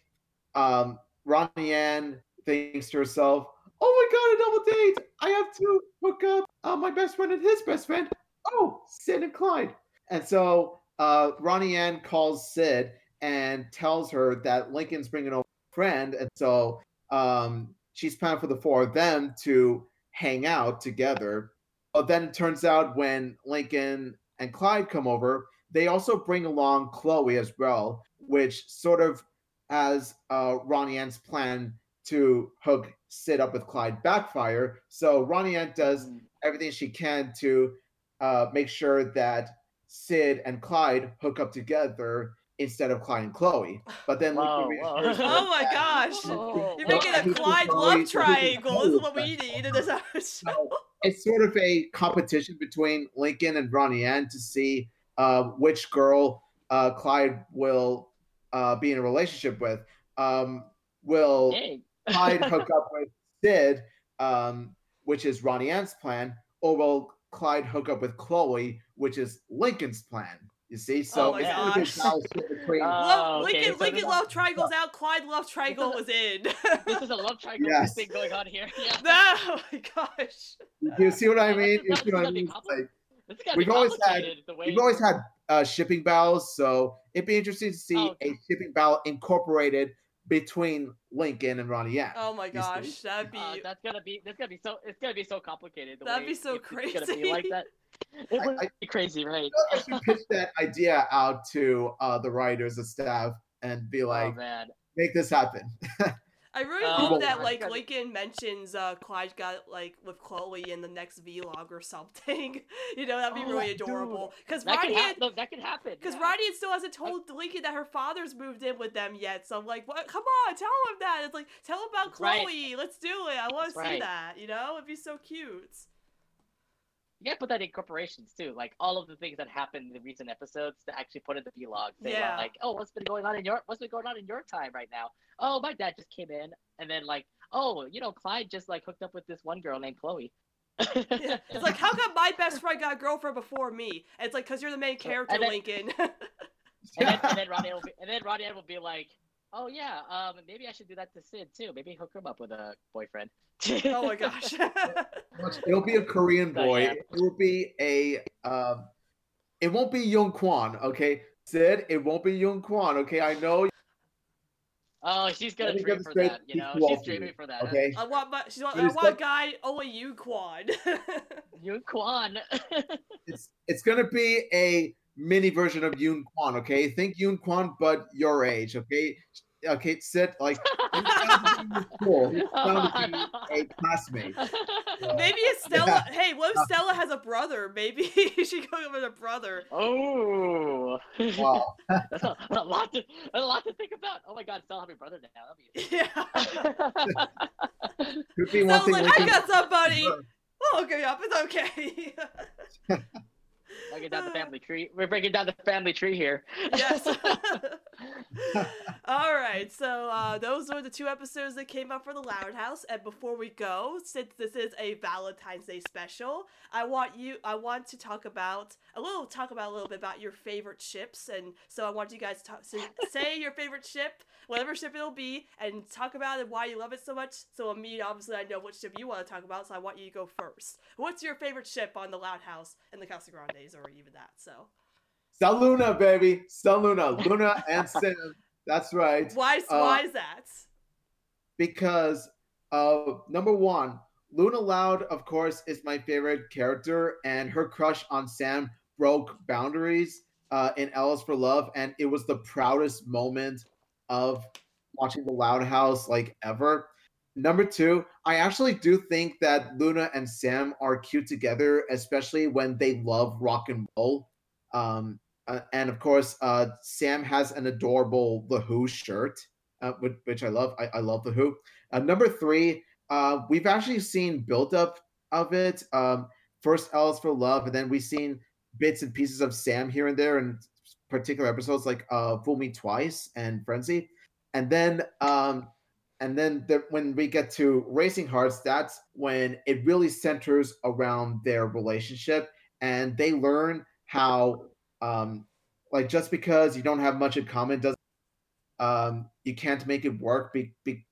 um, Ronnie Anne thinks to herself, "Oh my God, a double date! I have to hook up uh, my best friend and his best friend. Oh, Sid and Clyde." And so uh, Ronnie Anne calls Sid and tells her that Lincoln's bringing over a friend, and so um, she's planning for the four of them to hang out together. But then it turns out when Lincoln and Clyde come over, they also bring along Chloe as well, which sort of has uh, Ronnie Anne's plan to hook Sid up with Clyde backfire. So Ronnie Anne does Mm. everything she can to uh, make sure that Sid and Clyde hook up together instead of Clyde and Chloe. But then Whoa, Lincoln whoa. Oh my that- gosh. Oh, You're making a Clyde love triangle. This is what we need in this episode. So it's sort of a competition between Lincoln and Ronnie Anne to see uh, which girl uh, Clyde will uh, be in a relationship with. Um, will Dang. Clyde hook up with Sid, um, which is Ronnie Anne's plan, or will Clyde hook up with Chloe, which is Lincoln's plan? You see, so Oh it's sort gosh. between. Oh, okay, Lincoln, so Lincoln this- love triangle's out. Clyde love triangle was in. this is a love triangle Yes. thing going on here. Yeah. no, oh my gosh. you see what I Oh, mean? You is see what I mean? Like, This is gonna We've always had- way We've always had uh, shipping battles, so it'd be interesting to see Oh, okay. a shipping battle incorporated between Lincoln and Ronnie Yang. Oh my gosh, that'd be. Uh, that's gonna be. That's gonna be so. It's gonna be so complicated. The That'd way be so it- It's gonna be like crazy. that. It would I- be crazy, right? I should pitch that idea out to uh, the writers and staff and be oh like, man. make this happen. I really Oh, hope that like God. Lincoln mentions uh Clyde got like with Chloe in the next vlog or something. you know, that'd be Oh, really adorable. Because That can, Ronnie no, that could happen. Because yeah. Ronnie still hasn't told Lincoln that her father's moved in with them yet. So I'm like, what? Come on, tell him that. It's like, tell him about That's right. Chloe. Let's do it. I want to see right. that. You know, it'd be so cute. You gotta put that in corporations too, like all of the things that happened in the recent episodes to actually put in the vlog. Say Yeah. like, oh, what's been going on in your what's been going on in your time right now? Oh, my dad just came in, and then like, oh, you know, Clyde just like hooked up with this one girl named Chloe. Yeah. It's like, how come my best friend got a girlfriend before me? And it's like, because you're the main character, and then- Lincoln. and then, and then Ronnie will be, and then Ronnie will be like, "Oh yeah, um, maybe I should do that to Sid too. Maybe hook him up with a boyfriend." oh my gosh. It'll be a Korean So, boy. yeah. It will be a. Um, it won't be Young Kwan, okay? Sid, it won't be Young Kwan, okay? I know, Oh, she's gonna Let me dream for that. You know, she's old for dreaming for that. okay? I want my, she's like, But I want a like- guy, only you, Quan. Yoon Kwan. It's it's gonna be a mini version of Yoon Kwan, okay? Think Yoon Kwan, but your age, okay? Okay, Sid, like he's bound to be cool. He's bound a classmate. Maybe it's Stella. Hey, what if uh, Stella has a brother? Maybe she could have a brother. oh, Wow. that's a, a lot to a lot to think about. Oh my God, Stella have a brother now. Yeah. That'd be. Could one Stella's thing. like, I got somebody. We'll hook it up. It's okay. Breaking down the family tree. We're breaking down the family tree here. yes. All right. So uh, those were the two episodes that came up for the Loud House. And before we go, since this is a Valentine's Day special, I want you. I want to talk about a little. Talk about a little bit about your favorite ships. And so I want you guys to talk, so say your favorite ship, whatever ship it'll be, and talk about it, why you love it so much. So me, obviously, I know which ship you want to talk about. So I want you to go first. What's your favorite ship on the Loud House and the Casa Or even that? So Saluna, baby. Saluna. Luna and Sam. That's right. why? Uh, why is that? because uh number one luna loud of course is my favorite character and her crush on sam broke boundaries uh in L is for love and it was the proudest moment of watching the loud house like ever number two i actually do think that luna and sam are cute together especially when they love rock and roll um uh, and of course uh sam has an adorable the who shirt uh, which, which I love. I, I love the Who. Uh, number three, uh, we've actually seen buildup of it. Um, first, L is for Love, and then we've seen bits and pieces of Sam here and there in particular episodes, like uh, Fool Me Twice and Frenzy, and then um, and then the, when we get to Racing Hearts, that's when it really centers around their relationship, and they learn how um, like just because you don't have much in common doesn't um, you can't make it work be, be,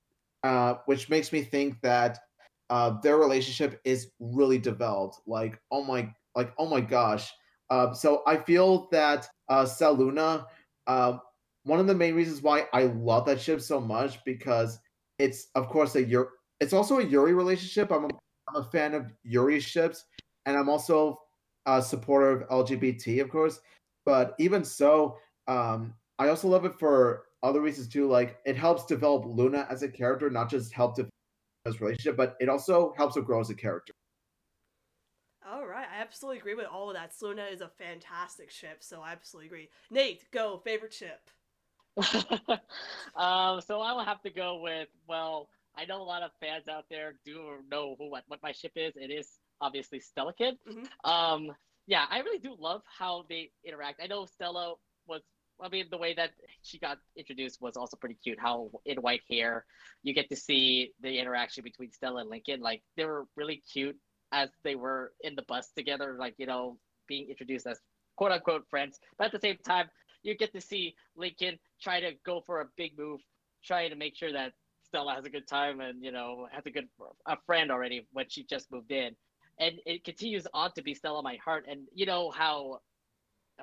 uh, which makes me think that uh, their relationship is really developed. Like oh my like oh my gosh. Uh, so i feel that uh, saluna uh, one of the main reasons why i love that ship so much because it's of course a yuri it's also a yuri relationship i'm a, I'm a fan of yuri ships and i'm also a supporter of lgbt of course but even so um, i also love it for other reasons too. Like it helps develop Luna as a character, not just help develop his relationship, but it also helps her grow as a character. All right, I absolutely agree with all of that. Luna is a fantastic ship, so I absolutely agree. Nate, go favorite ship. um, so I will have to go with well, I know a lot of fans out there do know who what, what my ship is. It is obviously Stella Kid. Mhm. Um, yeah, I really do love how they interact. I know Stella was. I mean, the way that she got introduced was also pretty cute. How in White Hare, you get to see the interaction between Stella and Lincoln. Like they were really cute as they were in the bus together. Like you know, being introduced as quote unquote friends. But at the same time, you get to see Lincoln try to go for a big move, trying to make sure that Stella has a good time and you know has a good a friend already when she just moved in, and it continues on to be Stella my heart. And you know how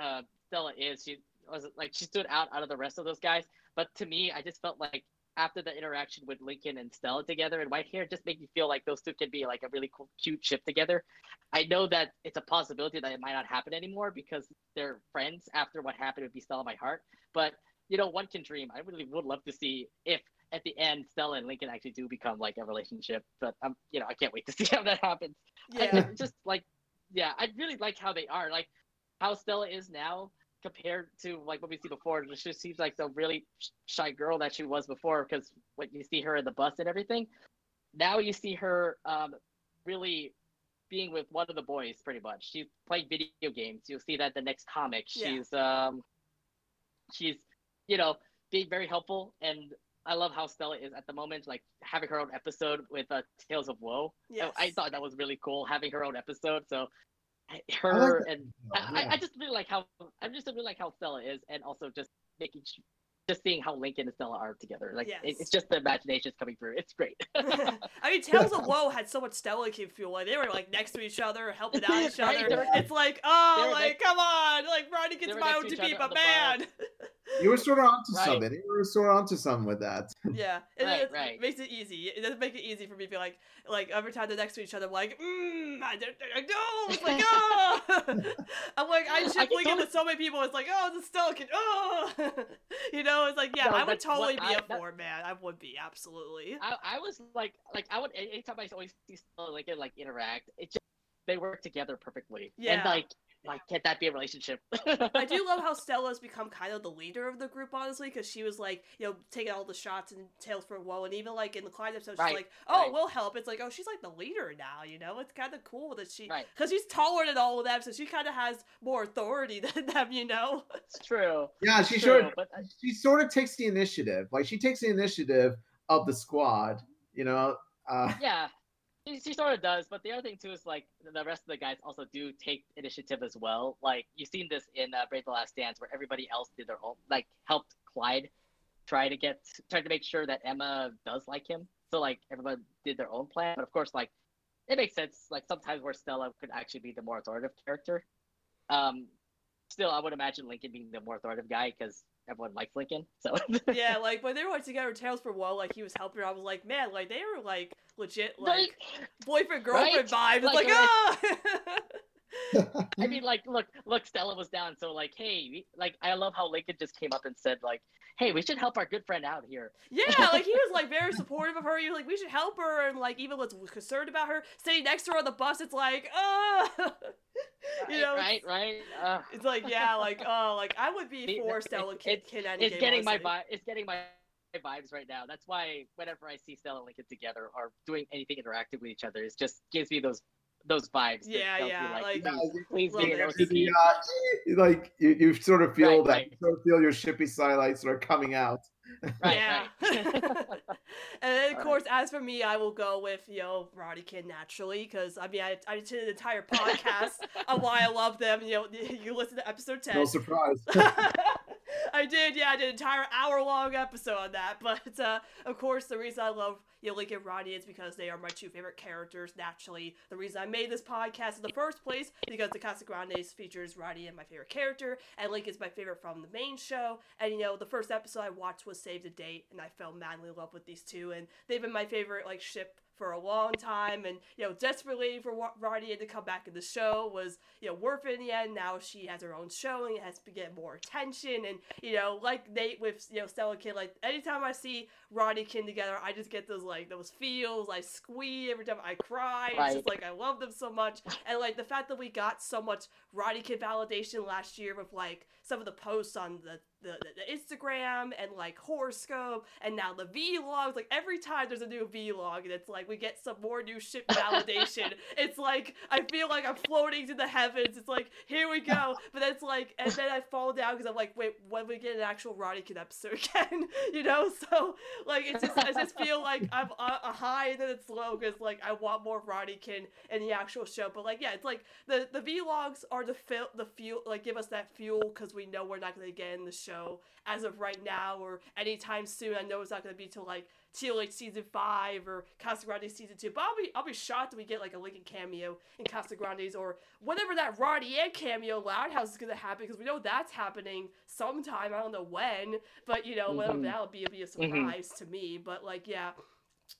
uh, Stella is, she was like she stood out out of the rest of those guys. But to me, I just felt like after the interaction with Lincoln and Stella together and White Hare, just made me feel like those two could be like a really cool, cute ship together. I know that it's a possibility that it might not happen anymore because they're friends after what happened with Be Stella My Heart. But you know, one can dream. I really would love to see if at the end Stella and Lincoln actually do become like a relationship. But I'm, you know, I can't wait to see how that happens. Yeah, I just like, yeah, I really like how they are, like how Stella is now compared to like what we see before. She just seems like the really shy girl that she was before. Because when you see her in the bus and everything, now you see her um, really being with one of the boys, pretty much. She's playing video games. You'll see that the next comic. Yeah. She's um, she's you know being very helpful and I love how Stella is at the moment, like having her own episode with uh, Tales of Woe. Yes. I thought that was really cool having her own episode. So I like her and as I, well, I- I just really like how I'm just really like how Stella is, and also just making just seeing how Lincoln and Stella are together. Like it, it's just the imagination's coming through. It's great. I mean, Tales of Woe had so much Stella Kid feel. Like they were like next to each other, helping out each other. were- it's like, oh, like next- come on, like Ronnie gets my next own to to be, but man. You were sort of onto Right. something. You were sort of onto something with that. Yeah, it, Right, it right. makes it easy. It doesn't make it easy for me to be like, like every time they're next to each other, I'm like, mmm, I don't, I don't. It's like, oh, I'm like, I ship can Lincoln totally- with so many people. It's like, oh, the Stella oh, you know, it's like, yeah, No, I would totally be I- a that- for man. I would be absolutely. I, I was like like I would anytime I always see Stella and like interact, it just they work together perfectly. Yeah. And like like can't that be a relationship? I do love how Stella's become kind of the leader of the group, honestly, because she was like, you know, taking all the shots and Tales for a Woe, and even like in the Clyde episode, she's Right, like, "Oh, right. we'll help." It's like, oh, she's like the leader now, you know. It's kind of cool that she, Right. because she's taller than all of them, so she kind of has more authority than them, you know. it's true. Yeah, she True, sort of but uh, she sort of takes the initiative. Like she takes the initiative of the squad. You know. Uh, yeah. She, she sort of does, but the other thing too is like the rest of the guys also do take initiative as well. Like you've seen this in uh, Brave the Last Dance, where everybody else did their own, like helped Clyde try to get, try to make sure that Emma does like him. So like everybody did their own plan, but of course like it makes sense. Like sometimes where Stella could actually be the more authoritative character. Um, still, I would imagine Lincoln being the more authoritative guy because everyone likes Lincoln. So yeah, like when they were like, together, Tales for a while, like he was helping her. I was like, man, like they were like legit, like Right? boyfriend girlfriend Right? vibes. It's Like, like, ah. I mean, like, look, look, Stella was down, so like, hey, like, I love how Lincoln just came up and said, like, hey, we should help our good friend out here. Yeah, like he was like very supportive of her. He was like, we should help her, and like even was concerned about her. Sitting next to her on the bus, it's like, oh, you know, right, right. Uh, It's like, yeah, like, oh, like I would be The- for Stella it- Kid, it's- Kid it's game, getting my honestly. vibe. It's getting my vibes right now. That's why whenever I see Stella and Lincoln together or doing anything interactive with each other, it just gives me those those vibes. Yeah, tells yeah, like, like- please, please be an the, uh, like you, you sort of feel Right, that right. you sort of feel your shippy sidelights sort of coming out. Right, Yeah. right. And then, of Alright. course, as for me, I will go with, you know, Roddy Kid naturally, because, I mean, I, I did an entire podcast on why I love them. You know, you listen to episode 10. No surprise. I did, yeah, I did an entire hour long episode on that. But uh, of course, the reason I love you know, and Roddy is because they are my two favorite characters. Naturally, the reason I made this podcast in the first place because the Casa Grandes features Roddy and my favorite character, and Lincoln's my favorite from the main show. And you know, the first episode I watched was Save the Date, and I fell madly in love with these two, and they've been my favorite like ship for a long time and you know desperately for Roddy to come back in the show was you know worth it in the end. Now she has her own show and it has to get more attention and you know like Nate with you know Stella Kid like anytime I see Roddy Kid together I just get those like those feels I squeal every time I cry. It's just like I love them so much. And like the fact that we got so much Roddy Kid validation last year with like some of the posts on the the, the Instagram and like horoscope and now the vlogs like every time there's a new vlog and it's like we get some more new shit validation it's like I feel like I'm floating to the heavens. It's like here we go. But then it's like and then I fall down because I'm like wait when we get an actual Roddy Kid episode again you know? So like it's just I just feel like I'm a, a high and then it's low because like I want more Roddy Kid in the actual show. But like yeah it's like the the vlogs are the fil- the fuel like give us that fuel because we know we're not going to get in the show as of right now or anytime soon I know it's not going to be till like TLH season five or Casa Grande season two. But I'll be I'll be shocked if we get like a Lincoln cameo in Casa Grande's or whatever that Roddy and cameo Loud House is gonna happen because we know that's happening sometime. I don't know when, but you know whatever Mhm. that'll be, it'll be a surprise to me. But like yeah.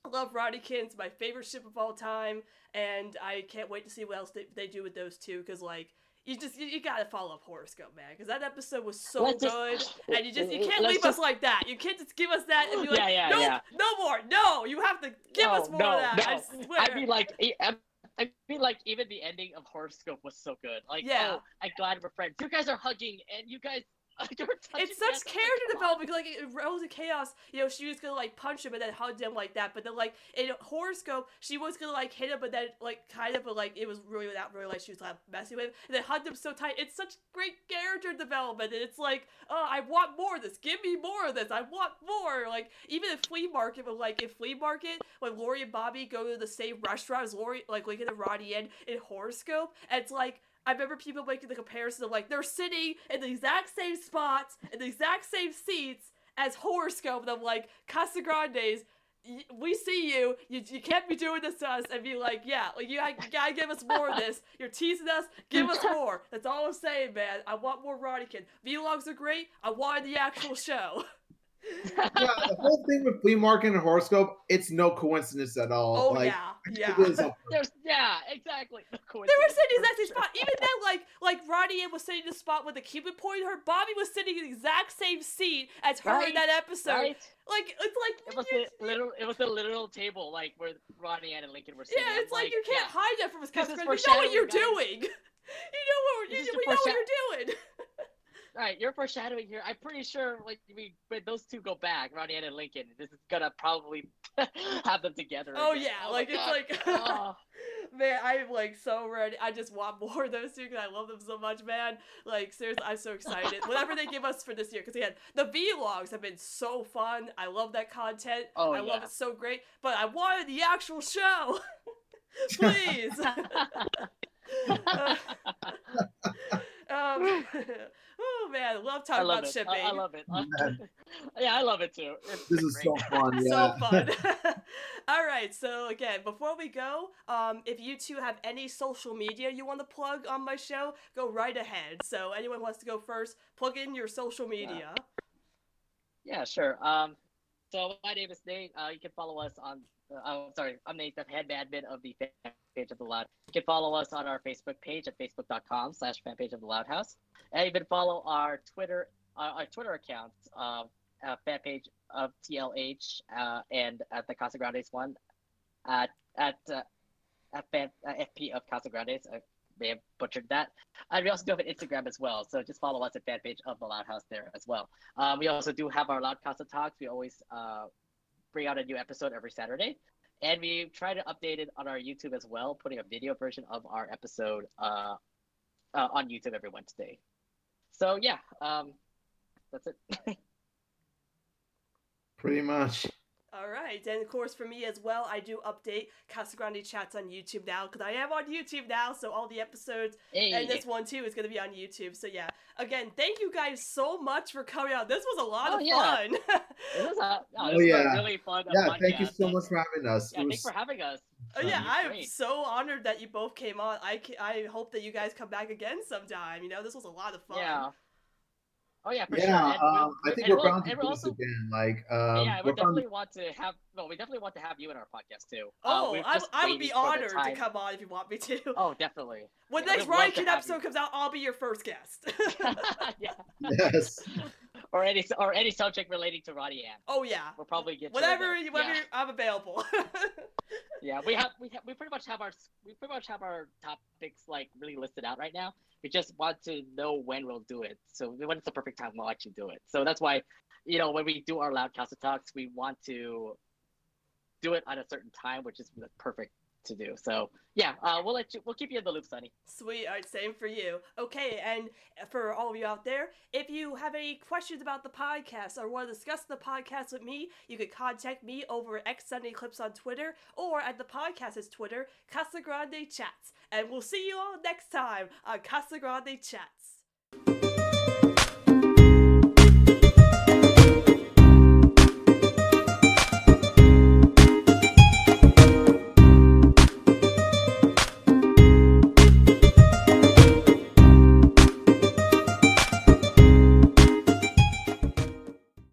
I love Roddy Kins, my favorite ship of all time, and I can't wait to see what else they, they do with those two. Because like, you just you, you gotta follow up horoscope, man. Because that episode was so Let's just- good, and you just you can't leave us like that. You can't just give us that and be like, Yeah, yeah, nope, yeah. no more, no. You have to give us more no, of that. I no. swear. I mean, like, I- I I mean, like, even the ending of Horoscope was so good. Like, Yeah. oh, I'm glad we're friends. You guys are hugging, and you guys You were touching it's such like, character on. development. Like in Rose of Chaos, you know, she was gonna like punch him and then hug him like that. But then like in Horoscope, she was gonna like hit him, but then like kind of, but like it was really without really like she was like messing with him. And then hugged him so tight. It's such great character development, and it's like, oh, I want more of this. Give me more of this. I want more. Like even in Flea Market, but like in Flea Market, when Lori and Bobby go to the same restaurant as Lori, like Lincoln and Roddy in in Horoscope, and it's like. I remember people making the comparison of like they're sitting in the exact same spots in the exact same seats as Horoscope. And I'm like, Casa Grandes, we see you. you. You can't be doing this to us and be like, yeah, like you, you gotta give us more of this. You're teasing us. Give us more. That's all I'm saying, man. I want more Roddykin. Vlogs are great. I wanted the actual show. yeah, the whole thing with flea market and horoscope, it's no coincidence at all. Oh like, yeah, yeah. it is There's yeah, exactly. No They were coincidence sitting in the exact same spot. Even then, like like Ronnie Anne was sitting in the spot with the cupid pointing her. Bobby was sitting in the exact same seat as her in that episode. Right? Like it's like It was you- the literal. It was a literal table, like where Ronnie Anne and Lincoln were sitting. Yeah, it's like, you can't yeah. hide that from us, This Casper. is We know what you're foreshadowing, doing. you know what you, we know what you're doing. Right, you're foreshadowing here. I'm pretty sure, like, we when those two go back, Ronnie and Lincoln, this is gonna probably have them together. Oh again. yeah, my like it's God. like Oh. man, I'm like so ready. I just want more of those two because I love them so much, man. Like seriously, I'm so excited. Whatever they give us for this year, because again, the vlogs have been so fun. I love that content. Oh, I love it so great. But I wanted the actual show. Please. um, oh man, I love talking love about it. shipping. I, I love it. Man. yeah, I love it too. It's This is so fun. Yeah. so fun. All right, so again, before we go, um, if you two have any social media you want to plug on my show, go right ahead. So anyone wants to go first, plug in your social media. Yeah, sure. Um, so my name is Nate. Uh, you can follow us on. Uh, oh, sorry, I'm Nate, the head admin of the fan page of the Loud. You can follow us on our Facebook page at facebook.com/slash fan page of the Loud House, and even follow our Twitter, uh, our Twitter accounts, uh, uh, fan page of TLH, uh, and at the Casa Grandes one, at at uh, at fan, uh, FP of Casa Grandes. I may have butchered that. And we also do have an Instagram as well, so just follow us at fan page of the Loud House there as well. Um, we also do have our Loud Casa Talks. We always uh, bring out a new episode every Saturday. And we try to update it on our YouTube as well, putting a video version of our episode uh, on YouTube every Wednesday. So, yeah, um, that's it. Pretty much. All right, and of course for me as well, I do update Casa Grande chats on YouTube now because I am on YouTube now, so all the episodes hey. and this one too is going to be on YouTube. So yeah, again, thank you guys so much for coming out. This was a lot Oh, of yeah. fun. This was a, Oh, this was a yeah. really fun Yeah, podcast. thank you so much for having us. Yeah, It thanks for having us. Oh yeah, I'm great. so honored that you both came on. I, ca- I hope that you guys come back again sometime. You know, this was a lot of fun. Yeah. Oh yeah, for yeah, sure. And we'll- um, I think we're we'll- bound to do we'll this also- again. Like, um, yeah, we we're bound definitely want to have. Well, we definitely want to have you in our podcast too. Uh, Oh, we're I, I would be waiting for the honored to come on if you want me to. Oh, definitely. when yeah, next Ryan Kid episode you. comes out, I'll be your first guest. yeah. yes. Or any or any subject relating to Ronnie Anne. oh yeah. We'll probably get you Whatever, there. whatever, Yeah. I'm available. yeah, we have we have, we pretty much have our we pretty much have our topics like really listed out right now. We just want to know when we'll do it. So when it's the perfect time, we'll actually do it. So that's why, you know, when we do our loud casa talks, we want to do it at a certain time, which is the perfect to do. So yeah, uh, we'll let you. We'll keep you in the loop, Sunny. Sweet. All right, same for you. Okay, and for all of you out there, if you have any questions about the podcast or want to discuss the podcast with me, you can contact me over X Sunday Clips on Twitter or at the podcast's Twitter, Casa Grande Chats. And we'll see you all next time on Casa Grande Chats.